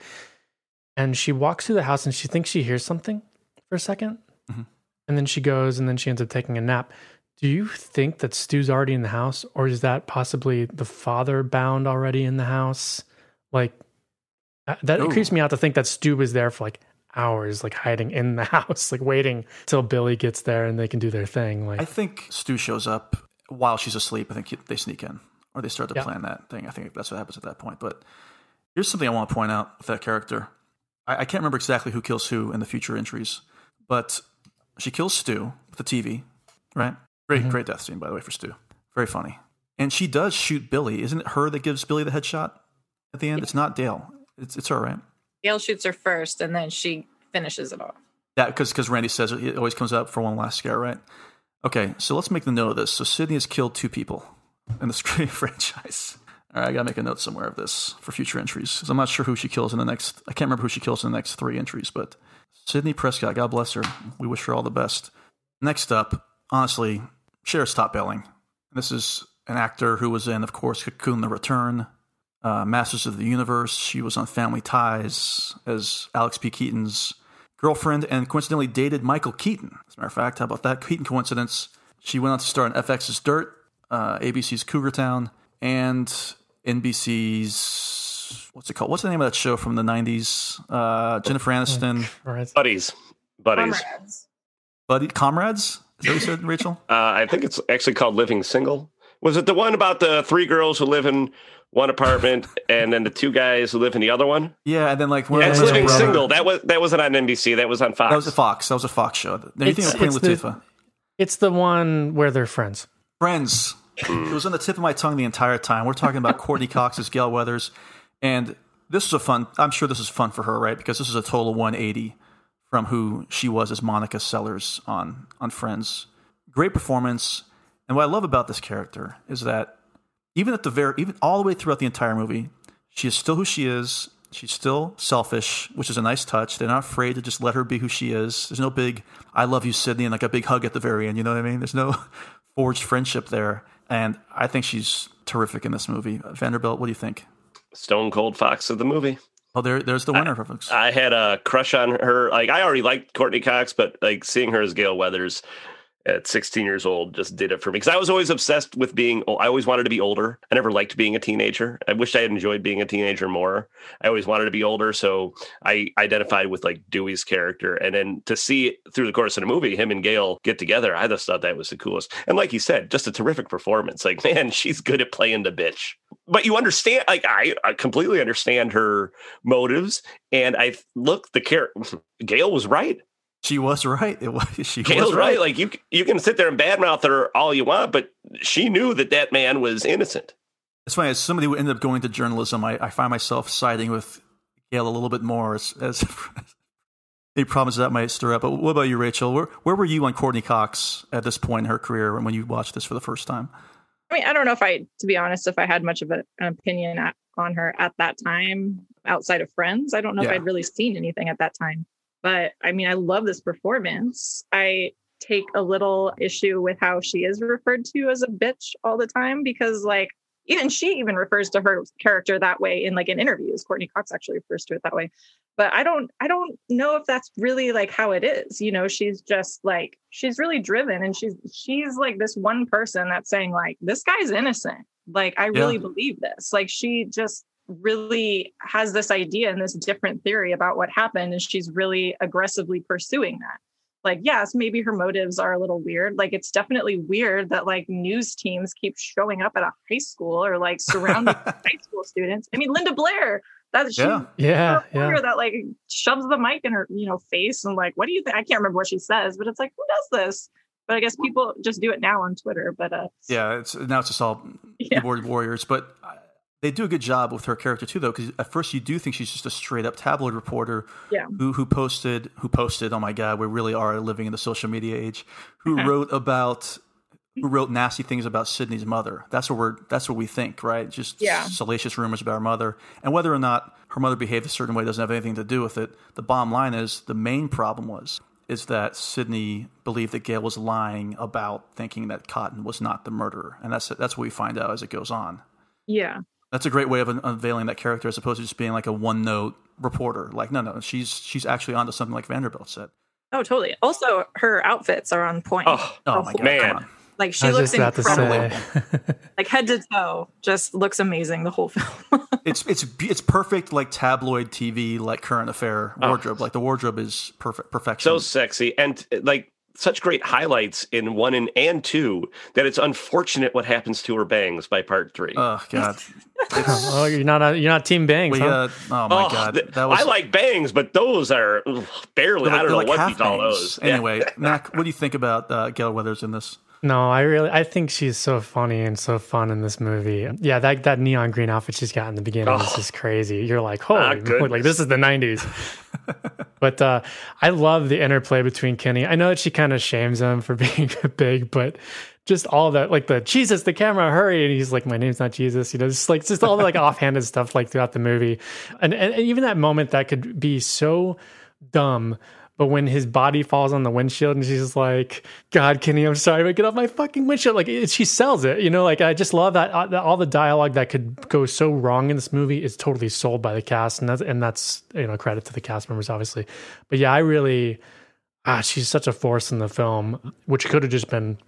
And she walks through the house and she thinks she hears something for a 2nd Mhm. And then she goes and then she ends up taking a nap. Do you think that Stu's already in the house or is that possibly the father bound already in the house? Like, uh, that Ooh. creeps me out to think that Stu was there for like hours, like hiding in the house, like waiting till Billy gets there and they can do their thing. Like, I think Stu shows up while she's asleep. I think they sneak in or they start to Yeah. plan that thing. I think that's what happens at that point. But here's something I want to point out with that character. I, I can't remember exactly who kills who in the future entries, but she kills Stu with the TV, right? Great, mm-hmm. great death scene, by the way, for Stu. Very funny. And she does shoot Billy. Isn't it her that gives Billy the headshot at the end? It's not Dale. It's, it's her, right? Dale shoots her first, and then she finishes it off. Yeah, because Randy says it, it always comes up for one last scare, right? Okay, so let's make the note of this. So Sidney has killed two people in the Scream franchise. All right, I gotta make a note somewhere of this for future entries because I'm not sure who she kills in the next. I can't remember who she kills in the next three entries, but Sidney Prescott, God bless her. We wish her all the best. Next up, honestly, Sheriff's Top Billing. This is an actor who was in, of course, Cocoon: The Return, uh, Masters of the Universe. She was on Family Ties as Alex P. Keaton's girlfriend and coincidentally dated Michael Keaton. As a matter of fact, how about that Keaton coincidence? She went on to star in FX's Dirt, uh, ABC's Cougar Town, and NBC's what's it called? What's the name of that show from the '90s? Uh, Jennifer Aniston, Buddies. Buddies. Buddy, Comrades. Is that what you said, Rachel? Uh, I think it's actually called Living Single. Was it the one about the three girls who live in one apartment and then the two guys who live in the other one? Yeah, and then like Yeah, it's Living brother- Single. That was that wasn't on NBC. That was on Fox. That was a Fox. That was a Fox show. Now you think of Queen it's the- Latifah. it's the one where they're friends. Friends. it was on the tip of my tongue the entire time. We're talking about Courteney Cox as Gale Weathers, and this is a fun. I'm sure this is fun for her, right? Because this is a total 180 from who she was as Monica Sellers on on Friends. Great performance, and what I love about this character is that even at the very, even all the way throughout the entire movie, she is still who she is. She's still selfish, which is a nice touch. They're not afraid to just let her be who she is. There's no big "I love you, Sidney" and like a big hug at the very end. You know what I mean? There's no forged friendship there, and I think she's terrific in this movie. Vanderbilt, what do you think? Stone Cold Fox of the movie. Oh, there, there's the winner, for folks. I had a crush on her. Like I already liked Courteney Cox, but like seeing her as Gale Weathers at 16 years old just did it for me because I was always obsessed with being. I always wanted to be older. I never liked being a teenager. I wish I had enjoyed being a teenager more. I always wanted to be older, so I identified with like Dewey's character, and then to see through the course of the movie, him and Gale get together, I just thought that was the coolest. And like you said, just a terrific performance. Like man, she's good at playing the bitch. But you understand, like I, I completely understand her motives, and I look the character. Gale was right. She was right. It was she Gale's was right. Like you, you can sit there and badmouth her all you want, but she knew that that man was innocent. It's funny as somebody who ended up going to journalism, I, I find myself siding with Gale a little bit more as, as any problems that might stir up. But what about you, Rachel? Where where were you on Courteney Cox at this point in her career when you watched this for the first time? I mean, I don't know if I, to be honest, if I had much of a, an opinion at, on her at that time outside of Friends. I don't know Yeah. if I'd really seen anything at that time. But I mean, I love this performance. I take a little issue with how she is referred to as a bitch all the time because, like, even she even refers to her character that way in like in interviews. Courteney Cox actually refers to it that way. But I don't I don't know if that's really like how it is. You know, she's just like she's really driven and she's she's like this one person that's saying like this guy's innocent. Like I really Yeah. believe this. Like she just really has this idea and this different theory about what happened, and she's really aggressively pursuing that. Like, yes, maybe her motives are a little weird. Like, it's definitely weird that like news teams keep showing up at a high school or like surrounding high school students. I mean, Linda Blair, that she Yeah. Yeah, a reporter yeah. that like shoves the mic in her, you know, face and like, what do you think? I can't remember what she says, but it's like, who does this? But I guess people just do it now on Twitter. But uh, Yeah, it's now it's just all keyboard warriors, but uh, they do a good job with her character too, though. Because at first you do think she's just a straight up tabloid reporter Yeah. who who posted who posted. Oh my God, we really are living in the social media age. Who wrote about who wrote nasty things about Sidney's mother. That's what we're that's what we think, right? Just Yeah. salacious rumors about her mother, and whether or not her mother behaved a certain way doesn't have anything to do with it. The bottom line is the main problem was is that Sidney believed that Gale was lying about thinking that Cotton was not the murderer, and that's that's what we find out as it goes on. yeah. That's a great way of unveiling that character as opposed to just being like a one note reporter. Like, no, no, she's she's actually onto something like Vanderbilt said. Oh, totally. Also, her outfits are on point. Oh, oh my God, man. Like she looks just about to incredible. Like head to toe, just looks amazing. The whole film. it's it's it's perfect like tabloid TV like current affair Oh. wardrobe. Like the wardrobe is perfect perfection. So sexy and like such great highlights in one and, and two that it's unfortunate what happens to her bangs by part three. Oh God. oh, you're not a, you're not Team Bangs, We, huh? uh, oh my Oh, God, th- that was I like bangs, but those are ugh, barely. they're like- I don't know like what half you call bangs. those. Yeah. Anyway, Mac, what do you think about uh, Gale Weathers in this? No, I really I think she's so funny and so fun in this movie. Yeah, that that neon green outfit she's got in the beginning is Oh. just crazy. You're like, Ah, holy moly, like this is the '90s. but uh, I love the interplay between Kenny. I know that she kind of shames him for being big, but just all that, like the Jesus, the camera, hurry, and he's like, my name's not Jesus. You know, just like just all the like offhanded stuff like throughout the movie, and, and and even that moment that could be so dumb. But when his body falls on the windshield and she's like, God, Kenny, I'm sorry, but get off my fucking windshield. Like it, she sells it, you know, like I just love that, uh, all the dialogue that could go so wrong in this movie is totally sold by the cast. And that's, and that's, you know, credit to the cast members, obviously. But yeah, I really, ah, she's such a force in the film, which could have just been,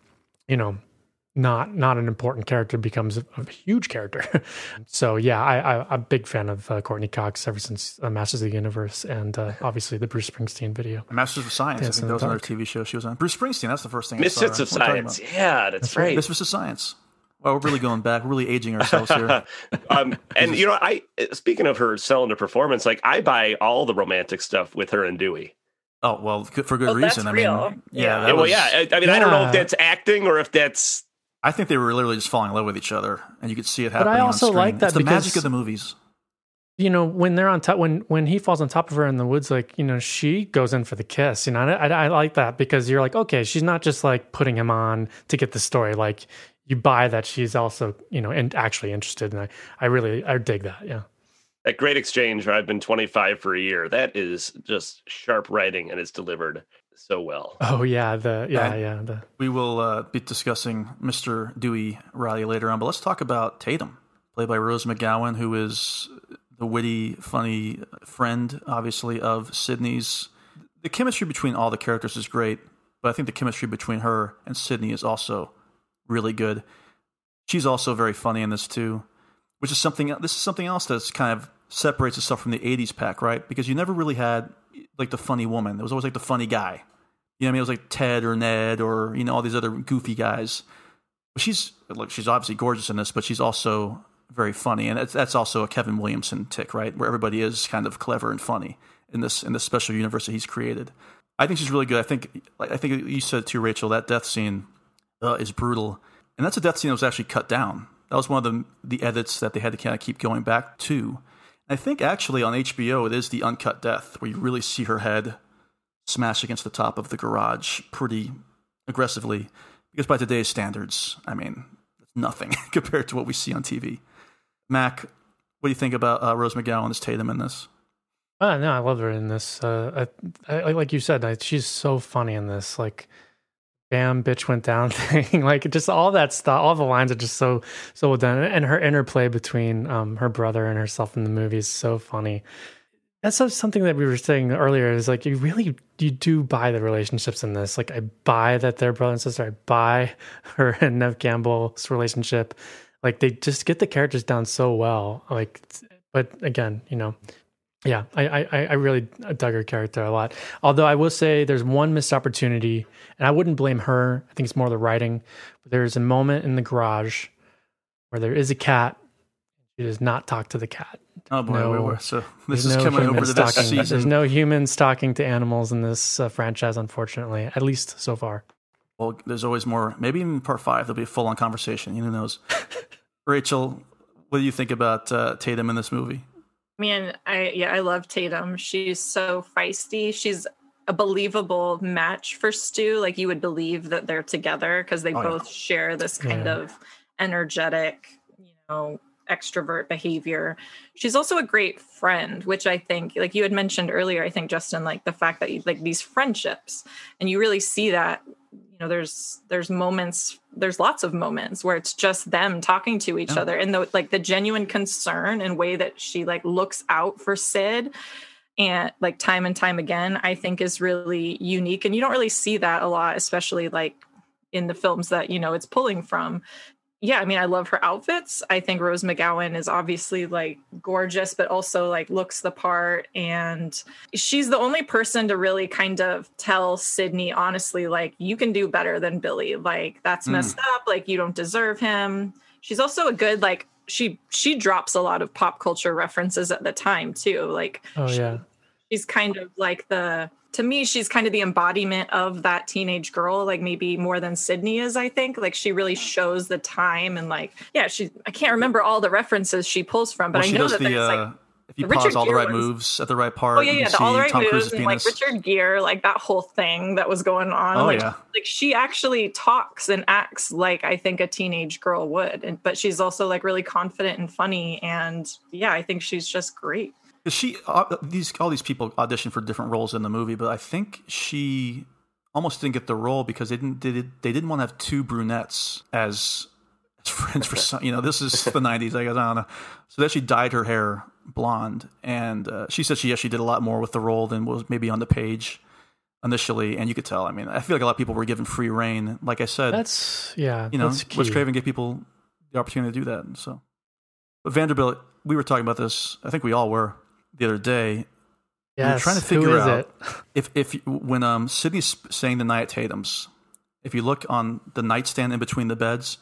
you know, not not an important character becomes a, a huge character. so yeah, I, I I'm a big fan of uh, Courteney Cox ever since uh, Masters of the Universe and uh, obviously the Bruce Springsteen video. Masters of Science. Dance I think the that was another Dark. TV show she was on. Bruce Springsteen. That's the first thing. Misfits I of saw her. What are you Science. Yeah, that's right. Misfits of Science. Well, we're really going back. We're really aging ourselves here. um, and you know, I speaking of her selling the performance, like I buy all the romantic stuff with her and Dewey. Oh well, for good Oh, that's reason. I real. mean, Yeah. yeah, that well, was- yeah. I, I mean, I don't know if that's acting or if that's I think they were literally just falling in love with each other, and you could see it happen. But I also on screen. like that it's the because- magic of the movies. you know when they're on top when when he falls on top of her in the woods like you know she goes in for the kiss you know I, I, I like that because you're like okay she's not just like putting him on to get the story like you buy that she's also you know and actually interested and I, I really I dig that yeah that great exchange where I've been 25 for a year. That is just sharp writing and it's delivered so well. oh yeah the yeah And yeah the We will uh, be discussing Mr. Dewey Riley later on, but let's talk about Tatum, played by Rose McGowan, who is the witty, funny friend, obviously, of Sidney's. The chemistry between all the characters is great, but I think the chemistry between her and Sidney is also really good. She's also very funny in this too, which is something. This is something else that's kind of separates itself from the '80s pack, right? Because you never really had like the funny woman. It was always like the funny guy. You know what I mean? It was like Ted or Ned or you know all these other goofy guys. But she's look, she's obviously gorgeous in this, but she's also very funny, and that's, that's also a Kevin Williamson tick, right? Where everybody is kind of clever and funny in this in this special universe that he's created. I think she's really good. I think like, I think you said too, Rachel. That death scene uh, is brutal, and that's a death scene that was actually cut down. That was one of the the edits that they had to kind of keep going back to. I think actually on HBO it is the uncut death where you really see her head smash against the top of the garage pretty aggressively. Because by today's standards, I mean, it's nothing compared to what we see on TV. Mac, what do you think about uh, Rose McGowan as Tatum in this? Oh no, I love her in this. Uh, I, I, like you said, I, she's so funny in this. Like, bam, bitch went down thing. like, just all that stuff. All the lines are just so so well done, and her interplay between um, her brother and herself in the movie is so funny. That's something that we were saying earlier. Is like you really you do buy the relationships in this. Like, I buy that they're brother and sister. I buy her and Neve Campbell's relationship. Like, they just get the characters down so well. Like but again, you know, yeah, I, I I really dug her character a lot. Although I will say there's one missed opportunity, and I wouldn't blame her. I think it's more the writing. But there's a moment in the garage where there is a cat. She does not talk to the cat. Oh boy, No- so this is coming over to this stalking. There's no humans talking to animals in this uh, franchise, unfortunately, at least so far. Well, there's always more. Maybe in part five there'll be a full on conversation. Who knows? Rachel, what do you think about uh, Tatum in this movie? I mean, I yeah, I love Tatum. She's so feisty. She's a believable match for Stu. Like you would believe that they're together because they Oh, yeah. both share this kind Yeah. of energetic, you know, extrovert behavior. She's also a great friend, which I think, like you had mentioned earlier, I think Justin, like the fact that you like these friendships, and you really see that. You know, there's there's moments, there's lots of moments where it's just them talking to each Yeah. other, and the like the genuine concern and way that she like looks out for Sid and like time and time again i think is really unique and you don't really see that a lot especially like in the films that you know it's pulling from yeah i mean i love her outfits. I think rose mcgowan is obviously like gorgeous but also like looks the part. And she's the only person to really kind of tell sidney honestly like you can do better than billy. Like that's Mm. messed up. Like you don't deserve him. She's also a good like she she drops a lot of pop culture references at the time too. Like Oh yeah. She's kind of like the to me she's kind of the embodiment of that teenage girl like maybe more than sidney is i think like she really shows the time and like yeah she i can't remember all the references she pulls from but well, i know that the. there's Uh, like if you pause Richard all the right ones. moves at the right part, oh yeah yeah the all the right Tom moves Cruise's and like richard gere like that whole thing that was going on Oh, like, yeah. like she actually talks and acts like i think a teenage girl would and but she's also like really confident and funny and yeah i think she's just great she uh, these all these people auditioned for different roles in the movie, but I think she almost didn't get the role because they didn't they, did, they didn't want to have two brunettes as as friends for some. You know, this is the '90s. I guess I don't know. So then she dyed her hair blonde, and uh, she said she actually did a lot more with the role than was maybe on the page initially. And you could tell. I mean, I feel like a lot of people were given free reign. Like I said, That's yeah. you know, Wes. Craven gave people the opportunity to do that. And so, but Vanderbilt, we were talking about this. I think we all were the other day. we were Yes, trying to figure is out it? if if when um Sidney's saying the night at Tatum's, if you look on the nightstand in between the beds,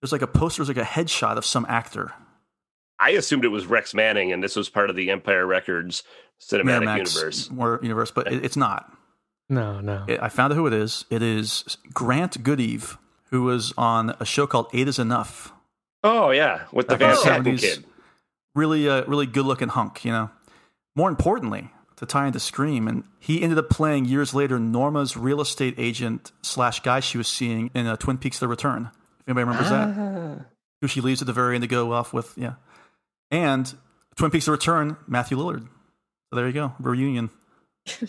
there's like a poster, there's like a headshot of some actor. I assumed it was Rex Manning, and this was part of the Empire Records cinematic Miramax universe. Or universe, but it, it's not. No, no. It- I found out who it is. It is Grant Goodeve, who was on a show called Eight Is Enough. Oh yeah, with the back Van in the Patten 70s. kid. Really, uh, really good looking hunk, you know. More importantly, to tie into Scream, and he ended up playing years later Norma's real estate agent slash guy she was seeing in uh, Twin Peaks: The Return. If anybody remembers that, who she leaves at the very end to go off with, yeah. And Twin Peaks: The Return, Matthew Lillard. So there you go, reunion.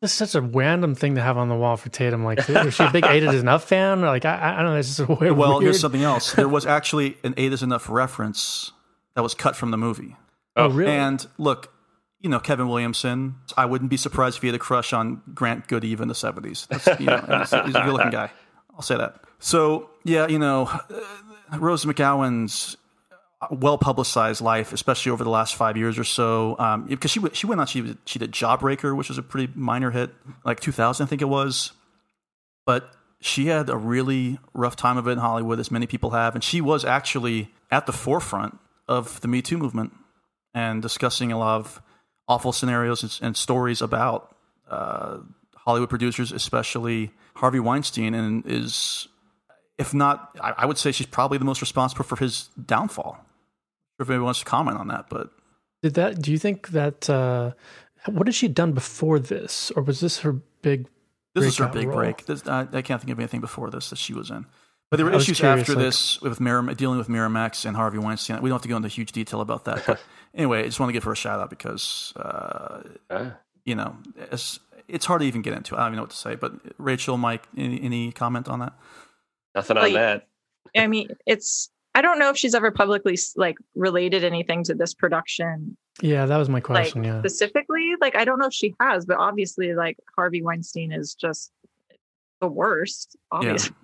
This is such a random thing to have on the wall for Tatum. Like, is she a big Eight is Enough fan? Or like, I, I don't know. It's just a weird. Well, weird. here's something else. There was actually an Eight Is Enough reference that was cut from the movie. Oh, really? And look, you know Kevin Williamson. I wouldn't be surprised if he had a crush on Grant Goodeve in the '70s. You know, he's, a good-looking guy. I'll say that. So yeah, you know, uh, Rose McGowan's well publicized life, especially over the last five years or so, um, because she she went on she she did Jawbreaker, which was a pretty minor hit, like 2000, I think it was. But she had a really rough time of it in Hollywood, as many people have, and she was actually at the forefront of the Me Too movement and discussing a lot of awful scenarios and, and stories about uh, Hollywood producers, especially Harvey Weinstein, and is, if not, I, I would say she's probably the most responsible for his downfall. If anybody wants to comment on that, but Did that? Do you think that? Uh, what had she done before this, or was this her big? This is her big role? break. This, I, I can't think of anything before this that she was in. But there were issues curious, after like- this with Miram, dealing with Miramax and Harvey Weinstein. We don't have to go into huge detail about that. But anyway, I just want to give her a shout out because, uh, you know, it's, it's hard to even get into. I don't even know what to say. But Rachel, Mike, any, any comment on that? Nothing Like- on that. I mean, it's I don't know if she's ever publicly like related anything to this production Yeah, that was my like question. yeah. specifically. Like I don't know if she has, but obviously like Harvey Weinstein is just the worst, obviously.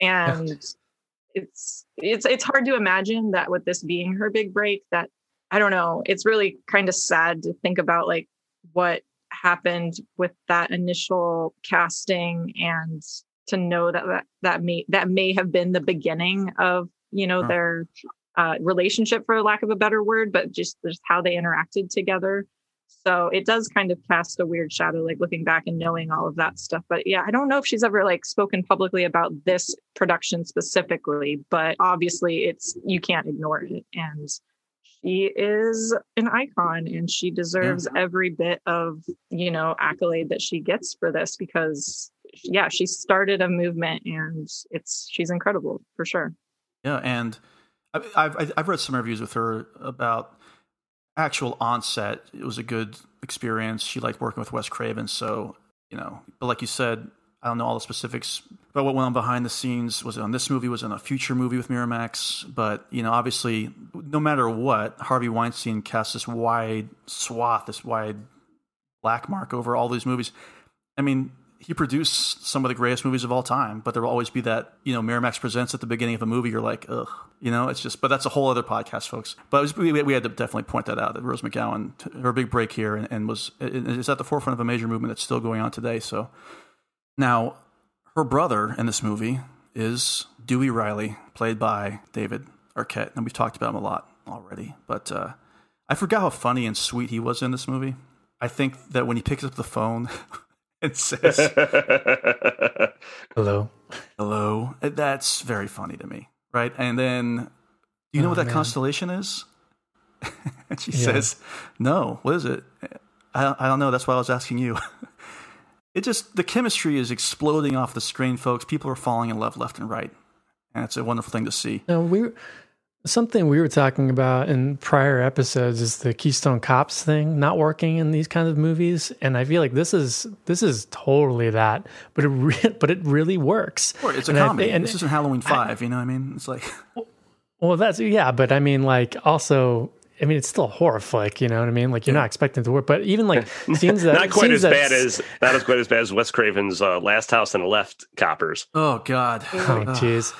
And it's it's it's hard to imagine that with this being her big break that I don't know. It's really kind of sad to think about like what happened with that initial casting and to know that that, that may that may have been the beginning of you know their uh, relationship for lack of a better word but just just how they interacted together. So it does kind of cast a weird shadow like looking back and knowing all of that stuff. But yeah i don't know if she's ever like spoken publicly about this production specifically but obviously it's you can't ignore it and she is an icon and she deserves every bit of you know accolade that she gets for this because yeah she started a movement and it's she's incredible for sure Yeah, and I've I've- I've read some reviews with her about actual onset. It was a good experience. She liked working with Wes Craven, so you know. But like you said, I don't know all the specifics about what went on behind the scenes. Was it on this movie? Was it on a future movie with Miramax? But you know, obviously, no matter what, Harvey Weinstein cast this wide swath, this wide black mark over all these movies. I mean, he produced some of the greatest movies of all time, but there will always be that, you know, Miramax presents at the beginning of a movie. You're like, ugh, you know, it's just, but that's a whole other podcast, folks. But was, we, we had to definitely point that out that Rose McGowan, her big break here, and, and was is at the forefront of a major movement that's still going on today. So now, her brother in this movie is Dewey Riley, played by David Arquette, and we've talked about him a lot already. But uh, I forgot how funny and sweet he was in this movie. I think that when he picks up the phone and says, Hello. Hello. That's very funny to me, right? And then, do you know Oh, what that man. constellation is? and she Yeah. says, No. What is it? I, I don't know. That's why I was asking you. it just, the chemistry is exploding off the screen, folks. People are falling in love left and right. And it's a wonderful thing to see. No, we something we were talking about in prior episodes is the Keystone Cops thing not working in these kinds of movies, and I feel like this is this is totally that, but it re- but it really works. Or it's a And comedy. thi- and- this isn't Halloween 5, you know what I mean? It's like, Well, that's yeah, but I mean, like also. I mean, it's still a horror flick, you know what I mean? Like you're not expecting it to work, but even like scenes that not quite scenes as bad as not as quite as bad as Wes Craven's uh, Last House on the Left coppers. oh, God. Oh, jeez.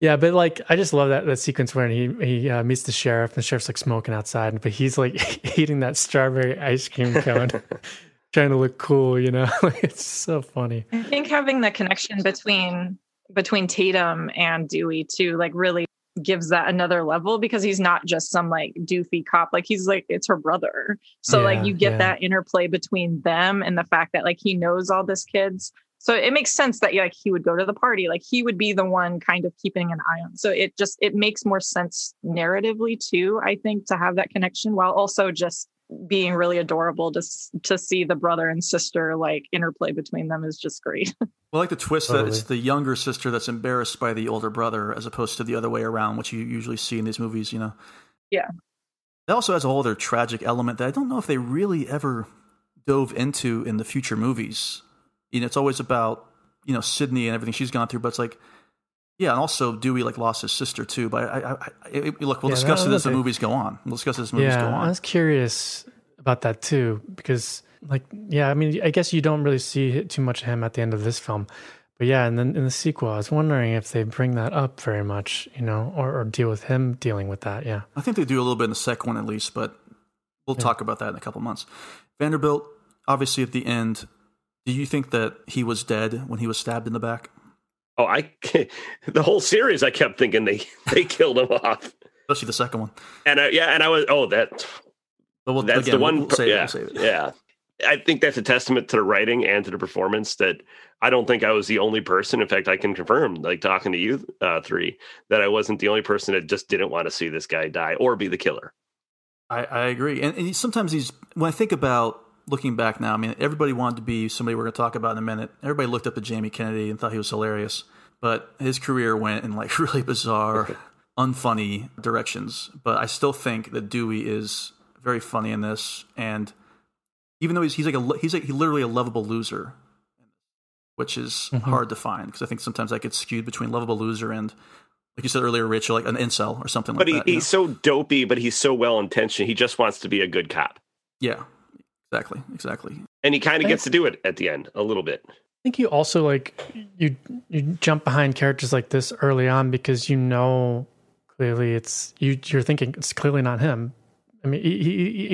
Yeah, but like I just love that that sequence where he he uh, meets the sheriff and the sheriff's like smoking outside, but he's like eating that strawberry ice cream cone, trying to look cool. You know, it's so funny. I think having the connection between between Tatum and Dewey too, like really gives that another level because he's not just some like doofy cop. Like he's like it's her brother. So Yeah, like you get yeah. that interplay between them and the fact that like he knows all this kids. So it makes sense that like he would go to the party. Like he would be the one kind of keeping an eye on. So it just it makes more sense narratively too, I think, to have that connection while also just being really adorable to to see the brother and sister like interplay between them is just great. Well, I like the twist that it's the younger sister that's embarrassed by the older brother as opposed to the other way around, which you usually see in these movies, you know. yeah. It also has a whole other tragic element that I don't know if they really ever dove into in the future movies. You know, it's always about, you know, Sidney and everything she's gone through, but it's like, yeah, and also Dewey like lost his sister too. But I, I, I it, look, we'll Yeah, discuss it as the movies go on. We'll discuss it as movies yeah, go on. I was curious about that too because, like, yeah, I mean, I guess you don't really see too much of him at the end of this film, but yeah, and then in the sequel, I was wondering if they bring that up very much, you know, or, or deal with him dealing with that. Yeah. I think they do a little bit in the second one at least, but we'll Yeah. talk about that in a couple months. Vanderbilt, obviously at the end, do you think that he was dead when he was stabbed in the back? Oh, I the whole series I kept thinking they they killed him off. Especially the second one. And I, yeah, and I was oh that we'll, that's again, the one we'll save it, yeah, we'll yeah. I think that's a testament to the writing and to the performance that I don't think I was the only person. In fact, I can confirm, like talking to you uh, three, that I wasn't the only person that just didn't want to see this guy die or be the killer. I, I agree. And, and sometimes these, when I think about looking back now, I mean, everybody wanted to be somebody we're going to talk about in a minute. Everybody looked up to Jamie Kennedy and thought he was hilarious, but his career went in like really bizarre, unfunny directions. But I still think that Dewey is very funny in this, and even though he's he's like a he's like he literally a lovable loser, which is Mhm. hard to find because I think sometimes that gets skewed between lovable loser and. Like you said earlier, Rachel, like an incel or something But like he, that. you he's so dopey, but he's so well intentioned. He just wants to be a good cop. yeah, exactly, exactly. And he kind of gets to do it at the end a little bit. I think you also like you you jump behind characters like this early on because you know clearly it's you you're thinking it's clearly not him I mean, he, he,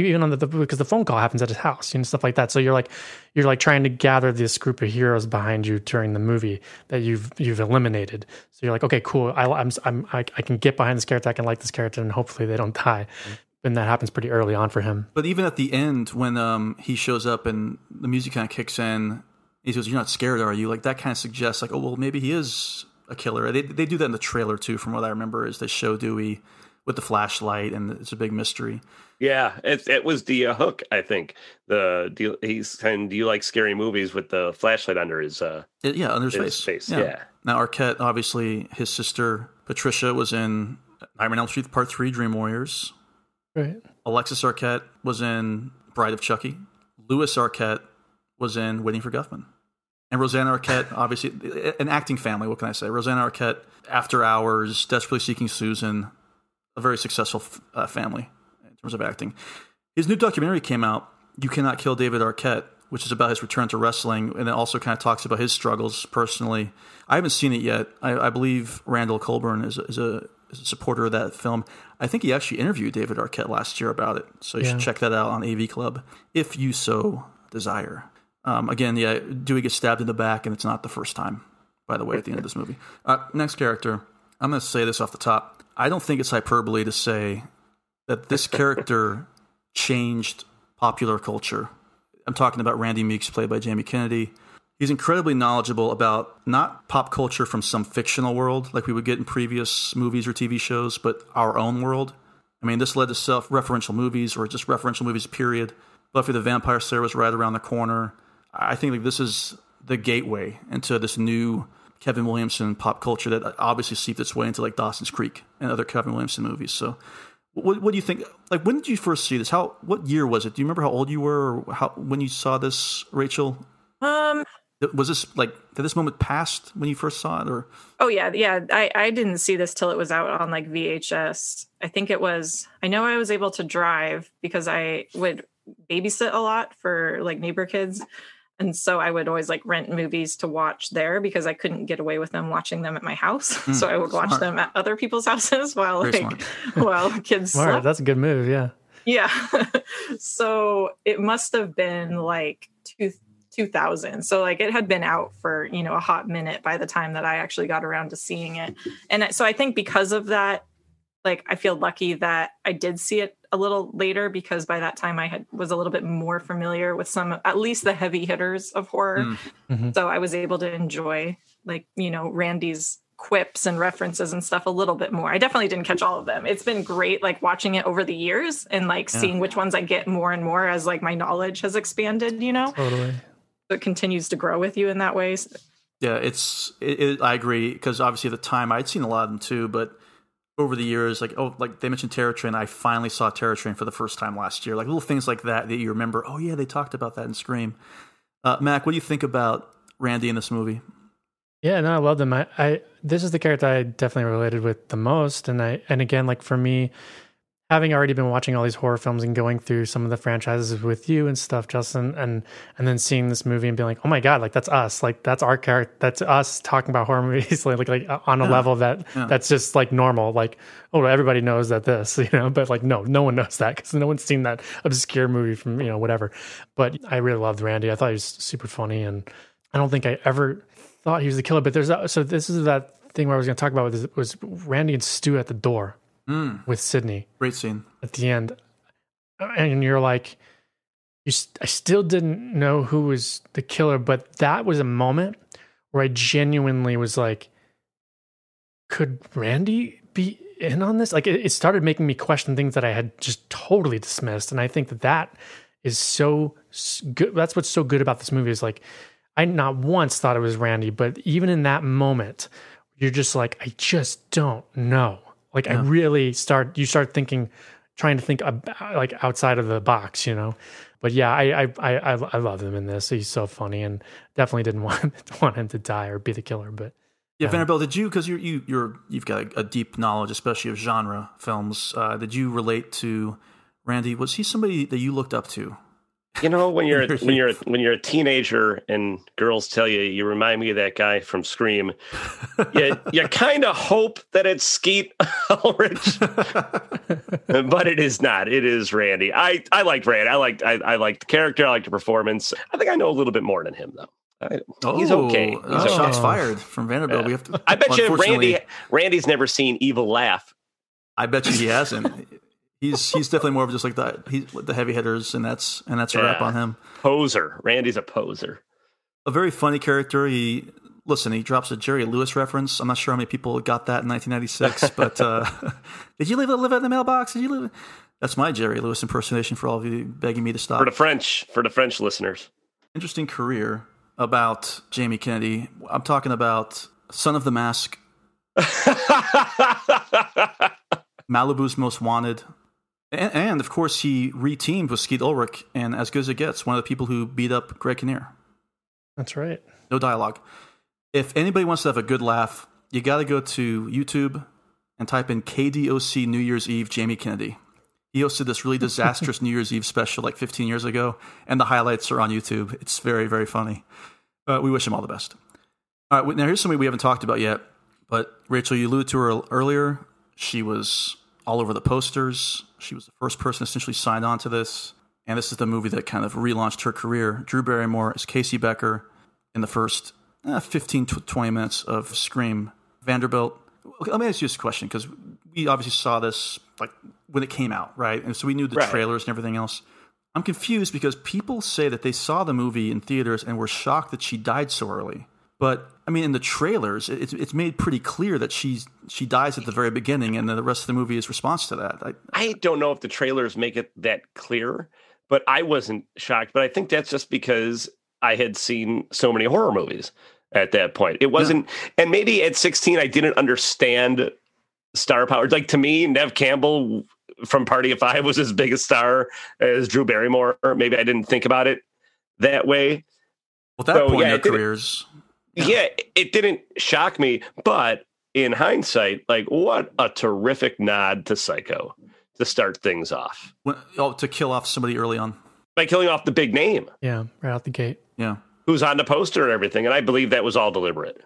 even on the, the because the phone call happens at his house, and stuff like that. So you're like, you're like trying to gather this group of heroes behind you during the movie that you've you've eliminated. So you're like, okay, cool. I, I'm I'm I, I can get behind this character. I can like this character, and hopefully they don't die. Mm-hmm. And that happens pretty early on for him. But even at the end, when um, he shows up and the music kind of kicks in, he says, "You're not scared, are you?" Like that kind of suggests, like, oh well, maybe he is a killer. They they do that in the trailer too, from what I remember. Is they show Dewey with the flashlight, and it's a big mystery. Yeah, it it was the uh, hook. I think the do you, he's saying, "Do you like scary movies?" With the flashlight under his uh, It- yeah, under his, face. Yeah. Now Arquette, obviously, his sister Patricia was in Nightmare on Elm Street Part Three, Dream Warriors. Right. Alexis Arquette was in Bride of Chucky. Lewis Arquette was in Waiting for Guffman. And Rosanna Arquette, obviously, an acting family. What can I say? Rosanna Arquette, After Hours, Desperately Seeking Susan, a very successful uh, family in terms of acting. His new documentary came out, You Cannot Kill David Arquette, which is about his return to wrestling, and it also kind of talks about his struggles personally. I haven't seen it yet. I, I believe Randall Colburn is, is, a, is a supporter of that film. I think he actually interviewed David Arquette last year about it, so you Yeah. should check that out on AV Club if you so desire. Um, again, yeah, Dewey gets stabbed in the back, and it's not the first time, by the way, at the end of this movie. Uh, next character, I'm going to say this off the top. I don't think it's hyperbole to say that this character changed popular culture. I'm talking about Randy Meeks, played by Jamie Kennedy. He's incredibly knowledgeable about not pop culture from some fictional world like we would get in previous movies or TV shows, but our own world. I mean, this led to self referential movies or just referential movies, period. Buffy the Vampire Slayer was right around the corner. I think like this is the gateway into this new Kevin Williamson pop culture that obviously seeped its way into like Dawson's Creek and other Kevin Williamson movies. So, what, what do you think? Like, when did you first see this? How? What year was it? Do you remember how old you were, or how when you saw this, Rachel? Um. Was this like did this moment past when you first saw it, or Oh yeah, yeah. I I didn't see this till it was out on like VHS. I think it was. I know I was able to drive because I would babysit a lot for like neighbor kids, and so I would always like rent movies to watch there because I couldn't get away with them watching them at my house. Hmm, so I would watch smart. them at other people's houses while Very like while kids Smart. slept. That's a good move. Yeah. Yeah. so it must have been like two, 2000. So like it had been out for, you know, a hot minute by the time that I actually got around to seeing it. And so I think because of that, like I feel lucky that I did see it a little later because by that time I had was a little bit more familiar with some at least the heavy hitters of horror. Mm. Mhm. So I was able to enjoy like, you know, Randy's quips and references and stuff a little bit more. I definitely didn't catch all of them. It's been great like watching it over the years and like Yeah. seeing which ones I get more and more as like my knowledge has expanded, you know. Totally. So it continues to grow with you in that way. yeah, it's. It, it, I agree because obviously at the time I'd seen a lot of them too, but over the years, like oh, like they mentioned Terror Train, I finally saw Terror Train for the first time last year. Like little things like that that you remember. Oh yeah, they talked about that in Scream. Uh, Mac, what do you think about Randy in this movie? Yeah, no, I love them. I, I this is the character I definitely related with the most, and I and again, like for me, having already been watching all these horror films and going through some of the franchises with you and stuff, Justin, and and then seeing this movie and being like, oh my god, like that's us, like that's our character, that's us talking about horror movies, like like, like on a Yeah. level that Yeah. that's just like normal, like oh everybody knows that this, you know, but like no, no one knows that because no one's seen that obscure movie from you know whatever. But I really loved Randy. I thought he was super funny, and I don't think I ever thought he was the killer. But there's a, so this is that thing where I was going to talk about was, was Randy and Stu at the door Mm. with Sidney Great scene. at the end, and you're like, you, st- I still didn't know who was the killer, but that was a moment where I genuinely was like, could Randy be in on this? Like, it, it started making me question things that I had just totally dismissed, and I think that that is so good. That's what's so good about this movie is like, I not once thought it was Randy, but even in that moment, you're just like, I just don't know. Like, I really start. You start thinking, trying to think about, like outside of the box, you know. But yeah, I I I I I love him in this. He's so funny, and definitely didn't want want him to die or be the killer. But Yeah, Yeah. Vanderbilt, did you because you you you're you've got a, a deep knowledge, especially of genre films. Uh, did you relate to Randy? Was he somebody that you looked up to You know, when you're when you're when you're a teenager and girls tell you you remind me of that guy from Scream, you you kind of hope that it's Skeet Ulrich, but it is not. It is Randy. I I like Randy. I like I, I like the character. I like the performance. I think I know a little bit more than him though. I, he's okay. He's uh, okay. Shots fired from Vanderbilt. We have to. I bet you Randy Randy's never seen Evil Laugh. I bet you he hasn't. He's he's definitely more of just like the he's the heavy hitters, and that's and that's a wrap on him. Poser. Randy's a poser. A very funny character. He listen. He drops a Jerry Lewis reference. I'm not sure how many people got that in 1996, but uh, did you leave live live in the mailbox? Did you live? That's my Jerry Lewis impersonation for all of you begging me to stop. For the French, for the French listeners. Interesting career about Jamie Kennedy. I'm talking about Son of the Mask, Malibu's Most Wanted, and, and of course he reteamed with Skeet Ulrich, and as good as it gets, one of the people who beat up Greg Kinnear. That's right. No dialogue. If anybody wants to have a good laugh, you got to go to YouTube and type in KDOC New Year's Eve Jamie Kennedy. He hosted this really disastrous New Year's Eve special like 15 years ago, and the highlights are on YouTube. It's very, very funny. Uh, we wish him all the best. All right, now here's somebody we haven't talked about yet, but Rachel, you alluded to her earlier. She was all over the posters. She was the first person essentially signed on to this. And this is the movie that kind of relaunched her career. Drew Barrymore is Casey Becker in the first uh, 15 to 20 minutes of Scream. Vanderbilt. Okay, let me ask you this question because we obviously saw this like when it came out, right? And so we knew the Right. trailers and everything else. I'm confused because people say that they saw the movie in theaters and were shocked that she died so early. But I mean, in the trailers, it's it's made pretty clear that she's she dies at the very beginning, and then the rest of the movie is response to that. I, I don't know if the trailers make it that clear, but I wasn't shocked. But I think that's just because I had seen so many horror movies at that point. It wasn't, and maybe at 16, I didn't understand star power. Like to me, Neve Campbell from Party of Five was as big a star as Drew Barrymore. Maybe I didn't think about it that way. Well, at that So, point yeah, in their careers, yeah, it didn't shock me, but in hindsight, like what a terrific nod to Psycho to start things off when, oh, to kill off somebody early on. by killing off the big name Yeah, right out the gate. Yeah. who's on the poster and everything. And I believe that was all deliberate.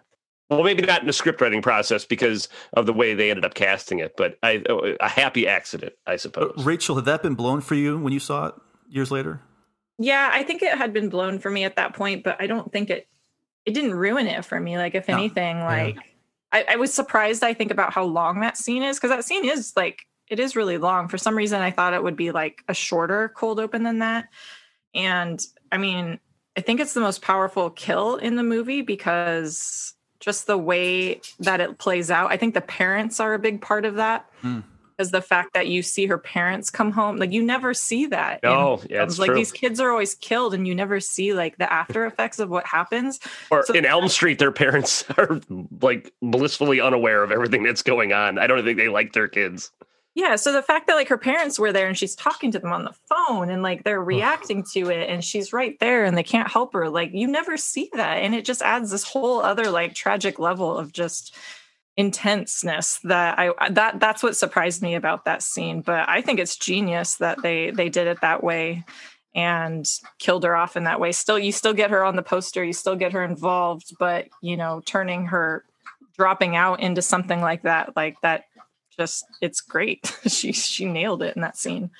Well, maybe not in the script writing process because of the way they ended up casting it, but I, a happy accident, I suppose. Uh, Rachel, had that been blown for you when you saw it years later? Yeah, I think it had been blown for me at that point, but I don't think it it didn't ruin it for me. Like if No. anything, like I, I was surprised I think about how long that scene is, because that scene is like it is really long. For some reason I thought it would be like a shorter cold open than that. And I mean, I think it's the most powerful kill in the movie because just the way that it plays out. I think the parents are a big part of that. Hmm. Because the fact that you see her parents come home, like you never see that. in No, yeah, it's like true. these kids are always killed, and you never see like the after effects of what happens. Or So- in Elm Street, their parents are like blissfully unaware of everything that's going on. I don't think they like their kids. Yeah, so the fact that like her parents were there and she's talking to them on the phone and like they're reacting to it and she's right there and they can't help her, like you never see that. And it just adds this whole other like tragic level of just intenseness that I that that's what surprised me about that scene. But I think it's genius that they they did it that way and killed her off in that way. Still you still get her on the poster, you still get her involved, but you know, turning her dropping out into something like that, like that just it's great. she she nailed it in that scene.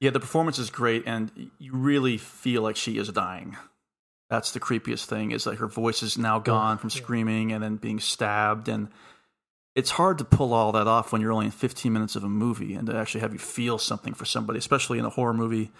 Yeah, the performance is great, and you really feel like she is dying. That's the creepiest thing is like her voice is now oh, gone from screaming and then being stabbed, and it's hard to pull all that off when you're only in 15 minutes of a movie and to actually have you feel something for somebody, especially in a horror movie.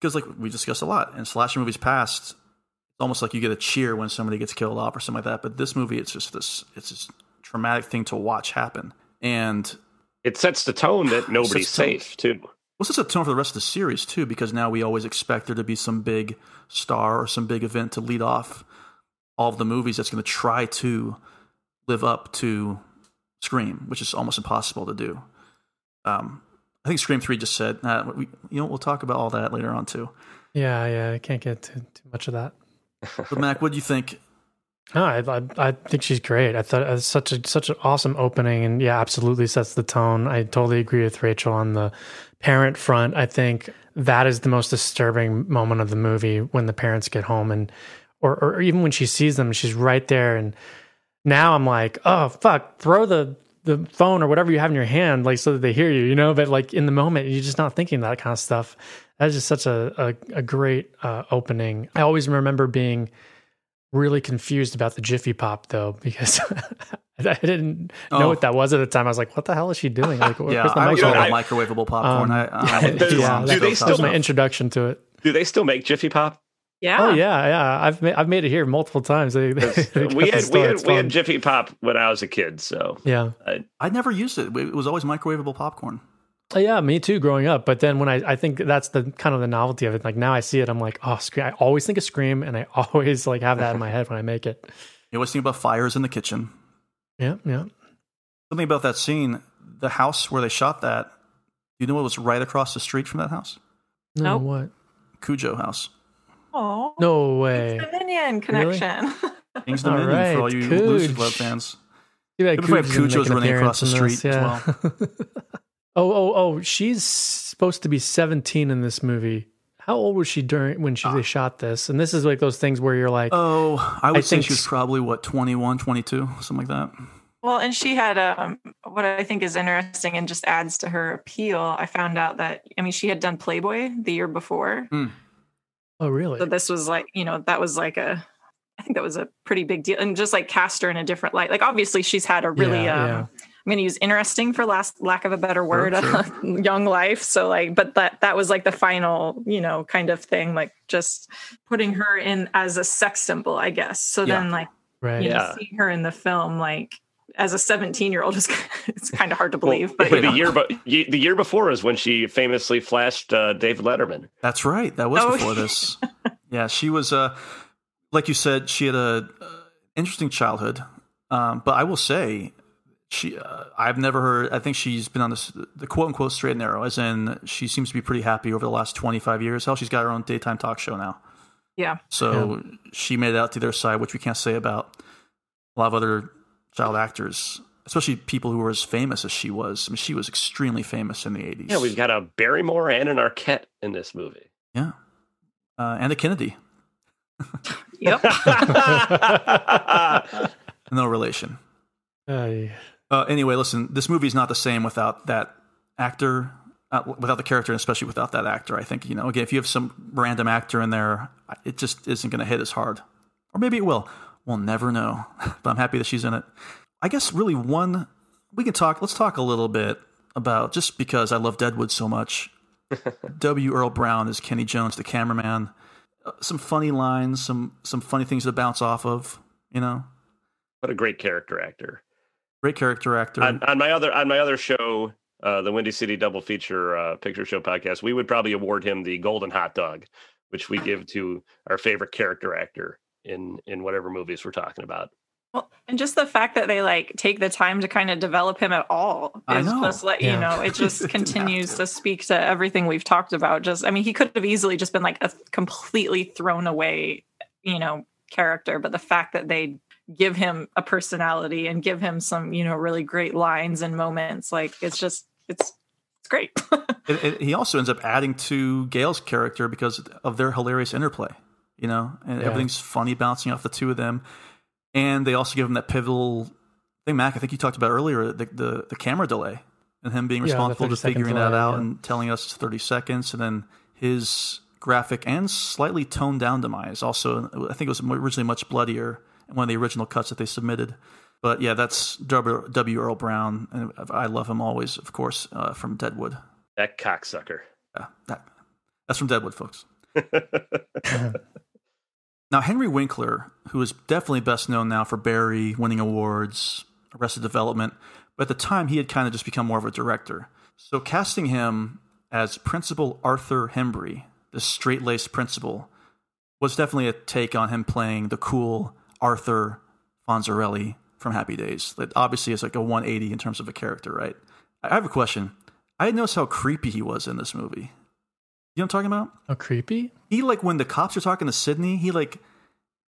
Because like we discussed a lot in slasher movies past, it's almost like you get a cheer when somebody gets killed off or something like that. But this movie, it's just this it's this traumatic thing to watch happen, and It sets the tone that nobody's safe, too. well, this is a tone for the rest of the series too, because now we always expect there to be some big star or some big event to lead off all of the movies that's going to try to live up to Scream, which is almost impossible to do. Um, I think Scream Three just said, nah, we, you know, we'll talk about all that later on too. Yeah, yeah. I can't get too, too much of that. But Mac, what do you think? No, I, I I think she's great. I thought it was such a such an awesome opening, and yeah, absolutely sets the tone. I totally agree with Rachel on the parent front, I think that is the most disturbing moment of the movie when the parents get home and or or even when she sees them, she's right there and now I'm like, oh fuck, throw the the phone or whatever you have in your hand, like so that they hear you, you know. But like in the moment, you're just not thinking that kind of stuff. That's just such a a, a great uh, opening. I always remember being really confused about the Jiffy Pop though, because I didn't know Oh. what that was at the time. I was like, what the hell is she doing? Like, Yeah, where's the I was all microwave? microwavable popcorn. Um, I, I went too yeah, Do they still my introduction to it. Do they still make Jiffy Pop? Yeah. Oh yeah, yeah. I've made, I've made it here multiple times. They, they, they we had we had we had. Jiffy Pop when I was a kid, so Yeah. I, I never used it. It was always microwavable popcorn. Oh, yeah, me too. Growing up, but then when I, I think that's the kind of the novelty of it. Like now I see it, I'm like, oh, Scream. I always think of Scream, and I always like have that in my head when I make it. You always think about fires in the kitchen. Yeah, yeah. Something about that scene, the house where they shot that. You know what was right across the street from that house? No, Nope. what? Cujo House. Oh, No way. Dominion connection. King's All Dominion for all you Cooge. Lucy Club fans. Too bad Good if we have Cooge didn't Cujo's make an running across the appearance street in as this, yeah. oh, oh, oh! She's supposed to be 17 in this movie. How old was she during when she they shot this? And this is like those things where you're like, Oh, I would say think she was probably, what, 21, 22, something like that. Well, and she had um, what I think is interesting and just adds to her appeal. I found out that I mean she had done Playboy the year before, oh, really? so this was like you know that was like a I think that was a pretty big deal, and just like cast her in a different light. Like obviously she's had a really Yeah, um, yeah. I'm going to use interesting for last lack of a better word, sure. young life. So like, but that that was like the final you know kind of thing, like just putting her in as a sex symbol, I guess. So Yeah. then like Right. you know, Yeah. seeing her in the film like as a 17 year old is it's kind of hard to Well, believe but, but the year but the year before is when she famously flashed uh, David Letterman. That's right. That was Oh, before this. Yeah, she was, uh, like you said, she had a uh, interesting childhood. Um, but I will say, she, uh, I've never heard. I think she's been on this the quote unquote straight and narrow, as in she seems to be pretty happy over the last twenty five years. Hell, she's got her own daytime talk show now. yeah So she made it out to their side, which we can't say about a lot of other child actors, especially people who were as famous as she was. I mean, she was extremely famous in the 80s. Yeah, we've got a Barrymore and an Arquette in this movie. Yeah. Uh, and a Kennedy. yep No relation. Ay. Uh, anyway, listen, this movie's not the same without that actor, uh, without the character, and especially without that actor. I think, you know, again, if you have some random actor in there, it just isn't going to hit as hard. Or maybe it will. We'll never know. but I'm happy that she's in it. I guess really one, we can talk, let's talk a little bit about, just because I love Deadwood so much, W. Earl Brown is Kenny Jones, the cameraman. Uh, some funny lines, some some funny things to bounce off of, you know. What a great character actor. Great character actor. On, on my other on my other show, uh, the Windy City Double Feature uh, Picture Show podcast, we would probably award him the Golden Hot Dog, which we give to our favorite character actor in in whatever movies we're talking about. well and just the fact that they like take the time to kind of develop him at all I is know. just like Yeah. you know it just continues to speak to everything we've talked about just i mean he could have easily just been like a completely thrown away you know character but the fact that they give him a personality and give him some you know really great lines and moments like it's just it's it's great it, it, he also ends up adding to Gale's character because of their hilarious interplay, you know, and Yeah. everything's funny bouncing off the two of them. And they also give him that pivotal thing, Mac. I think you talked about earlier the the, the camera delay and him being responsible 30 to figuring second that out yeah. and telling us thirty seconds, and then his graphic and slightly toned down demise. Also, I think it was originally much bloodier in one of the original cuts that they submitted. But yeah, that's W. W. Earl Brown, and I love him always, of course, uh, from Deadwood. That cocksucker. Yeah, that, that's from Deadwood, folks. now, Henry Winkler, who is definitely best known now for Barry, winning awards, Arrested Development, but at the time he had kind of just become more of a director. So casting him as Principal Arthur Himbry, the straight laced principal, was definitely a take on him playing the cool Arthur Fonzarelli from Happy Days. That obviously is like a 180 in terms of a character, right? I have a question. I didn't how creepy he was in this movie. You know what I'm talking about? Oh, creepy. He like when the cops are talking to Sidney, he like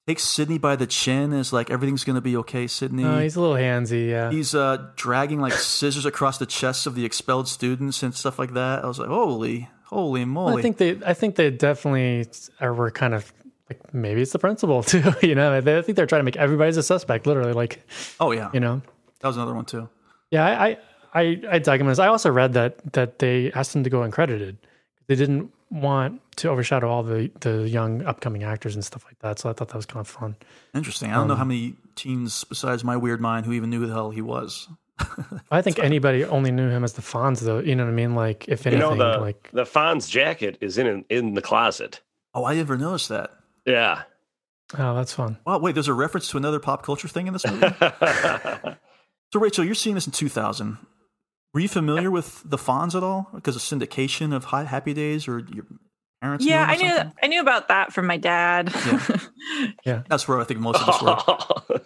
takes Sidney by the chin. Is like everything's gonna be okay, Sidney. Oh, he's a little handsy. Yeah. He's uh, dragging like scissors across the chests of the expelled students and stuff like that. I was like, holy, holy moly! Well, I think they. I think they definitely are, were kind of like maybe it's the principal too. You know, they, I think they're trying to make everybody's a suspect. Literally, like. Oh yeah. You know. That was another one too. Yeah, I I I, I dug him as I also read that that they asked him to go uncredited. They didn't want to overshadow all the the young upcoming actors and stuff like that. So I thought that was kind of fun. Interesting. I don't know Um, how many teens besides my weird mind who even knew who the hell he was. I think anybody only knew him as the Fonz, though. You know what I mean? Like, if You anything, know the like the Fonz jacket is in in the closet. Oh, I never noticed that. Yeah. oh, that's fun. Wow, wait, there's a reference to another pop culture thing in this movie? so, Rachel, you're seeing this in 2000. Were you familiar with the Fonz at all? Because of syndication of Hi- Happy Days or your parents? Yeah, I knew something? I knew about that from my dad. Yeah. That's where I think most of us were.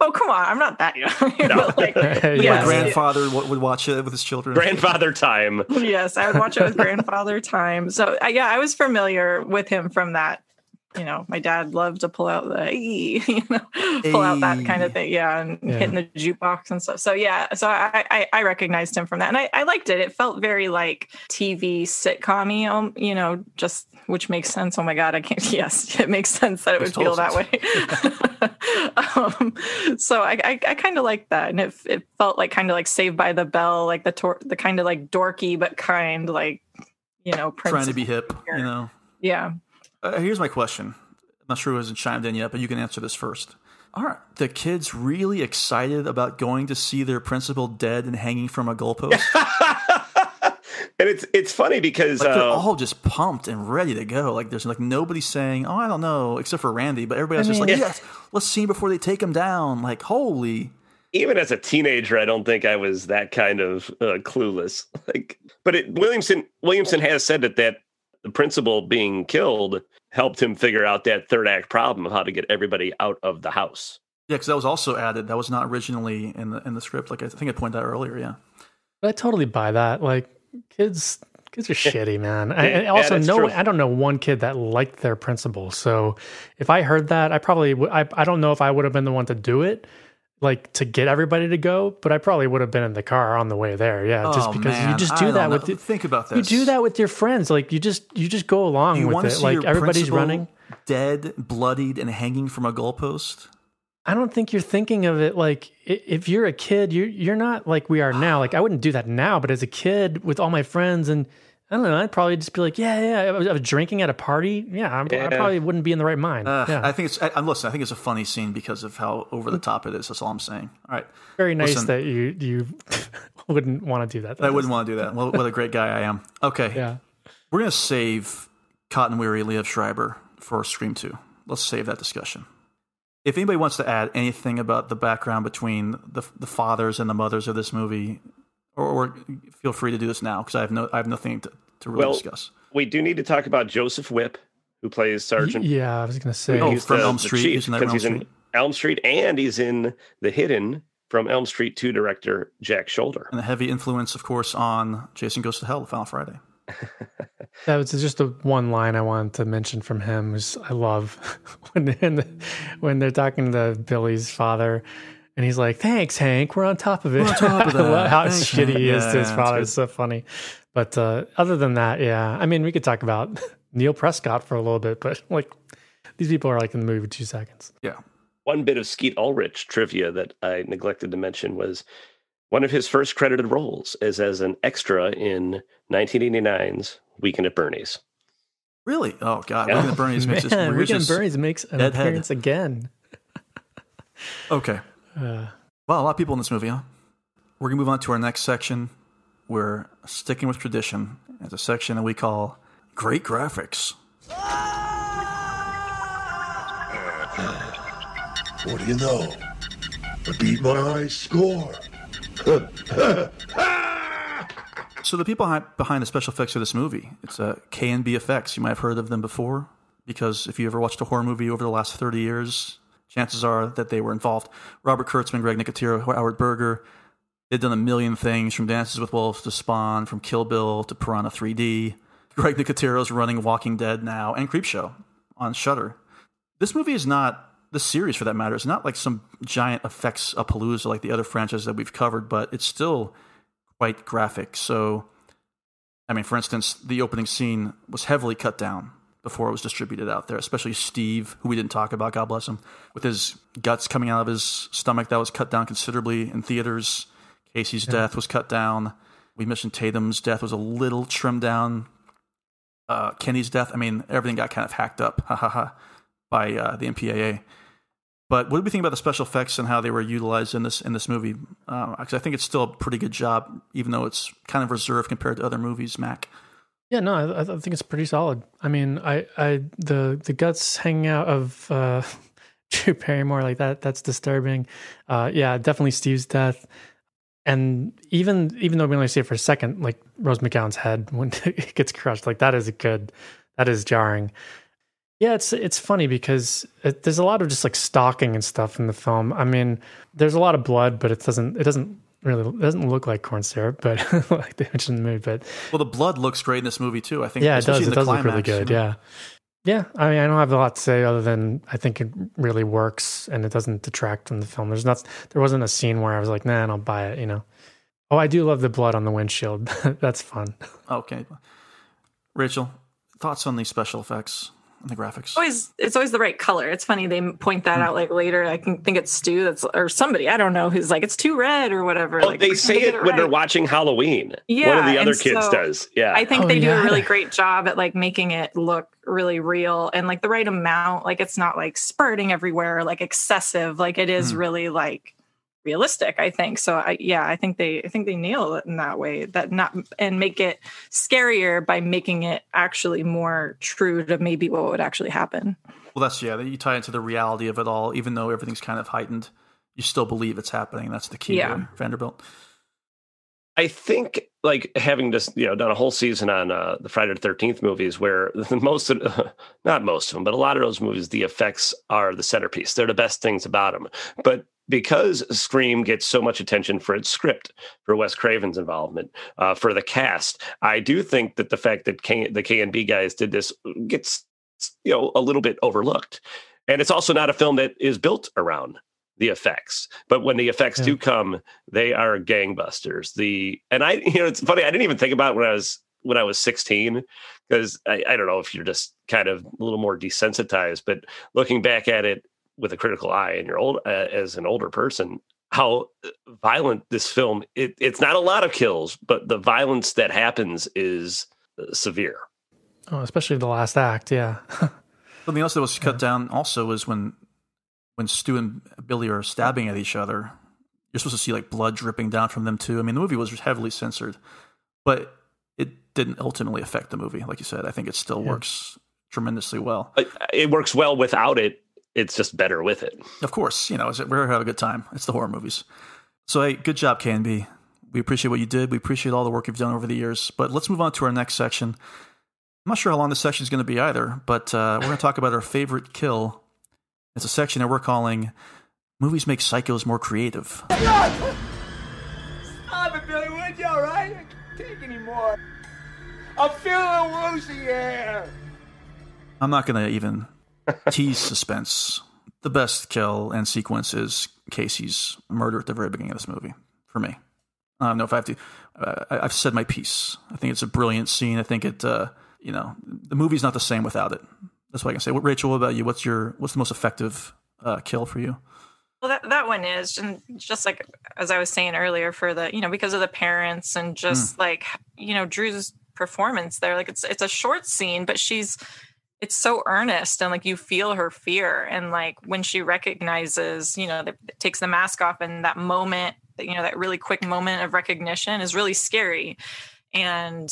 oh come on, I'm not that young. but like, My grandfather would watch it with his children. Grandfather time. yes, I would watch it with grandfather time. So uh, yeah, I was familiar with him from that. You know, my dad loved to pull out the, you know, pull out that kind of thing. Yeah, and Yeah. hitting the jukebox and stuff. So yeah, so I, I I recognized him from that, and I, I liked it. It felt very like TV sitcom um, you know, just which makes sense. Oh my god, I can't. Yes, it makes sense that it would feel that way. um, so I I, I kind of like that, and it it felt like kind of like Saved by the Bell, like the tor- the kind of like dorky but kind, like you know, Trying to be hip, you know. Yeah. Uh, here's my question. I'm not sure who hasn't chimed in yet, but you can answer this first. Aren't the kids really excited about going to see their principal dead and hanging from a goalpost? And it's it's funny because Like they're uh, all just pumped and ready to go. Like there's like nobody saying, "Oh, I don't know," except for Randy. But everybody's else I is mean- like, "Yes, let's see him before they take him down." Like, holy! even as a teenager, I don't think I was that kind of uh, clueless. Like, but it, Williamson Williamson has said that that the principal being killed helped him figure out that third act problem of how to get everybody out of the house. Yeah, because that was also added. That was not originally in the in the script. Like I think I pointed out earlier. Yeah. But I totally buy that. Like kids, kids are shitty, man. I, and also, that's no, true. I don't know one kid that liked their principal. So if I heard that, I probably, w- I, I don't know if I would have been the one to do it, like to get everybody to go, but I probably would have been in the car on the way there. Yeah, just Oh, because you just do that with. the- Think about that. You do that with your friends. Like you just, you just go along you with want it. to see Like your everybody's running. dead, bloodied, and hanging from a goalpost? I don't think you're thinking of it like if you're a kid, you're you're not like we are now. Like I wouldn't do that now, but as a kid with all my friends and I don't know, I'd probably just be like, yeah, yeah. I was, I was drinking at a party. Yeah, I'm, I probably wouldn't be in the right mind. Uh, yeah, I think it's. I, I'm listen. I think it's a funny scene because of how over the top it is. That's all I'm saying. All right. very nice Listen, that you you wouldn't want to do that. I wouldn't want to do that. Well, what a great guy I am. Okay. Yeah. We're gonna save Cotton Weary Liev Schreiber for Scream Two. Let's save that discussion. If anybody wants to add anything about the background between the the fathers and the mothers of this movie, or, or feel free to do this now because I have no I have nothing to, to really well, discuss. we do need to talk about Joseph Whipp, who plays Sergeant. Yeah, I was gonna say. Oh, He's from the- Elm the Street. chief, He's in that 'cause Elm he's in Street. Elm Street, and he's in The Hidden from Elm Street 2 director Jack Sholder. And a heavy influence, of course, on Jason Goes to Hell, the Final Friday. That was just the one line I wanted to mention from him. Was I love when when, when they're talking to Billy's father, and he's like, "Thanks, Hank. We're on top of it." We're on top of that. How Thanks, shitty Hank. he is Yeah, to his yeah, father. it's It's so funny. But uh, other than that, yeah. I mean, we could talk about Neil Prescott for a little bit, but like these people are like in the movie for two seconds. Yeah. One bit of Skeet Ulrich trivia that I neglected to mention was one of his first credited roles is as an extra in 1989's Weekend at Bernie's. Really? Oh God! Yeah. Weekend at Bernie's makes Man, rears Weekend his Bernie's makes an dead head. appearance again. Okay. Uh, Well, a lot of people in this movie, huh? We're gonna move on to our next section. We're sticking with tradition. It's a section that we call "Great Graphics." What do you know? I beat my high score. So the people behind the special effects of this movie, it's uh, K and B Effects. You might have heard of them before, because if you ever watched a horror movie over the last thirty years, chances are that they were involved. Robert Kurtzman, Greg Nicotero, Howard Berger. They've done a million things from Dances with Wolves to Spawn, from Kill Bill to Piranha 3D. Greg Nicotero's running Walking Dead now and Creepshow on Shudder. this movie is not the series for that matter. It's not like some giant effects a palooza like the other franchises that we've covered, but it's still quite graphic. So, I mean, for instance, the opening scene was heavily cut down before it was distributed out there, especially Steve, who we didn't talk about, God bless him, with his guts coming out of his stomach. That was cut down considerably in theaters. Casey's death was cut down. We mentioned Tatum's death was a little trimmed down. Uh, Kenny's death, I mean, everything got kind of hacked up, ha ha ha, by uh, the MPAA. But what do we think about the special effects and how they were utilized in this in this movie? Because I think it's still a pretty good job, even though it's kind of reserved compared to other movies. Mac. Yeah, no, I, I think it's pretty solid. I mean, I, I, the the guts hanging out of uh, Drew Barrymore like that, that's disturbing. Uh, yeah, definitely Steve's death, and even even though we only see it for a second, like Rose McGowan's head when it gets crushed, like that is a good, that is jarring. Yeah, it's it's funny because it, there's a lot of just like stalking and stuff in the film. I mean, there's a lot of blood, but it doesn't it doesn't really it doesn't look like corn syrup, but like they mentioned in the movie. But Well, the blood looks great in this movie too. I think. yeah, it does. It does look really climax, you good. know? Yeah, yeah. I mean, I don't have a lot to say other than I think it really works and it doesn't detract from the film. There's not there wasn't a scene where I was like, nah, I'll buy it. You know. Oh, I do love the blood on the windshield. That's fun. Okay, Rachel, thoughts on these special effects and the graphics? always it's always the right color. It's funny they point that out like later. I can think it's Stu that's or somebody I don't know who's like it's too red or whatever. Well, like they say gonna get it when they're watching Halloween. Yeah, One of the other kids so does. Yeah. I think Oh, they do yeah. a really great job at like making it look really real and like the right amount. Like it's not like spurting everywhere, like excessive. Like it is Hmm. really like realistic. I think so. I yeah, I think they I think they nail it in that way. That not and make it scarier by making it actually more true to maybe what would actually happen. Well, that's yeah. You tie into the reality of it all, even though everything's kind of heightened. You still believe it's happening. That's the key. Yeah. there, Vanderbilt. I think like having just you know done a whole season on uh, the Friday the Thirteenth movies, where most of not most of them, but a lot of those movies, the effects are the centerpiece. They're the best things about them. But because Scream gets so much attention for its script, for Wes Craven's involvement, uh, for the cast, I do think that the fact that K- the K and B guys did this gets you know a little bit overlooked. And it's also not a film that is built around the effects. But when the effects do come, they are gangbusters. The and I, you know, it's funny. I didn't even think about it when I was when I was 16 because I, I don't know if you're just kind of a little more desensitized. But looking back at it with a critical eye, and you're old uh, as an older person, how violent this film. It, it's not a lot of kills, but the violence that happens is uh, severe. Oh, especially the last act. Yeah. Something else that was cut down also was when when Stu and Billy are stabbing at each other. You're supposed to see like blood dripping down from them too. I mean, the movie was heavily censored, but it didn't ultimately affect the movie. Like you said, I think it still Yeah. works tremendously well. It, it works well without it. It's just better with it. Of course, you know, we're having a good time. It's the horror movies. So, hey, good job, KNB. We appreciate what you did. We appreciate all the work you've done over the years. But let's move on to our next section. I'm not sure how long this section is going to be either, but uh, we're going to talk about our favorite kill. It's a section that we're calling "Movies Make Psychos More Creative." Stop it, Billy, would you, all right? I can't take anymore. I'm feeling a little woozy here. I'm not going to even tease suspense. The best kill and sequence is Casey's murder at the very beginning of this movie for me. I don't know if I have to. Uh, I- I've said my piece. I think it's a brilliant scene. I think it. Uh, you know, the movie's not the same without it. That's what I can say. What, Rachel, what about you? What's your What's the most effective uh, kill for you? Well, that that one is, and just like as I was saying earlier, for the you know because of the parents and just like you know Drew's performance there, like it's it's a short scene, but she's it's so earnest and like you feel her fear and like when she recognizes you know that takes the mask off and that moment you know that really quick moment of recognition is really scary. And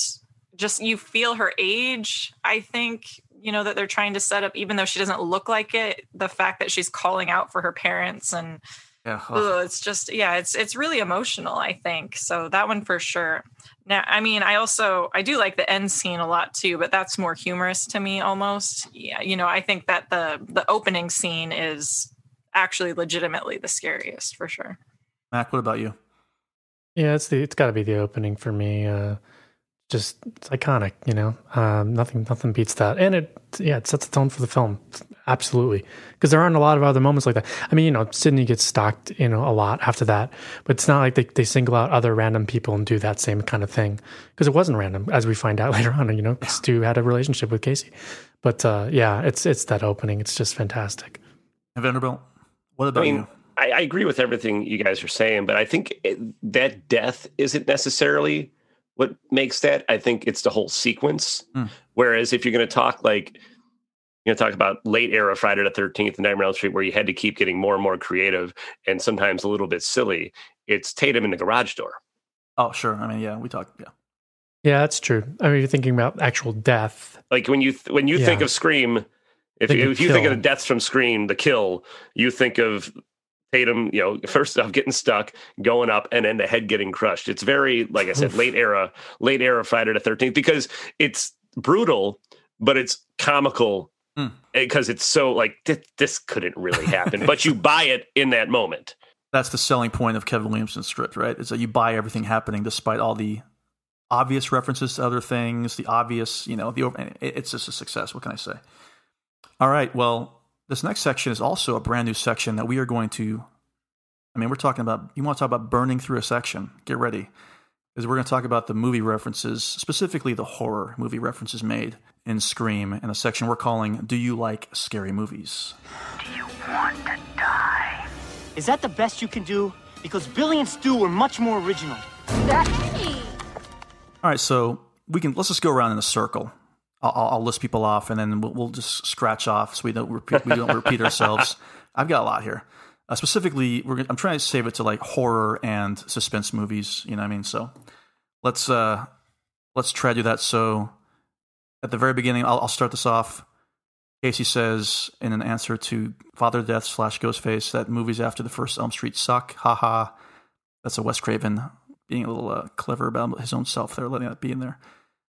just you feel her age i think you know that they're trying to set up even though she doesn't look like it the fact that she's calling out for her parents and Yeah. ugh, it's just yeah it's it's really emotional i think. So that one for sure now i mean i also i do like the end scene a lot too but that's more humorous to me almost yeah you know i think that the the opening scene is actually legitimately the scariest for sure Mac, what about you? Yeah, it's the it's got to be the opening for me. Uh, just it's iconic, you know. Um, nothing nothing beats that, and it yeah it sets the tone for the film. Absolutely. Because there aren't a lot of other moments like that. I mean, you know, Sidney gets stalked, you know, a lot after that, but it's not like they, they single out other random people and do that same kind of thing. Because it wasn't random, as we find out later on. You know, Stu had a relationship with Casey. But uh, yeah, it's it's that opening. It's just fantastic. Vanderbilt, what about I mean, you? I, I agree with everything you guys are saying, but I think it, that death isn't necessarily what makes that. I think it's the whole sequence. Hmm. Whereas if you're going to talk like, you're going to talk about late era Friday the 13th and Nightmare on Elm Street, where you had to keep getting more and more creative and sometimes a little bit silly, it's Tatum in the garage door. Oh, sure. I mean, yeah, we talked. Yeah. Yeah, that's true. I mean, you're thinking about actual death. Like when you th- when you think of Scream, if Think you, of if you think of the deaths from Scream, the kill, you think of Tatum, you know, first off getting stuck, going up, and then the head getting crushed. It's very, like I said, Oof. late era, late era Friday the Thirteenth because it's brutal, but it's comical Hmm. Eh, because it's so like this, this couldn't really happen, but you buy it in that moment. That's the selling point of Kevin Williamson's script, right? Is that you buy everything happening despite all the obvious references to other things, the obvious, you know, the over. Eh, eh, it's just a success. What can I say? All right. Well, this next section is also a brand new section that we are going to. I mean, we're talking about. You want to talk about burning through a section? Get ready, because we're going to talk about the movie references, specifically the horror movie references made in Scream, in a section we're calling "Do You Like Scary Movies?" Do you want to die? Is that the best you can do? Because Billy and Stu were much more original. All right, so we can let's just go around in a circle. I'll, I'll I'll list people off, and then we'll, we'll just scratch off so we don't repeat, we don't repeat ourselves. I've got a lot here. Uh, specifically, we're, I'm trying to save it to like horror and suspense movies. You know what I mean? So let's uh let's try to do that. So at the very beginning, I'll, I'll start this off. Casey says in an answer to Father Death slash Ghostface that movies after the first Elm Street suck. Ha ha. That's a Wes Craven being a little uh, clever about his own self there, letting that be in there.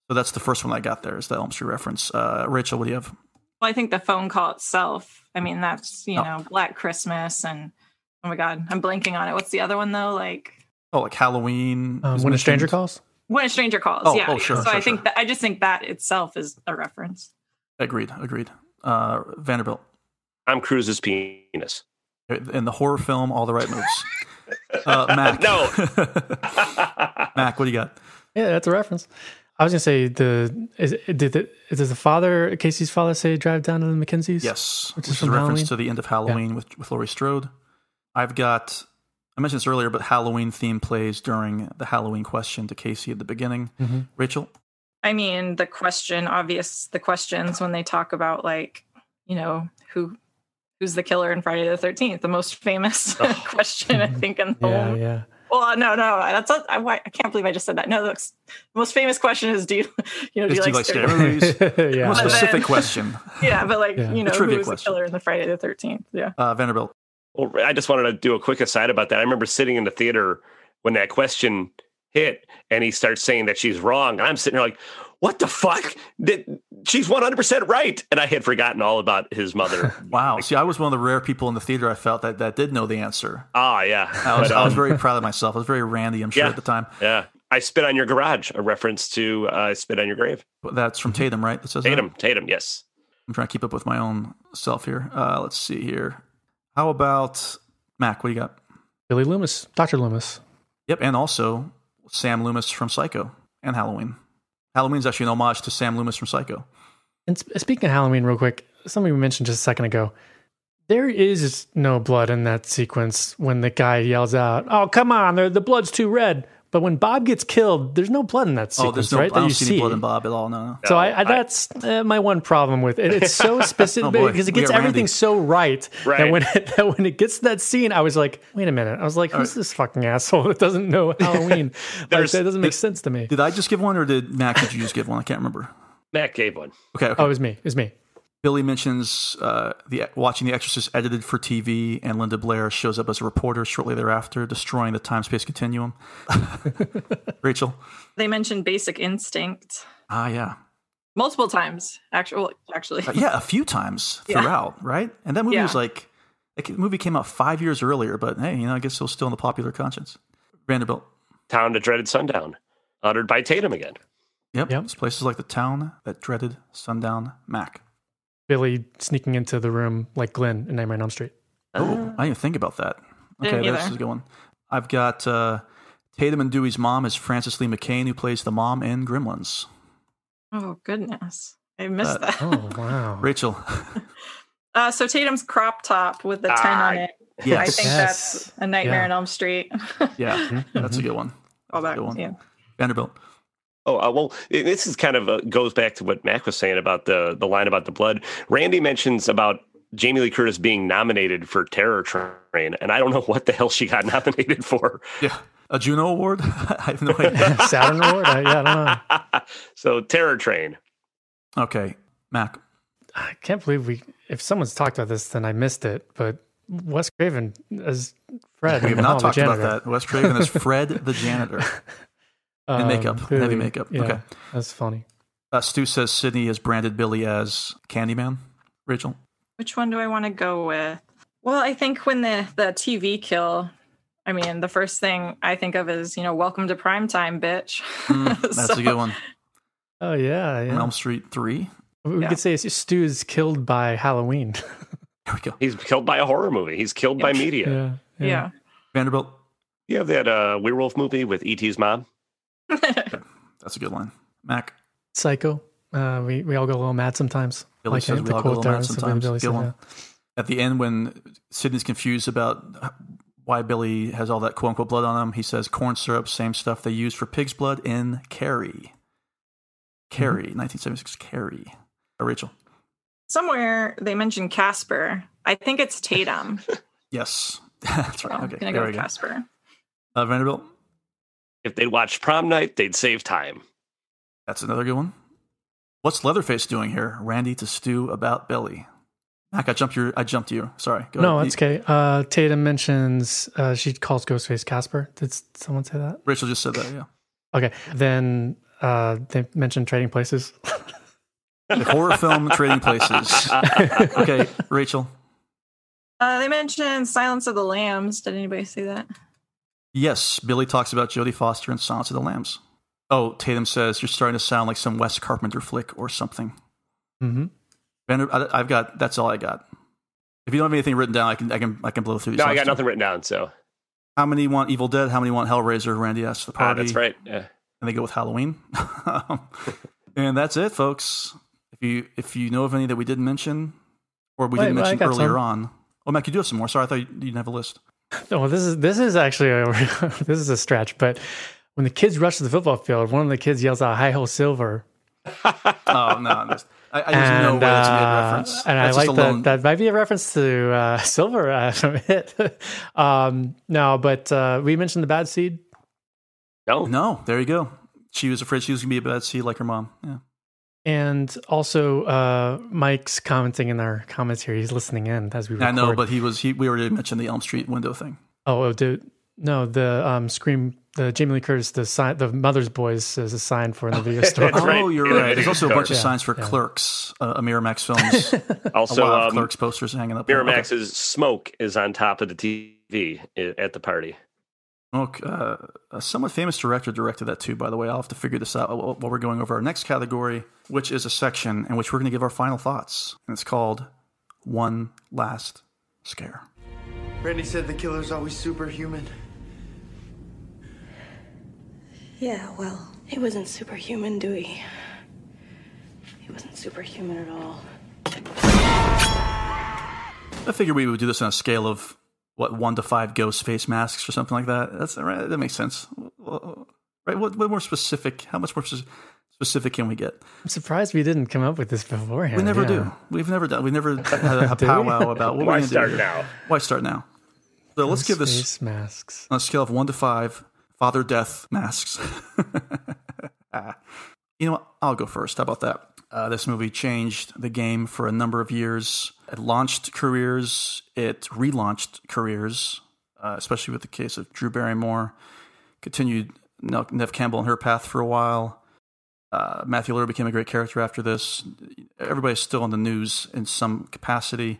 So that's the first one I got there is the Elm Street reference. Uh, Rachel, what do you have? Well, I think the phone call itself. I mean, that's you Oh. know Black Christmas and oh my god, I'm blanking on it. What's the other one though? Like Oh, like Halloween. Um, when a stranger calls. When a Stranger Calls. Oh, yeah. oh, sure, so sure, I think that I just think that itself is a reference. Agreed, agreed. Uh, Vanderbilt. I'm Cruise's penis. In the horror film, all the right moves. Uh, Mac. No. Mac, what do you got? Yeah, that's a reference. I was gonna say the is did the does the father Casey's father say drive down to the Mackenzies? Yes, which, which, is is a reference Halloween? to the end of Halloween with with Laurie Strode. I've got I mentioned this earlier, but Halloween theme plays during the Halloween question to Casey at the beginning. Mhm. Rachel, I mean, the question, obvious, the questions when they talk about like, you know, who who's the killer in Friday the Thirteenth, the most famous question I think in the Yeah, whole. yeah. Well, no, no, that's a, I, why- I can't believe I just said that. No, the s- most famous question is do you, you know, do you like, scary movies? yeah. More specific then- question. Yeah, but like, Yeah. you know, trivia who's the killer in the Friday the Thirteenth? Yeah. Uh, Vanderbilt. Well, I just wanted to do a quick aside about that. I remember sitting in the theater when that question hit, and he starts saying that she's wrong, and I'm sitting there like, "What the fuck? That she's 100 percent right," and I had forgotten all about his mother. Wow. See, I was one of the rare people in the theater I felt that, that did know the answer. Ah, yeah. I was, But, I was um, very proud of myself. I was very randy, I'm sure, Yeah. at the time. Yeah, I spit on your garage, a reference to uh, spit on your grave. That's from Tatum, right? That says that? Tatum, Tatum, yes. I'm trying to keep up with my own self here. Uh, let's see here. How about Mac? What do you got? Billy Loomis, Doctor Loomis. Yep, and also Sam Loomis from Psycho and Halloween. Halloween's actually an homage to Sam Loomis from Psycho. And speaking of Halloween, real quick, something we mentioned just a second ago. There is no blood in that sequence when the guy yells out, "Oh, come on! The, the blood's too red." But when Bob gets killed, there's no blood in that sequence, oh, there's no. right? I don't you see, see. any blood in Bob at all. No, no. So I, I, that's uh, my one problem with it. It's so specific Oh, because it gets got Randy. everything so right, right. that Right. when it, that when it gets to that scene, I was like, wait a minute. I was like, who's this fucking asshole that doesn't know Halloween? like, There's- that doesn't make sense to me. Did I just give one, or did Mac? Did you just give one? I can't remember. Matt gave one. Okay. okay. Oh, it was me. It was me. Billy mentions uh, the watching The Exorcist edited for TV, and Linda Blair shows up as a reporter shortly thereafter, destroying the time space continuum. Rachel, They mentioned Basic Instinct ah, yeah, multiple times. Actually, actually, Uh, yeah, a few times Yeah. throughout, right? And that movie Yeah. was like, like, the movie came out five years earlier, but hey, you know, I guess it was still in the popular conscience. Vanderbilt. Town to dreaded sundown, uttered by Tatum again. Yep. It's places like the town that dreaded sundown Mac. Billy sneaking into the room like Glenn in Nightmare on Elm Street. Oh, I didn't think about that. Okay, Didn't this either. is a good one. I've got uh, Tatum and Dewey's mom is Frances Lee McCain, who plays the mom in Gremlins. Oh goodness, I missed Uh, that. Oh wow. Rachel, Uh, so Tatum's crop top with the ten Ah, on it. Yes. I think Yes. that's a Nightmare Yeah. on Elm Street. yeah, that's a good one. All That's a back, good one. yeah. Vanderbilt. Oh uh, well, it- this is kind of uh goes back to what Mac was saying about the the line about the blood. Randy mentions about Jamie Lee Curtis being nominated for Terror Train, and I don't know what the hell she got nominated for. Yeah, a Juno Award. I have no idea. Saturn Award. I, yeah, I don't know. So Terror Train. Okay, Mac. I can't believe we. If someone's talked about this, then I missed it. But Wes Craven as Fred. We have not talked about that. Wes Craven is Fred the janitor. In Um, makeup, clearly, heavy makeup. yeah, Okay. that's funny. Uh, Stu says Sidney has branded Billy as Candyman. Rachel. Which one do I want to go with? Well, I think when the the TV kill, I mean, the first thing I think of is you know, welcome to primetime, bitch. Mm, that's So- a good one. Oh yeah, yeah. Elm Street 3. We Yeah. could say Stu is killed by Halloween. There we go. He's killed by a horror movie. He's killed by media. yeah, Yeah. Vanderbilt. You have that uh, werewolf movie with E.T.'s mom. That's a good line. Mac. Psycho. Uh, we we all go a little mad sometimes. Billy Like, says we to all go a little mad sometimes. Billy Good said, yeah. At the end, when Sidney's confused about why Billy has all that quote unquote blood on him, he says corn syrup, same stuff they used for pig's blood in Carrie. Carrie, 1976 Carrie. Uh, Rachel. Somewhere they mentioned Casper. I think it's Tatum. Yes. That's right. So I'm Okay. gonna there go we with go. Casper. Uh, Vanderbilt. If they'd watched Prom Night, they'd save time. That's another good one. What's Leatherface doing here? Randy to Stu about Billy. Mac, I jumped your I jumped you. Sorry. Go No, ahead. it's okay. Uh, Tatum mentions uh, she calls Ghostface Casper. Did someone say that? Rachel just said that, yeah. Okay. Then uh, they mentioned Trading Places. The horror film Trading Places. okay, Rachel. Uh, they mentioned Silence of the Lambs. Did anybody see that? Yes, Billy talks about Jodie Foster in Silence of the Lambs. Oh, Tatum says you're starting to sound like some Wes Carpenter flick or something. Mm-hmm. Vander, I, I've got that's all I got. If you don't have anything written down, I can I can I can blow through these. No, I got two. nothing written down. So How many want Evil Dead? How many want Hellraiser? Randy asks the ah, party. that's right. Yeah. and they go with Halloween. and that's it, folks. If you if you know of any that we didn't mention or we Wait, didn't well, mention earlier some. on. Oh, Mac, you do have some more. Sorry, I thought you, you didn't have a list. Oh, this is this is actually a this is a stretch. But when the kids rush to the football field, one of the kids yells out "Hi ho silver," Oh no, that's, I, I just know way that's a uh, reference. And That's I just like a that. That might be a reference to uh, Silver uh, from it. um, no, but uh, we mentioned the bad seed. No, no. There you go. She was afraid she was gonna be a bad seed like her mom. Yeah. And also, uh, Mike's commenting in our comments here. He's listening in as we record. I know, but he was. He we already mentioned the Elm Street window thing. oh, oh, dude, no, the um, scream, the Jamie Lee Curtis, the sign, the mother's boys is a sign for in the video store. oh, you're right. There's also a bunch of signs for yeah. Clerks, uh, a Miramax Films. Also, a lot of um, Clerks posters hanging up. there. Okay. Smoke is on top of the TV at the party. Look, uh, a somewhat famous director directed that too, by the way. I'll have to figure this out while while we're going over our next category, which is a section in which we're going to give our final thoughts. And it's called One Last Scare. Randy said the killer's always superhuman. Yeah, well, he wasn't superhuman, Dewey. He wasn't superhuman at all. I figured we would do this on a scale of, what, one to five ghost face masks or something like that. That's right. That makes sense. Right? What, what more specific? How much more specific can we get? I'm surprised we didn't come up with this beforehand. we never yeah. do. We've never done. We've never had a, a Do powwow about what Why we're going to start do. now? Why start now? So let's give this Face masks. on a scale of one to five, father death masks. Ah. you know what? I'll go first. How about that? Uh, this movie changed the game for a number of years. It launched careers. It relaunched careers, uh, especially with the case of Drew Barrymore. Continued Neve Campbell on her path for a while. Uh, Matthew Lillard became a great character after this. Everybody's still in the news in some capacity.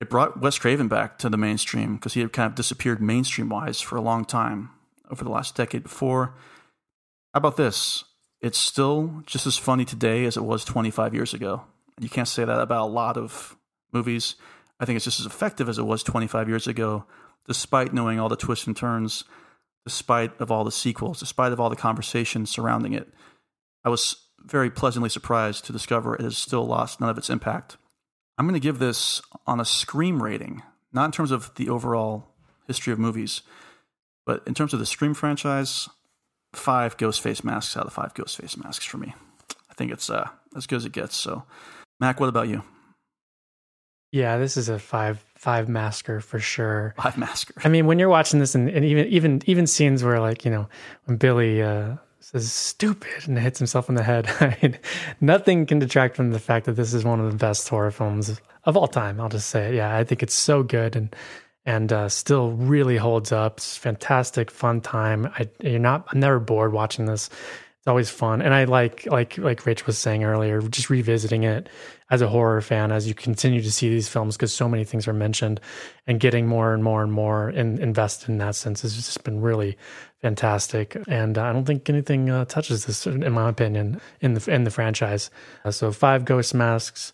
It brought Wes Craven back to the mainstream because he had kind of disappeared mainstream wise for a long time over the last decade before. How about this? It's still just as funny today as it was 25 years ago. You can't say that about a lot of movies. I think it's just as effective as it was 25 years ago, despite knowing all the twists and turns, despite of all the sequels, despite of all the conversation surrounding it. I was very pleasantly surprised to discover it has still lost none of its impact. I'm going to give this on a Scream rating, not in terms of the overall history of movies, but in terms of the Scream franchise, five ghost face masks out of five ghost face masks for me. I think it's uh, as good as it gets. So, Mac, what about you? Yeah, this is a five five masker for sure. Five masker. I mean, when you're watching this, and, and even even even scenes where like you know when Billy uh, says "stupid" and hits himself in the head, I mean, nothing can detract from the fact that this is one of the best horror films of all time. I'll just say it. Yeah, I think it's so good and and uh, still really holds up. It's fantastic, fun time. I, you're not I'm never bored watching this. It's always fun, and I like like like Rich was saying earlier, just revisiting it as a horror fan as you continue to see these films because so many things are mentioned, and getting more and more and more in, invested in that sense has just been really fantastic. And I don't think anything uh, touches this, in my opinion, in the in the franchise. Uh, so five ghost masks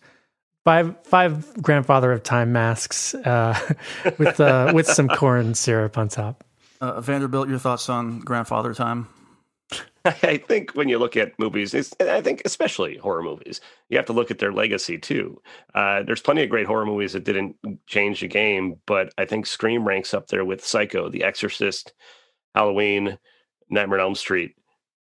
five five grandfather of time masks uh, with uh, with some corn syrup on top. Uh, Vanderbilt, your thoughts on grandfather time? I think when you look at movies, it's, I think especially horror movies, you have to look at their legacy too. Uh, there's plenty of great horror movies that didn't change the game, but I think Scream ranks up there with Psycho, The Exorcist, Halloween, Nightmare on Elm Street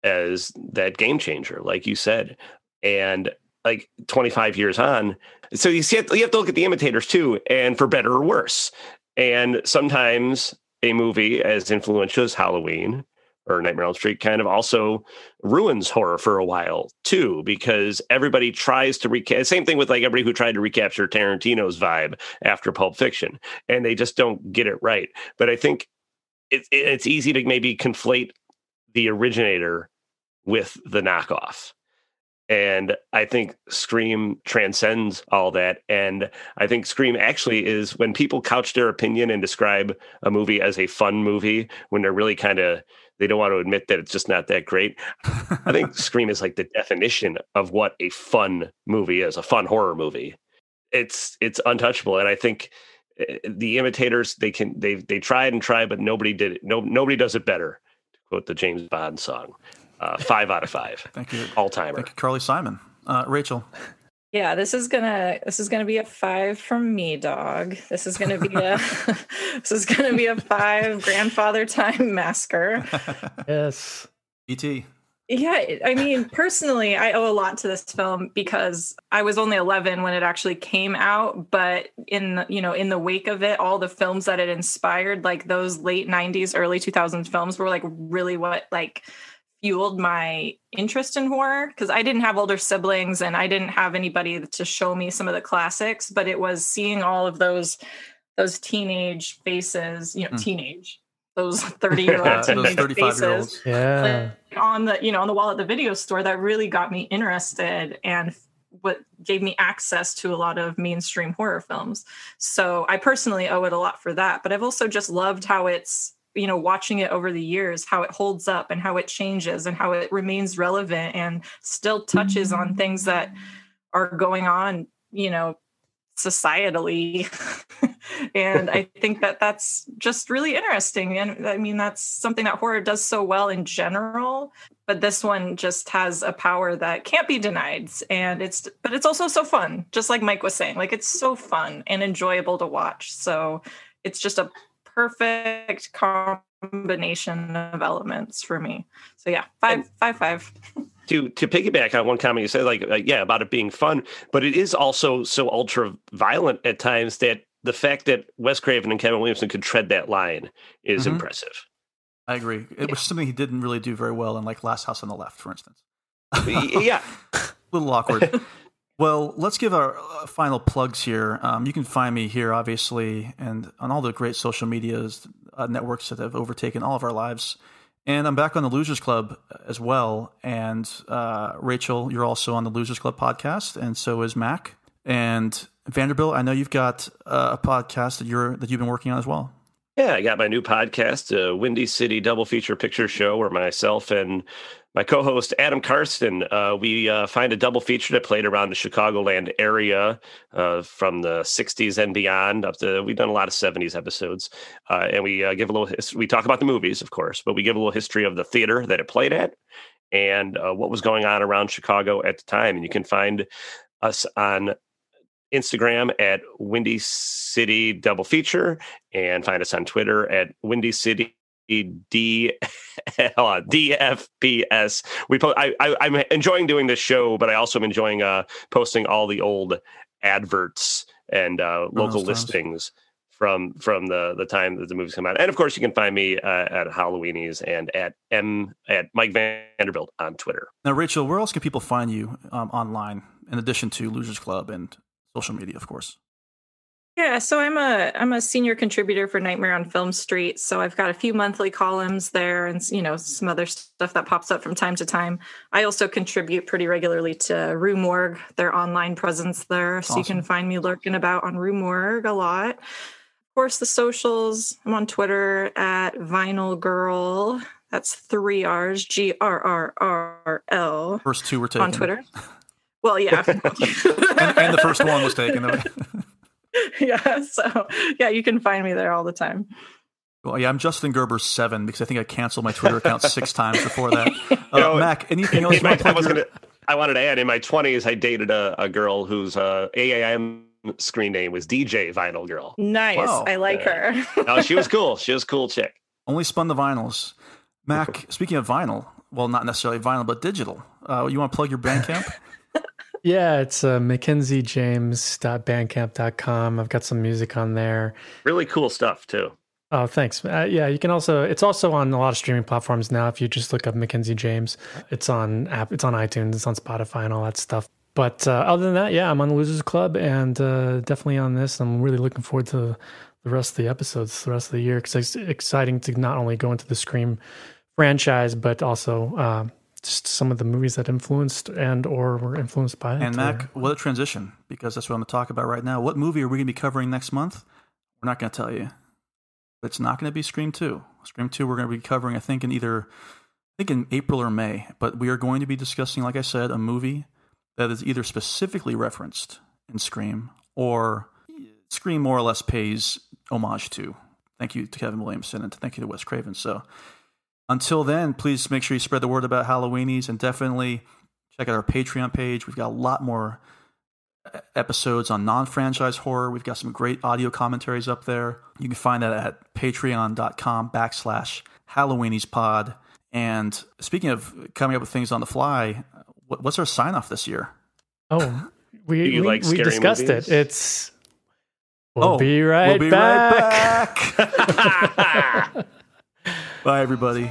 as that game changer, like you said. And like 25 years on, so you see, you have to look at the imitators too, and for better or worse. And sometimes a movie as influential as Halloween or Nightmare on Elm Street kind of also ruins horror for a while too, because everybody tries to recapture. Same thing with like everybody who tried to recapture Tarantino's vibe after Pulp Fiction, and they just don't get it right. But I think it, it's easy to maybe conflate the originator with the knockoff. And I think Scream transcends all that. And I think Scream actually is when people couch their opinion and describe a movie as a fun movie, when they're really kind of they don't want to admit that it's just not that great. I think Scream is like the definition of what a fun movie is, a fun horror movie. It's it's untouchable, and I think eh, the imitators they can they they tried and tried, but nobody did it. No nobody does it better. To quote the James Bond song, uh, five out of five. Thank you, all timer. Thank you, Carly Simon. Uh, Rachel. Yeah, this is gonna this is gonna be a five from me, dog. This is gonna be a this is gonna be a five grandfather time masker. yes. E.T. Yeah, I mean, personally, I owe a lot to this film because I was only 11 when it actually came out, but in the, you know, in the wake of it, all the films that it inspired, like those late 90s, early 2000s films were like really what like fueled my interest in horror because I didn't have older siblings and I didn't have anybody to show me some of the classics, but it was seeing all of those those teenage faces, you know, Mm. teenage those 30 year old those 35 year faces olds. Yeah. like, on the you know on the wall at the video store that really got me interested and what gave me access to a lot of mainstream horror films so i personally owe it a lot for that but i've also just loved how it's you know watching it over the years how it holds up and how it changes and how it remains relevant and still touches on mm-hmm. things that are going on you know societally. And i think that that's just really interesting. And i mean that's something that horror does so well in general but this one just has a power that can't be denied. And it's but it's also so fun just like mike was saying like it's so fun and enjoyable to watch. So it's just a perfect combination of elements for me so yeah five five five to to piggyback on one comment you said, like uh, yeah, about it being fun, but it is also so ultra violent at times that the fact that Wes Craven and Kevin Williamson could tread that line is Mhm. impressive. I agree. It was something he didn't really do very well in, like Last House on the Left, for instance. yeah, a little awkward. well, let's give our uh, final plugs here. Um, you can find me here, obviously, and on all the great social medias uh, networks that have overtaken all of our lives. And I'm back on the Losers Club as well. And uh, Rachel, you're also on the Losers Club podcast, and so is Mac. And Vanderbilt, I know you've got uh, a podcast that you're that you've been working on as well. Yeah, I got my new podcast, uh, Windy City Double Feature Picture Show, where myself and my co-host Adam Karsten. Uh, we uh, find a double feature that played around the Chicagoland area uh, from the '60s and beyond. Up to we've done a lot of '70s episodes, uh, and we uh, give a little. His- we talk about the movies, of course, but we give a little history of the theater that it played at and uh, what was going on around Chicago at the time. And you can find us on Instagram at Windy City Double Feature and find us on Twitter at Windy City D hold on, DFPS. We po- I, I I'm enjoying doing this show, but I also am enjoying uh posting all the old adverts and uh local those times. listings from from the the time that the movies come out. And of course you can find me uh, at Halloweenies and at M at Mike Vanderbilt on Twitter. Now, Rachel, where else can people find you um, online in addition to Losers Club and social media, of course? Yeah, so I'm a I'm a senior contributor for Nightmare on Film Street. So I've got a few monthly columns there, and you know some other stuff that pops up from time to time. I also contribute pretty regularly to Rue Morgue, their online presence there. So you can find me lurking about on Rue Morgue a lot. Of course, the socials. I'm on Twitter at Vinyl Girl. That's three R's, G R R R L. First two were taken on Twitter. Well, yeah. and, and the first one was taken. yeah. So yeah, you can find me there all the time. Well, yeah, I'm Justin Gerber seven because I think I canceled my Twitter account six times before that. Uh, You know, Mac, anything else? in you my- I was your- gonna. I wanted to add in my twenties, I dated a, a girl whose uh, AIM screen name was DJ Vinyl Girl. Nice. Wow. I like her. No, she was cool. She was a cool chick. Only spun the vinyls. Mac, speaking of vinyl, well, not necessarily vinyl, but digital. Uh, you want to plug your Bandcamp? Yeah, it's uh, mackenziejames.bandcamp.com. I've got some music on there. Really cool stuff too. Oh, thanks. Uh, yeah, you can also. It's also on a lot of streaming platforms now. If you just look up Mackenzie James, it's on app. It's on iTunes. It's on Spotify and all that stuff. But uh, other than that, yeah, I'm on the Losers Club and uh, definitely on this. I'm really looking forward to the rest of the episodes, the rest of the year, because it's exciting to not only go into the Scream franchise, but also uh, just some of the movies that influenced and or were influenced by it. And Mac, what a transition, because that's what I'm going to talk about right now. What movie are we going to be covering next month? We're not going to tell you. But it's not going to be Scream 2. Scream 2 we're going to be covering, I think, in either, I think in April or May. But we are going to be discussing, like I said, a movie that is either specifically referenced in Scream or Scream more or less pays homage to. Thank you to Kevin Williamson and thank you to Wes Craven. So until then, please make sure you spread the word about Halloweenies and definitely check out our Patreon page. We've got a lot more e- episodes on non-franchise horror. We've got some great audio commentaries up there. You can find that at patreon.com backslash Halloweenies pod. And speaking of coming up with things on the fly, what's our sign off this year? Oh, we you we, like we discussed movies? it. It's we'll Oh, be right we'll be back. right back. Bye, everybody.